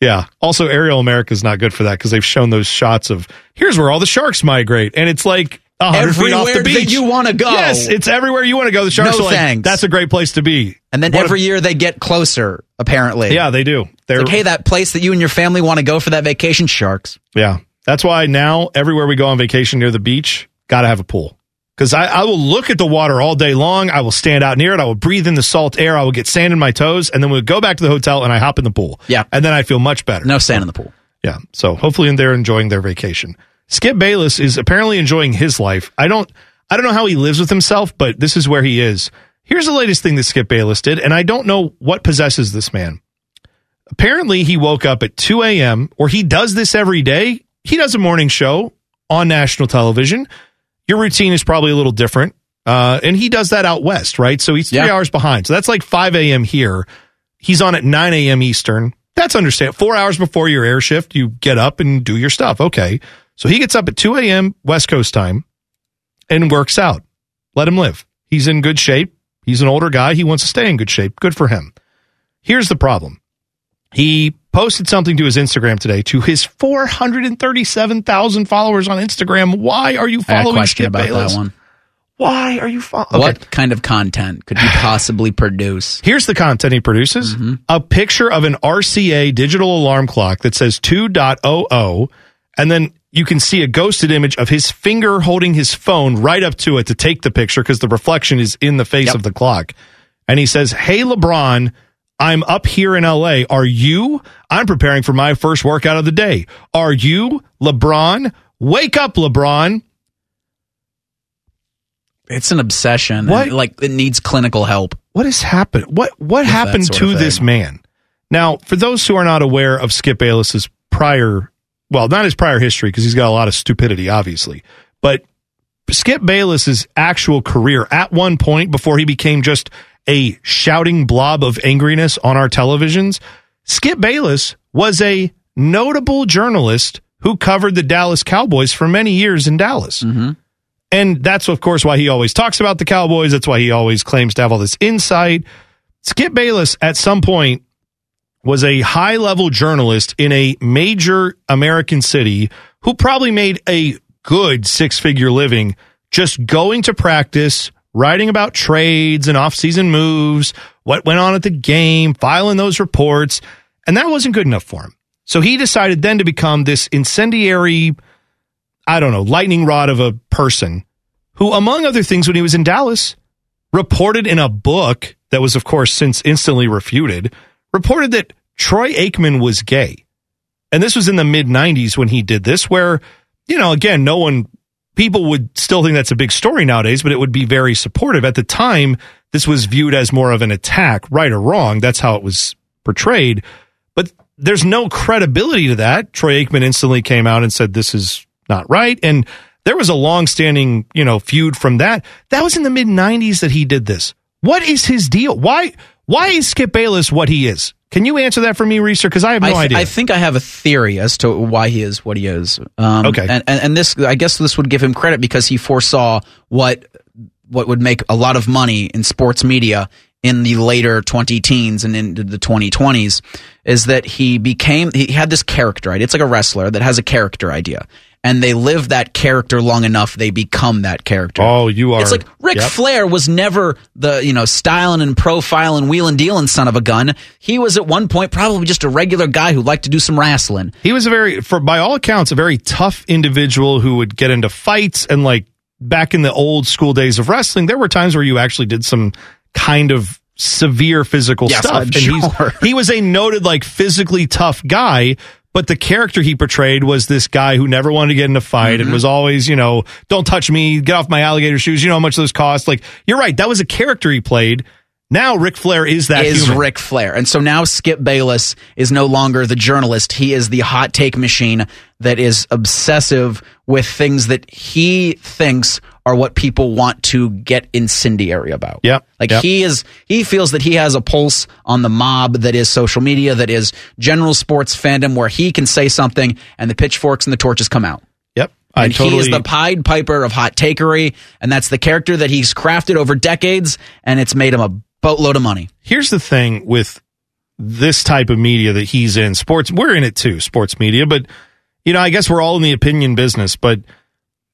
Yeah. Also, Aerial America is not good for that because they've shown those shots of here's where all the sharks migrate, and it's like hundred feet off the Everywhere that beach. you wanna go. Yes, it's everywhere you want to go. The sharks No are like, thanks. that's a great place to be. And then What a- every year they get closer. Apparently, yeah, they do. They're like, hey, that place that you and your family want to go for that vacation, sharks. yeah. That's why now everywhere we go on vacation near the beach, got to have a pool because I, I will look at the water all day long. I will stand out near it. I will breathe in the salt air. I will get sand in my toes, and then we'll go back to the hotel and I hop in the pool. Yeah. and then I feel much better. No sand in the pool. Yeah. So hopefully they're enjoying their vacation. Skip Bayless is apparently enjoying his life. I don't I don't know how he lives with himself, but this is where he is. Here's the latest thing that Skip Bayless did, and I don't know what possesses this man. Apparently he woke up at 2 a.m. or he does this every day. He does a morning show on national television. Your routine is probably a little different. Uh, and he does that out west, right? So he's three Yeah. hours behind. So that's like 5 a.m. here. He's on at 9 a.m. Eastern. That's understandable. Four hours before your air shift, you get up and do your stuff. Okay. So he gets up at 2 a.m. West Coast time and works out. Let him live. He's in good shape. He's an older guy. He wants to stay in good shape. Good for him. Here's the problem. He posted something to his Instagram today to his 437,000 followers on Instagram. Why are you I had a following Skip about Bayless? that one. Why are you following? What kind of content could you possibly produce? [SIGHS] Here's the content he produces mm-hmm. a picture of an RCA digital alarm clock that says 2.00, and then you can see a ghosted image of his finger holding his phone right up to it to take the picture because the reflection is in the face of the clock. And he says, Hey, LeBron, I'm up here in LA. Are you? I'm preparing for my first workout of the day. Are you, LeBron? Wake up, LeBron. It's an obsession. What? like it needs clinical help. what has happened? What what With happened to this man? Now, for those who are not aware of Skip Bayless's prior, well, not his prior history because he's got a lot of stupidity, obviously, but Skip Bayless's actual career at one point before he became just a shouting blob of angriness on our televisions, Skip Bayless was a notable journalist who covered the Dallas Cowboys for many years in Dallas. Mm-hmm. And that's, of course, why he always talks about the Cowboys. That's why he always claims to have all this insight. Skip Bayless, at some point, was a high level journalist in a major American city who probably made a good six figure living just going to practice, writing about trades and off season moves, what went on at the game, filing those reports. And that wasn't good enough for him. So he decided then to become this incendiary, I don't know, lightning rod of a person who, among other things, when he was in Dallas, reported in a book that was, of course, since instantly refuted, reported that Troy Aikman was gay. And this was in the mid 90s when he did this, where, you know, again, no one, people would still think that's a big story nowadays, but it would be very supportive. At the time, this was viewed as more of an attack, right or wrong. That's how it was portrayed. But there's no credibility to that. Troy Aikman instantly came out and said, this is not right. And there was a long-standing, you know, feud from that. That was in the mid '90s that he did this. What is his deal? Why? Why is Skip Bayless what he is? Can you answer that for me, Reeser? Because I have no I, th- idea. I think I have a theory as to why he is what he is. Um, Okay. and, and and this, I guess, this would give him credit because he foresaw what what would make a lot of money in sports media in the later 20 teens and into the 2020s is that he became he had this character right it's like a wrestler that has a character idea and they live that character long enough they become that character oh, you are. it's like Ric Yep. Flair was never the you know styling and profiling, wheeling dealing son of a gun. He was at one point probably just a regular guy who liked to do some wrestling. He was a very, for by all accounts, a very tough individual who would get into fights and like back in the old school days of wrestling, there were times where you actually did some kind of severe physical Yes, stuff. I'm and he's- sure. he was a noted like physically tough guy. But the character he portrayed was this guy who never wanted to get in a fight Mm-hmm. and was always, you know, don't touch me, get off my alligator shoes. You know how much those cost. Like, you're right. That was a character he played. Now Ric Flair is that is human. Ric Flair. And so now Skip Bayless is no longer the journalist. He is the hot take machine that is obsessive with things that he thinks are what people want to get incendiary about. Yeah, Like Yep. he is he feels that he has a pulse on the mob that is social media, that is general sports fandom where he can say something and the pitchforks and the torches come out. Yep. I and totally, he is the Pied Piper of hot takery, and that's the character that he's crafted over decades, and it's made him a boatload of money. here's the thing with this type of media that he's in sports we're in it too sports media but you know i guess we're all in the opinion business but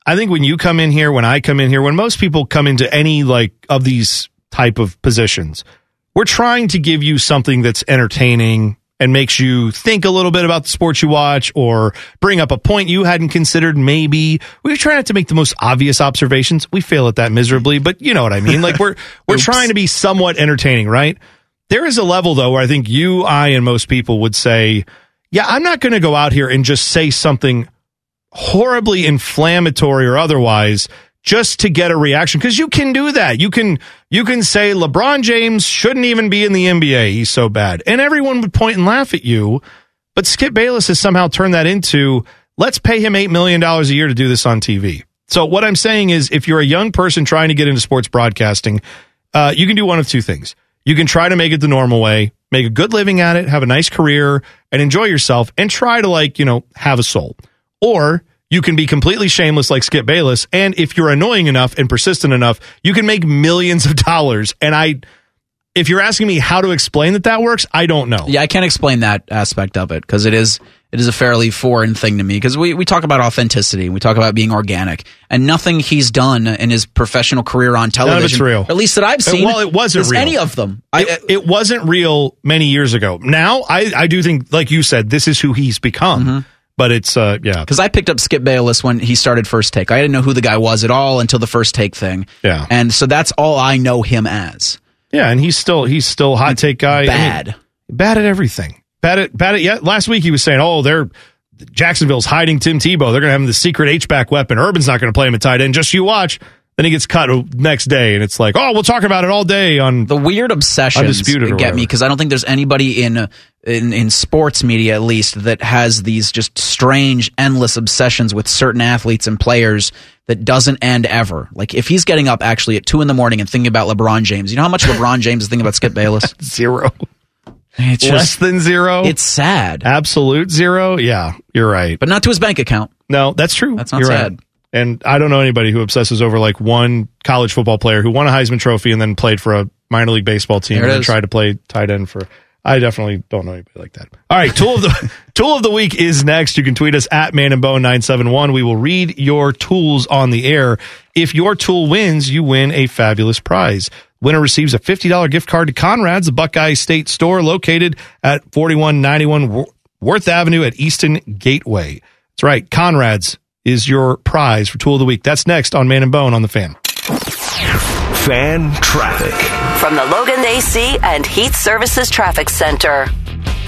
i think when you come in here when i come in here when most people come into any like of these type of positions we're trying to give you something that's entertaining and makes you think a little bit about the sports you watch or bring up a point you hadn't considered maybe. We try not to make the most obvious observations. We fail at that miserably, but you know what I mean. Like we're we're trying to be somewhat entertaining, right? There is a level though where I think you, I, and most people would say, yeah, I'm not going to go out here and just say something horribly inflammatory or otherwise just to get a reaction because you can do that. You can you can say LeBron James shouldn't even be in the NBA. He's so bad, and everyone would point and laugh at you. But Skip Bayless has somehow turned that into let's pay him eight million dollars a year to do this on TV. So what I'm saying is, if you're a young person trying to get into sports broadcasting, uh, you can do one of two things. You can try to make it the normal way, make a good living at it, have a nice career, and enjoy yourself, and try to like you know have a soul. Or you can be completely shameless like Skip Bayless. And if you're annoying enough and persistent enough, you can make millions of dollars. And I, if you're asking me how to explain that that works, I don't know. Yeah, I can't explain that aspect of it because it is it is a fairly foreign thing to me because we, we talk about authenticity, we talk about being organic, and nothing he's done in his professional career on television, None of it's real. at least that I've seen. Well, it wasn't is real. any of them. it, it wasn't real many years ago. Now, I, I do think, like you said, this is who he's become. Mm-hmm. But it's, uh, yeah. Because I picked up Skip Bayless when he started First Take. I didn't know who the guy was at all until the First Take thing. Yeah. and so that's all I know him as. Yeah, and he's still he's still hot take guy. I mean, Bad. bad at everything. Bad at bad at. Yeah, last week he was saying, "Oh, they're Jacksonville's hiding Tim Tebow. They're going to have him the secret H back weapon. Urban's not going to play him at tight end. Just you watch." Then he gets cut next day, and it's like, "Oh, we'll talk about it all day on the weird obsessions undisputed." get me because I don't think there's anybody in, in in sports media at least that has these just strange, endless obsessions with certain athletes and players that doesn't end ever. Like if he's getting up actually at two in the morning and thinking about LeBron James, you know how much LeBron James is thinking about Skip Bayless? [LAUGHS] Zero. It's Less than zero. it's sad, absolute zero. Yeah, you're right. but not to his bank account. No, that's true. That's not You're sad. Right. And I don't know anybody who obsesses over like one college football player who won a Heisman Trophy and then played for a minor league baseball team and then tried to play tight end for. I definitely don't know anybody like that. All right, tool of the [LAUGHS] tool of the week is next. You can tweet us at Man and Bone nine seven one. We will read your tools on the air. If your tool wins, you win a fabulous prize. Winner receives a fifty dollar gift card to Conrad's, the Buckeye State store located at forty one ninety one Worth Avenue at Easton Gateway. That's right, Conrad's is your prize for tool of the week. That's next on Man and Bone on the Fan. Fan traffic. From the Logan AC and Heat Services Traffic Center.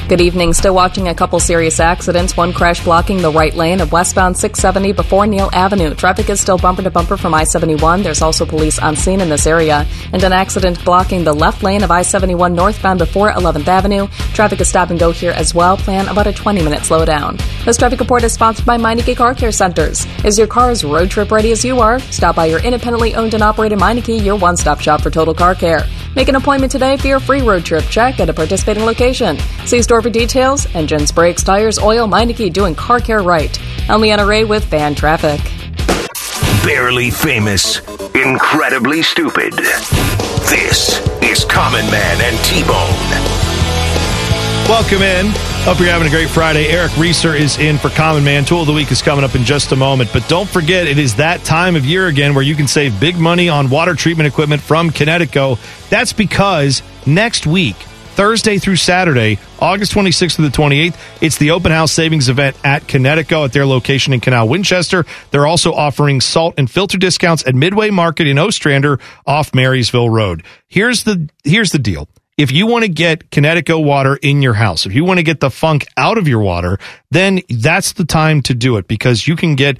Good evening. Still watching a couple serious accidents. One crash blocking the right lane of westbound 670 before Neal Avenue. Traffic is still bumper to bumper from I 71. There's also police on scene in this area. And an accident blocking the left lane of I 71 northbound before 11th Avenue. Traffic is stop and go here as well. Plan about a 20 minute slowdown. This traffic report is sponsored by Meineke Car Care Centers. Is your car as road trip ready as you are? Stop by your independently owned and operated Meineke, your one stop shop for total car care. Make an appointment today for your free road trip check at a participating location. See store for details. Engines, brakes, tires, oil, Meineke doing car care right. I'm Leanna Ray with Fan Traffic. Barely famous, incredibly stupid. This is Common Man and T-Bone. Welcome in. Hope you're having a great Friday. Eric Reeser is in for Common Man. Tool of the Week is coming up in just a moment. But don't forget, it is that time of year again where you can save big money on water treatment equipment from Kinetico. That's because next week, Thursday through Saturday, August 26th to the 28th, it's the open house savings event at Kinetico at their location in Canal Winchester. They're also offering salt and filter discounts at Midway Market in Ostrander off Marysville Road. Here's the here's the deal. If you want to get Kinetico water in your house, if you want to get the funk out of your water, then that's the time to do it because you can get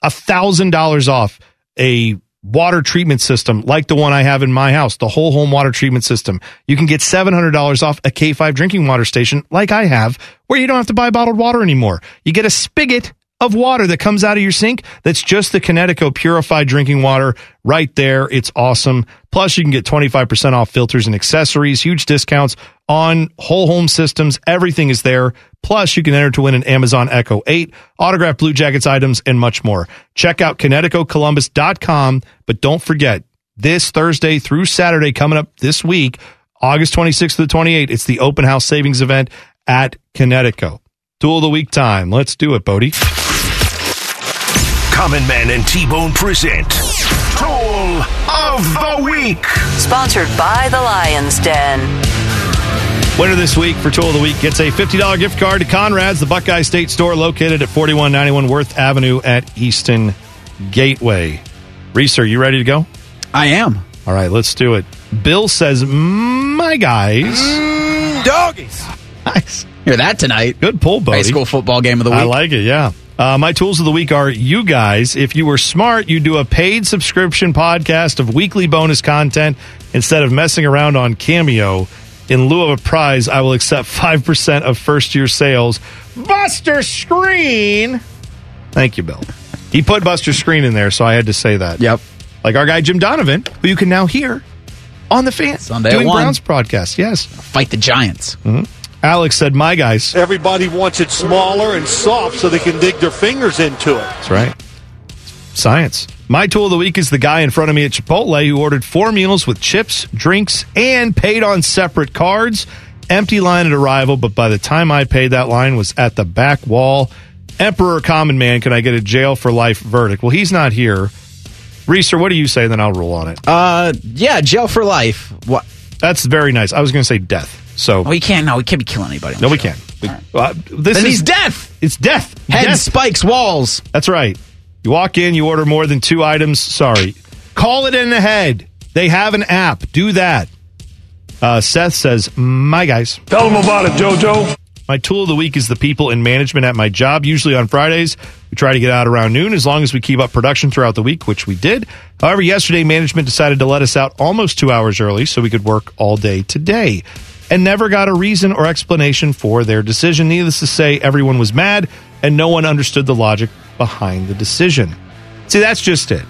a thousand dollars off a water treatment system like the one I have in my house, the whole home water treatment system. You can get $700 off a K5 drinking water station like I have where you don't have to buy bottled water anymore. You get a spigot of water that comes out of your sink that's just the Kinetico purified drinking water right there. It's awesome. Plus, you can get 25% off filters and accessories, huge discounts on whole home systems. Everything is there. Plus, you can enter to win an Amazon Echo 8, autographed Blue Jackets items, and much more. Check out KineticoColumbus.com, but don't forget, this Thursday through Saturday coming up this week, August 26th to the 28th, it's the open house savings event at Kinetico. Tool of the week time. Let's do it, Bodie. Common Man and T-Bone present Tool of the Week. Sponsored by the Lion's Den. Winner this week for Tool of the Week gets a $50 gift card to Conrad's, the Buckeye State store located at 4191 Worth Avenue at Easton Gateway. Reese, are you ready to go? I am. All right, let's do it. Bill says, My guys. Mm, doggies. Nice. Hear that tonight. Good pull, Bodie. High school football game of the week. I like it, yeah. Uh, my tools of the week are you guys. If you were smart, you'd do a paid subscription podcast of weekly bonus content instead of messing around on Cameo. In lieu of a prize, I will accept [LAUGHS] 5% of first year sales. Buster Screen! Thank you, Bill. He put Buster Screen in there, so I had to say that. Yep. Like our guy Jim Donovan, who you can now hear on the fan. Sunday doing. Browns broadcast, yes. Fight the Giants. Alex said, My guys. Everybody wants it smaller and soft so they can dig their fingers into it. That's right. Science. My tool of the week is the guy in front of me at Chipotle who ordered four meals with chips, drinks, and paid on separate cards. Empty line at arrival, but by the time I paid, that line was at the back wall. Emperor Common Man, can I get a jail for life verdict? Well, he's not here. Reeser, what do you say? Then I'll rule on it. Uh, yeah, jail for life. What? That's very nice. I was going to say death. So Oh, we can't. No, we can't be killing anybody. no, the we can't. Uh, this Then is he's death. It's death. Head Death. spikes walls. That's right. You walk in, you order more than two items. Sorry. Call it in ahead. They have an app. Do that. Uh, Seth says, My guys. Tell them about it, JoJo. My tool of the week is the people in management at my job. Usually on Fridays, we try to get out around noon as long as we keep up production throughout the week, which we did. However, yesterday management decided to let us out almost two hours early so we could work all day today and never got a reason or explanation for their decision. Needless to say, everyone was mad and no one understood the logic behind the decision. See, that's just it.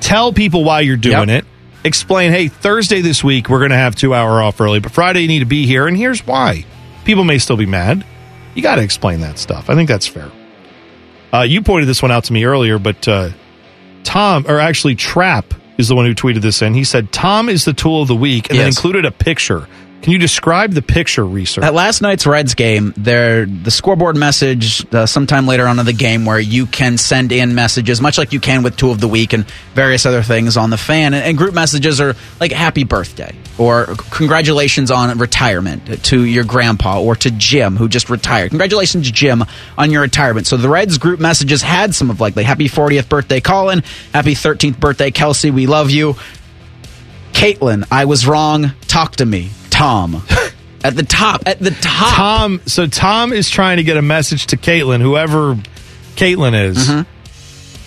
Tell people why you're doing Yep. it. Explain, hey, Thursday this week, we're going to have two hour off early, but Friday you need to be here, and here's why. People may still be mad. You got to explain that stuff. I think that's fair. Uh, you pointed this one out to me earlier, but uh, Tom, or actually Trap, is the one who tweeted this in. He said, Tom is the tool of the week, and then included a picture. Can you describe the picture, Reeser? At last night's Reds game, there the scoreboard message uh, sometime later on in the game where you can send in messages, much like you can with Tool of the Week and various other things on the fan. And, and group messages are like "Happy Birthday" or "Congratulations on retirement" to your grandpa or to Jim who just retired. Congratulations, Jim, on your retirement. So the Reds group messages had some of like, the "Happy 40th birthday, Colin," "Happy 13th birthday, Kelsey, we love you." Caitlin, I was wrong. Talk to me, Tom. [LAUGHS] At the top, at the top. Tom, so Tom is trying to get a message to Caitlin, whoever Caitlin is, and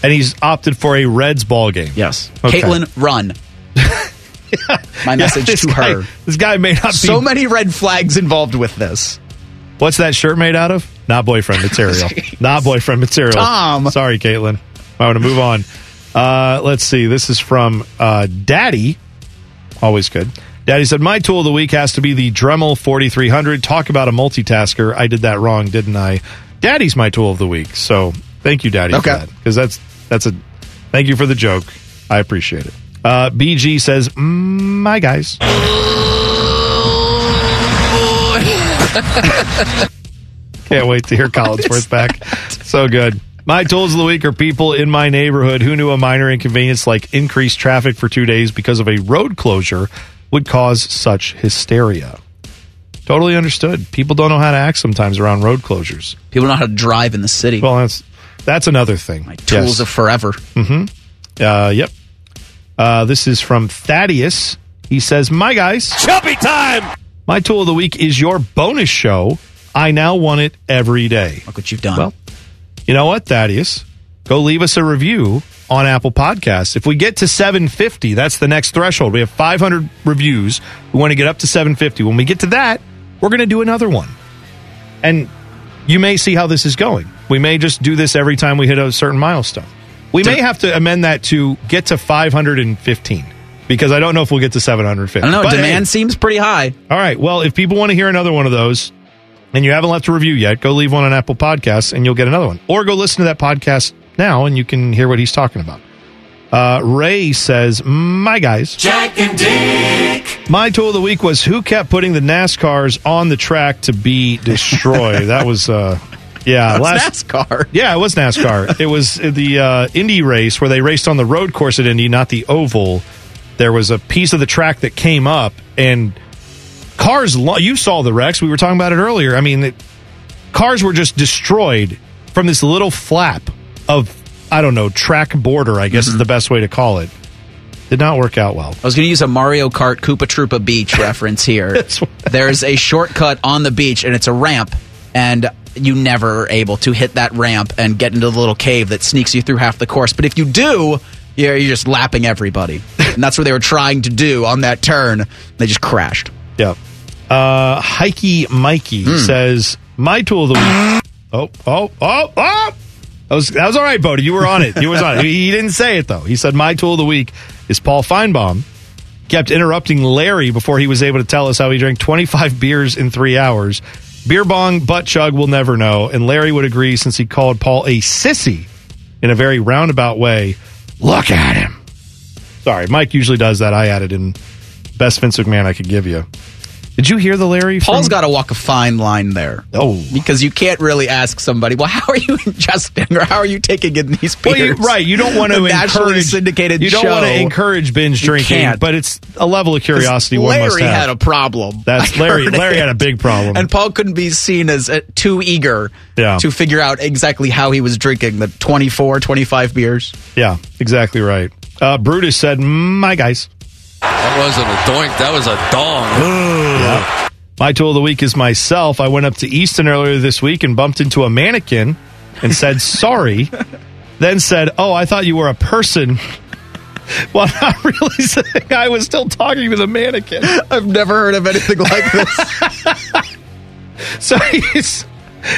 he's opted for a Reds ball game. Yes. Okay. Caitlin, run. [LAUGHS] My message this to guy- her. This guy may not be. So many red flags involved with this. What's that shirt made out of? Not boyfriend material. [LAUGHS] Not boyfriend material. Tom. Sorry, Caitlin. I want to move on. Uh, let's see. This is from uh, Daddy. Always good. Daddy said, My tool of the week has to be the Dremel 4300. Talk about a multitasker. I did that wrong, didn't I? Daddy's my tool of the week. So thank you, Daddy, Okay. for that. Because that's, that's a, thank you for the joke. I appreciate it. Uh, BG says, "Mm, My guys. [LAUGHS] Can't wait to hear Collinsworth back. So good. My tools of the week are people in my neighborhood who knew a minor inconvenience like increased traffic for two days because of a road closure would cause such hysteria. Totally understood. People don't know how to act sometimes around road closures. People don't know how to drive in the city. Well, that's that's another thing. My Tools of forever. hmm Uh, yep. Uh, this is from Thaddeus. He says, "My guys, Chubby time. my tool of the week is your bonus show. I now want it every day. Look what you've done. Well, you know what, Thaddeus? Go leave us a review on Apple Podcasts. If we get to 750, that's the next threshold. We have 500 reviews. We want to get up to 750. When we get to that, we're going to do another one. And you may see how this is going. We may just do this every time we hit a certain milestone. We may have to amend that to get to 515 because I don't know if we'll get to 750. I don't know. But, hey, demand seems pretty high. all right. Well, if people want to hear another one of those and you haven't left a review yet, go leave one on Apple Podcasts and you'll get another one. Or go listen to that podcast now and you can hear what he's talking about. Uh, Ray says, My guys. Jack and Dick. My tool of the week was who kept putting the NASCARs on the track to be destroyed. [LAUGHS] that was, uh, yeah, That's NASCAR. Yeah, it was NASCAR. it was the uh, Indy race where they raced on the road course at Indy, not the oval. There was a piece of the track that came up, and cars. lo- You saw the wrecks. We were talking about it earlier. I mean, it, cars were just destroyed from this little flap of I don't know track border. I guess is the best way to call it. Did not work out well. I was going to use a Mario Kart Koopa Troopa Beach [LAUGHS] reference here. There's a shortcut on the beach, and it's a ramp, and you never are able to hit that ramp and get into the little cave that sneaks you through half the course. But if you do, you're, you're just lapping everybody, and that's what they were trying to do on that turn. They just crashed. Yeah. Uh, Hikey Mikey says my tool of the week. Oh, oh, oh, oh! That was that was all right, Bodie. You were on it. You was on it. [LAUGHS] He didn't say it though. He said my tool of the week is Paul Finebaum. Kept interrupting Larry before he was able to tell us how he drank 25 [LAUGHS] beers in three hours. Beer bong, butt chug, we'll never know. And Larry would agree since he called Paul a sissy in a very roundabout way. Look at him. Sorry, Mike usually does that. I added in best Vince McMahon I could give you. Did you hear the Larry? Paul's got to walk a fine line there. Oh, because you can't really ask somebody, "Well, how are you [LAUGHS] ingesting or how are you taking in these beers?" Well, right. You don't want to encourage syndicated. You don't show. want to encourage binge drinking, can't. but it's a level of curiosity one Larry must have. had a problem. That's [LAUGHS] I Larry. Larry it. had a big problem. and Paul couldn't be seen as uh, too eager Yeah. to figure out exactly how he was drinking the 24, 25 beers. yeah, exactly right. Uh, Brutus said, "My guys." That wasn't a doink. That was a dong. Yeah. My tool of the week is myself. I went up to Easton earlier this week and bumped into a mannequin and said [LAUGHS] sorry. then said, "Oh, I thought you were a person." [LAUGHS] Well, not realizing [LAUGHS] I was still talking to the mannequin. I've never heard of anything like this. so he's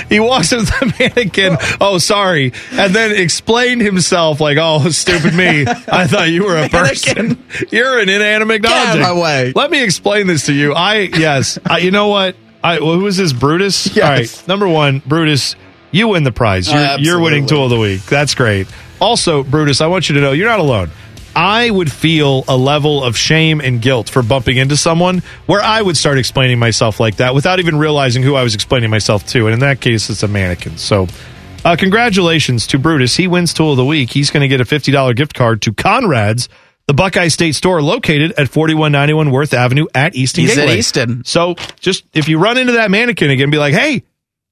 he walks up to the [LAUGHS] mannequin. Oh, sorry, and then explained himself like, "Oh, stupid me! I thought you were a person. [LAUGHS] You're an inanimate Get out of my way. Let me explain this to you. I yes, I, you know what? I well, who is this? Brutus. Yes. All right, number one, Brutus. You win the prize. You're, Uh, you're winning tool of the week. That's great. Also, Brutus, I want you to know you're not alone. I would feel a level of shame and guilt for bumping into someone where I would start explaining myself like that without even realizing who I was explaining myself to. And in that case, it's a mannequin. So, uh, congratulations to Brutus. He wins Tool of the Week. He's going to get a $50 gift card to Conrad's, the Buckeye State store located at 4191 Worth Avenue at Easton He's at Easton. So, just if you run into that mannequin again, be like, hey,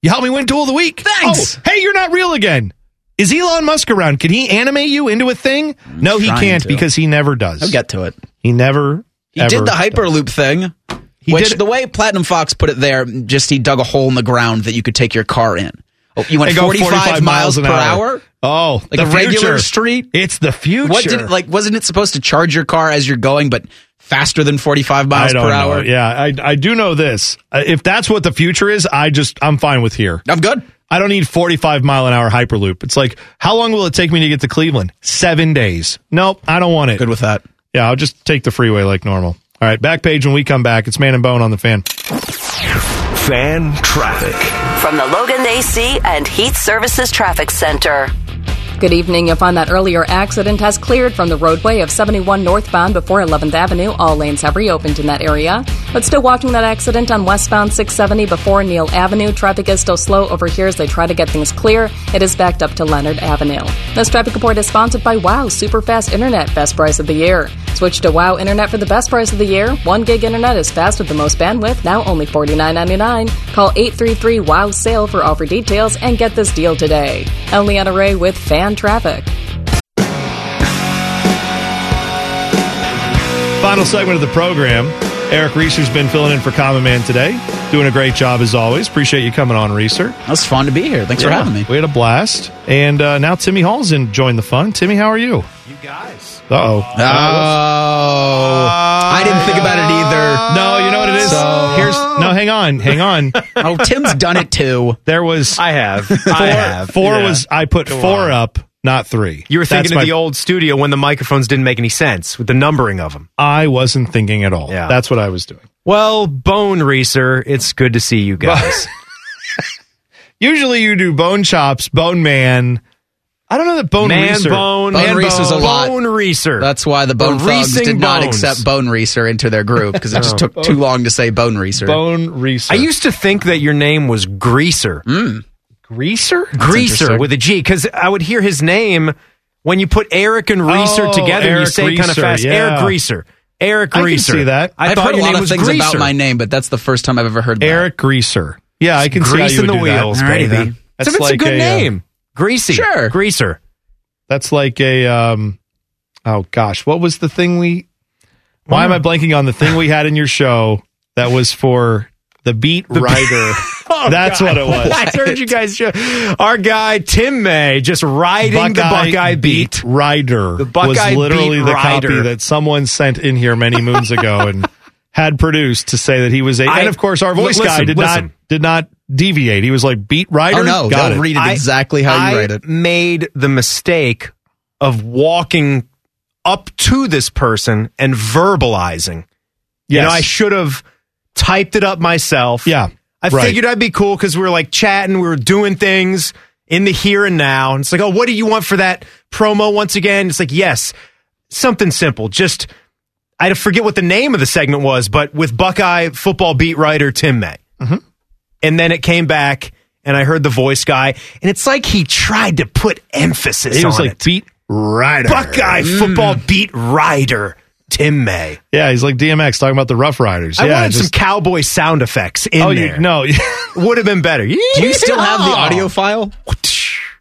you helped me win Tool of the Week. Thanks. Oh, hey, you're not real again. Is Elon Musk around? Can he animate you into a thing? no, he can't to. because he never does. I'll get to it. He never. He did the does. Hyperloop thing. He which did- the way Platinum Fox put it there, just he dug a hole in the ground that you could take your car in. Oh, you went They go 45, miles, per hour? Oh, Like the a regular future. street? It's the future. What did like wasn't it supposed to charge your car as you're going but faster than 45 miles per know. hour? Yeah, I I do know this. Uh, if that's what the future is, I just I'm fine with here. I'm good. I don't need 45 mile an hour hyperloop. It's like, how long will it take me to get to Cleveland? Seven days. Nope, I don't want it. Good with that. Yeah, I'll just take the freeway like normal. All right, back page when we come back. It's Man and Bone on the fan. Fan traffic. From the Logan AC and Heat Services Traffic Center. Good evening. You'll find that earlier accident has cleared from the roadway of 71 northbound before 11th Avenue. All lanes have reopened in that area. But still watching that accident on westbound 670 before Neal Avenue. Traffic is still slow over here as they try to get things clear. It is backed up to Leonard Avenue. This traffic report is sponsored by Wow Super Fast Internet, best price of the year. Switch to Wow Internet for the best price of the year. One gig internet is fast with the most bandwidth, now only $49.99. Call 833 Wow Sale for offer details and get this deal today. Eliana Ray with Fan Traffic. Final segment of the program. Eric Reeser's been filling in for Common Man today. Doing a great job as always. Appreciate you coming on, Reeser. That was fun to be here. Thanks for having me. We had a blast. And uh, now Timmy Hall's in joined the fun. Timmy, how are you? You guys. Uh oh. Oh, I didn't think about it either. No, you know what it is? So- Here's oh. no, hang on, hang on. [LAUGHS] Oh, Tim's done it too. There was I have. four, I have. four Yeah. was I put Go four on. up, not three. You were That's thinking my- the old studio when the microphones didn't make any sense with the numbering of them. I wasn't thinking at all. Yeah. That's what I was doing. Well, Bone Reeser, it's good to see you guys. [LAUGHS] Usually you do bone chops, bone man. I don't know that bone Man reeser. bone, Bone man Reeser's a lot. Bone Reeser. That's why the Bone The Thugs did Reesing not accept Bone Reeser into their group because it just No. took too long to say Bone Reeser. Bone reeser. I used to think that your name was Greaser. greaser. Greaser with a G because I would hear his name when you put Eric and Reeser Oh, together. and you say kind of fast, yeah. Eric Greaser. Eric Greaser. I can see that. I I've thought heard a lot of things Greaser. about my name, but that's the first time I've ever heard that. Eric Greaser. Yeah, I can see how you in would the do that. wheels, Alrighty then. That's That's it's a good a, uh, name. Greasy. Sure. Greaser. That's like a um oh gosh, what was the thing we Why am I blanking on the thing we had in your show that was for the beat writer? [LAUGHS] Oh, That's God. what it was. [LAUGHS] I heard you guys. Show. Our guy Tim May just riding the Buckeye beat. rider The Buckeye was literally beat the rider. copy that someone sent in here many moons ago and [LAUGHS] had produced to say that he was a I- and of course our voice L- guy did listen. not did not deviate. He was like beat writer. Oh no, Got they'll it. read it I- exactly how you I write it. made the mistake of walking up to this person and verbalizing. You know, I should have typed it up myself. Yeah. I right. figured I'd be cool because we were like chatting, we were doing things in the here and now. And it's like, oh, what do you want for that promo once again? It's like, yes, something simple. Just, I forget what the name of the segment was, but with Buckeye football beat writer Tim May. Mm-hmm. And then it came back and I heard the voice guy, and it's like he tried to put emphasis He was like it. beat rider. Buckeye football beat rider. Tim May. Yeah, he's like DMX talking about the Rough Riders. I yeah, wanted some cowboy sound effects in oh, there. you, no. [LAUGHS] Would have been better. Do you still have the audio file? [LAUGHS]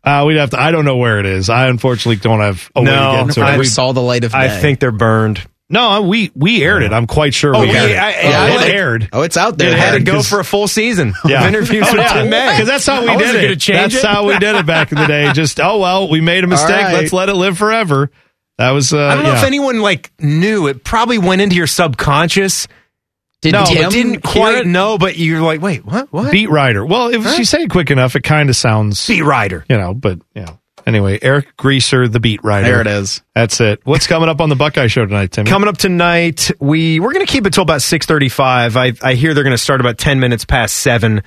Uh, we'd have to. I don't know where it is. I unfortunately don't have a way No, to get to I it. never We- saw the light of day. I think they're burned. No, we we aired it. I'm quite sure Oh, we we- aired it. I- yeah, it like- aired. Oh, it's out there. It had to Yeah. go 'cause- for a full season [LAUGHS] Yeah. of interviews Oh, with yeah. Tim May. Because that's how we I did it. that's it. how we did it back in the day. [LAUGHS] Just oh well, we made a mistake. right. Let's let it live forever. That was. Uh, I don't know yeah. if anyone like knew. It probably went into your subconscious. Did no, Tim but didn't hear quite it? know. But you're like, wait, what? What? beat rider. Well, if you say it quick enough, it kind of sounds. Beat rider. You know, but you know. Anyway, Eric Greaser, the beat writer. There it is. That's it. What's coming up on the Buckeye Show tonight, Timmy? Coming up tonight, we we're going to keep it till about six thirty-five. I I hear they're going to start about ten minutes past seven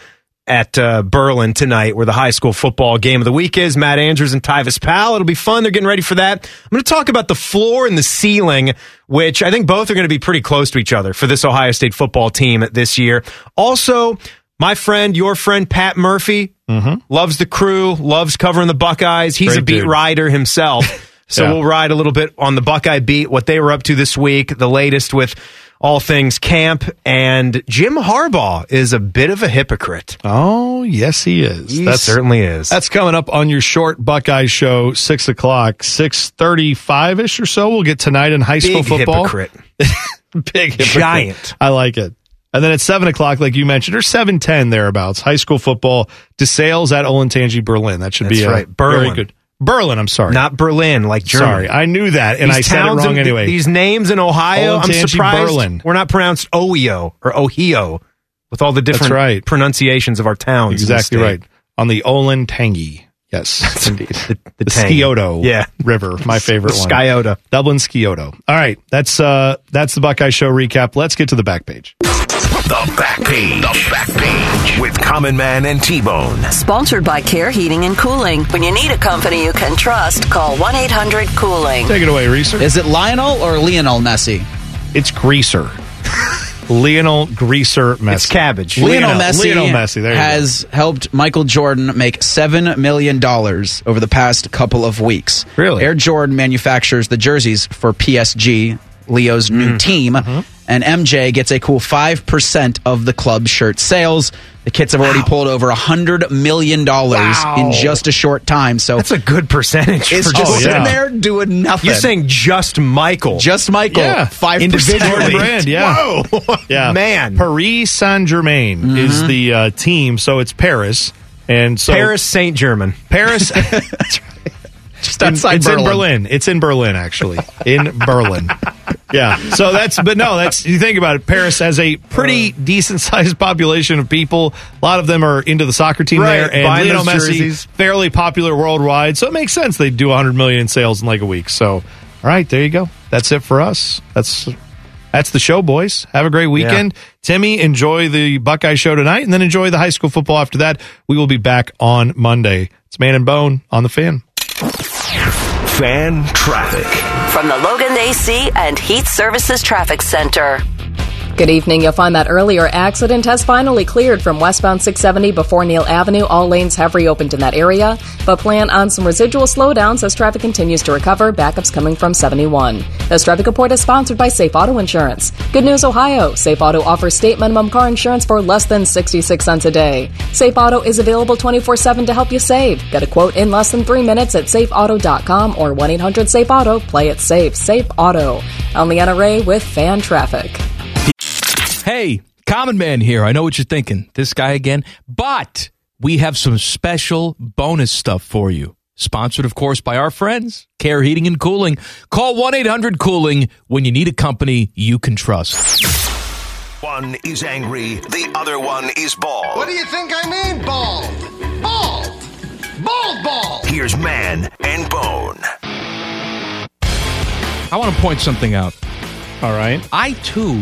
at uh, Berlin tonight, where the high school football game of the week is. Matt Andrews and Tyvis Powell. It'll be fun. They're getting ready for that. I'm going to talk about the floor and the ceiling, which I think both are going to be pretty close to each other for this Ohio State football team this year. Also, my friend, your friend Pat Murphy, Mm-hmm. loves the crew, loves covering the Buckeyes. He's Great a beat dude. rider himself. [LAUGHS] So Yeah. we'll ride a little bit on the Buckeye beat, what they were up to this week, the latest with all things camp. And Jim Harbaugh is a bit of a hypocrite. Oh, yes, he is. He certainly is. That's coming up on your short Buckeye show, six o'clock, six thirty-five ish or so. We'll get tonight in high school Big football. hypocrite. [LAUGHS] Big hypocrite. Giant. I like it. And then at seven o'clock, like you mentioned, or seven ten thereabouts, high school football. DeSales at Olentangy, Berlin. That should be That's a right. Berlin. very good. Berlin. I'm sorry, Not Berlin, like Germany. sorry. I knew that, and These I said it wrong in- anyway. These names in Ohio, I'm surprised Berlin. we're not pronounced Ohio or Ohio with all the different right. pronunciations of our towns. exactly right on the Olentangy. Yes, [LAUGHS] indeed. The, the, the. Scioto Yeah. River, my [LAUGHS] favorite The one. Scioto. Dublin Scioto. All right, that's uh that's the Buckeye Show recap. Let's get to the back page. The back page. The back page with Common Man and T Bone. Sponsored by Care Heating and Cooling. When you need a company you can trust, call 1 800 Cooling. Take it away, Reeser. Is it Lionel or Lionel Messi? It's Greaser. Lionel Greaser Messi. It's cabbage. Lionel, Messi, Lionel Messi. There you has helped Michael Jordan make seven million dollars over the past couple of weeks. Really? Air Jordan manufactures the jerseys for PSG, Leo's new Mm. team, Mm-hmm. And MJ gets a cool five percent of the club shirt sales. The kits have already pulled over a hundred million dollars in just a short time. So That's a good percentage. it's for just just Oh, sitting yeah. there doing nothing. You're saying just Michael. just Michael, Yeah. five Individually. percent. brand, yeah. Whoa. [LAUGHS] Yeah, Man. Paris Saint Germain is the uh, team, so it's Paris, and so Paris Saint German. Paris. [LAUGHS] Just outside it's Berlin. in Berlin. It's in Berlin, actually. In Berlin. [LAUGHS] Yeah. So that's, but no, that's, you think about it. Paris has a pretty uh, decent sized population of people. A lot of them are into the soccer team Right, there. And Lionel Messi, jerseys. fairly popular worldwide. So it makes sense they do 100 million in sales in like a week. So, all right, there you go. That's it for us. That's, that's the show, boys. Have a great weekend. Timmy, enjoy the Buckeye show tonight and then enjoy the high school football after that. We will be back on Monday. It's Man and Bone on the fan. Fan traffic. From the Logan AC and Heat Services Traffic Center. Good evening. You'll find that earlier accident has finally cleared from westbound 670 before Neal Avenue. All lanes have reopened in that area, but plan on some residual slowdowns as traffic continues to recover. Backups coming from 71. This traffic report is sponsored by Safe Auto Insurance. Good news, Ohio. Safe Auto offers state minimum car insurance for less than 66 cents a day. Safe Auto is available 24 7 to help you save. Get a quote in less than three minutes at safeauto.com or 1 800 Safe Auto. Play it safe. Safe Auto. On the NRA with fan traffic. Hey, Common Man here. I know what you're thinking. This guy again. But we have some special bonus stuff for you. Sponsored, of course, by our friends, Care Heating and Cooling. Call 1 800 Cooling when you need a company you can trust. One is angry, the other one is bald. What do you think I mean, bald? Bald! Bald ball! Here's Man and Bone. I want to point something out. All right. I too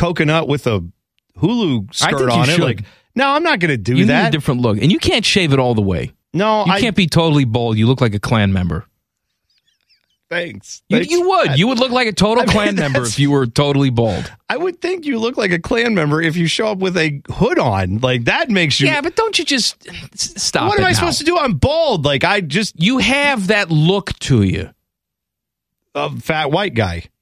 coconut with a hula skirt on it. Should. Like, no, I'm not going to do you that. Need a different look, and you can't shave it all the way. No, you I, can't be totally bald. You look like a Klan member. Thanks. You, Thanks. you would. You would look like a total [LAUGHS] I mean, Klan member if you were totally bald. I would think you look like a Klan member if you show up with a hood on. Like that makes you. Yeah, but don't you just stop? What am I now. supposed to do? I'm bald. Like I just. You have that look to you. A fat white guy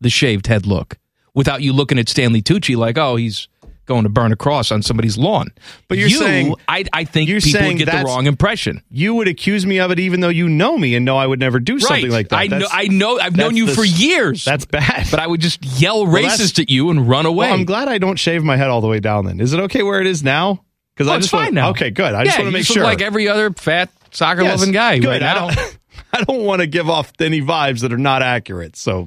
the shaved head look without you looking at Stanley Tucci like, oh, he's going to burn a cross on somebody's lawn. But you're you, saying- I, I think you're people saying get the wrong impression. You would accuse me of it, even though you know me and know I would never do something right. like that. I know. I know. I've known you the- for years. That's bad. but I would just yell Well, racist at you and run away. Well, I'm glad I don't shave my head all the way down. Then is it okay where it is now? Because Oh, I it's just fine want, now. Okay, good. I yeah, just want to make just sure. look like every other fat soccer Yes, loving guy. Good. right I don't. [LAUGHS] I don't want to give off any vibes that are not accurate. So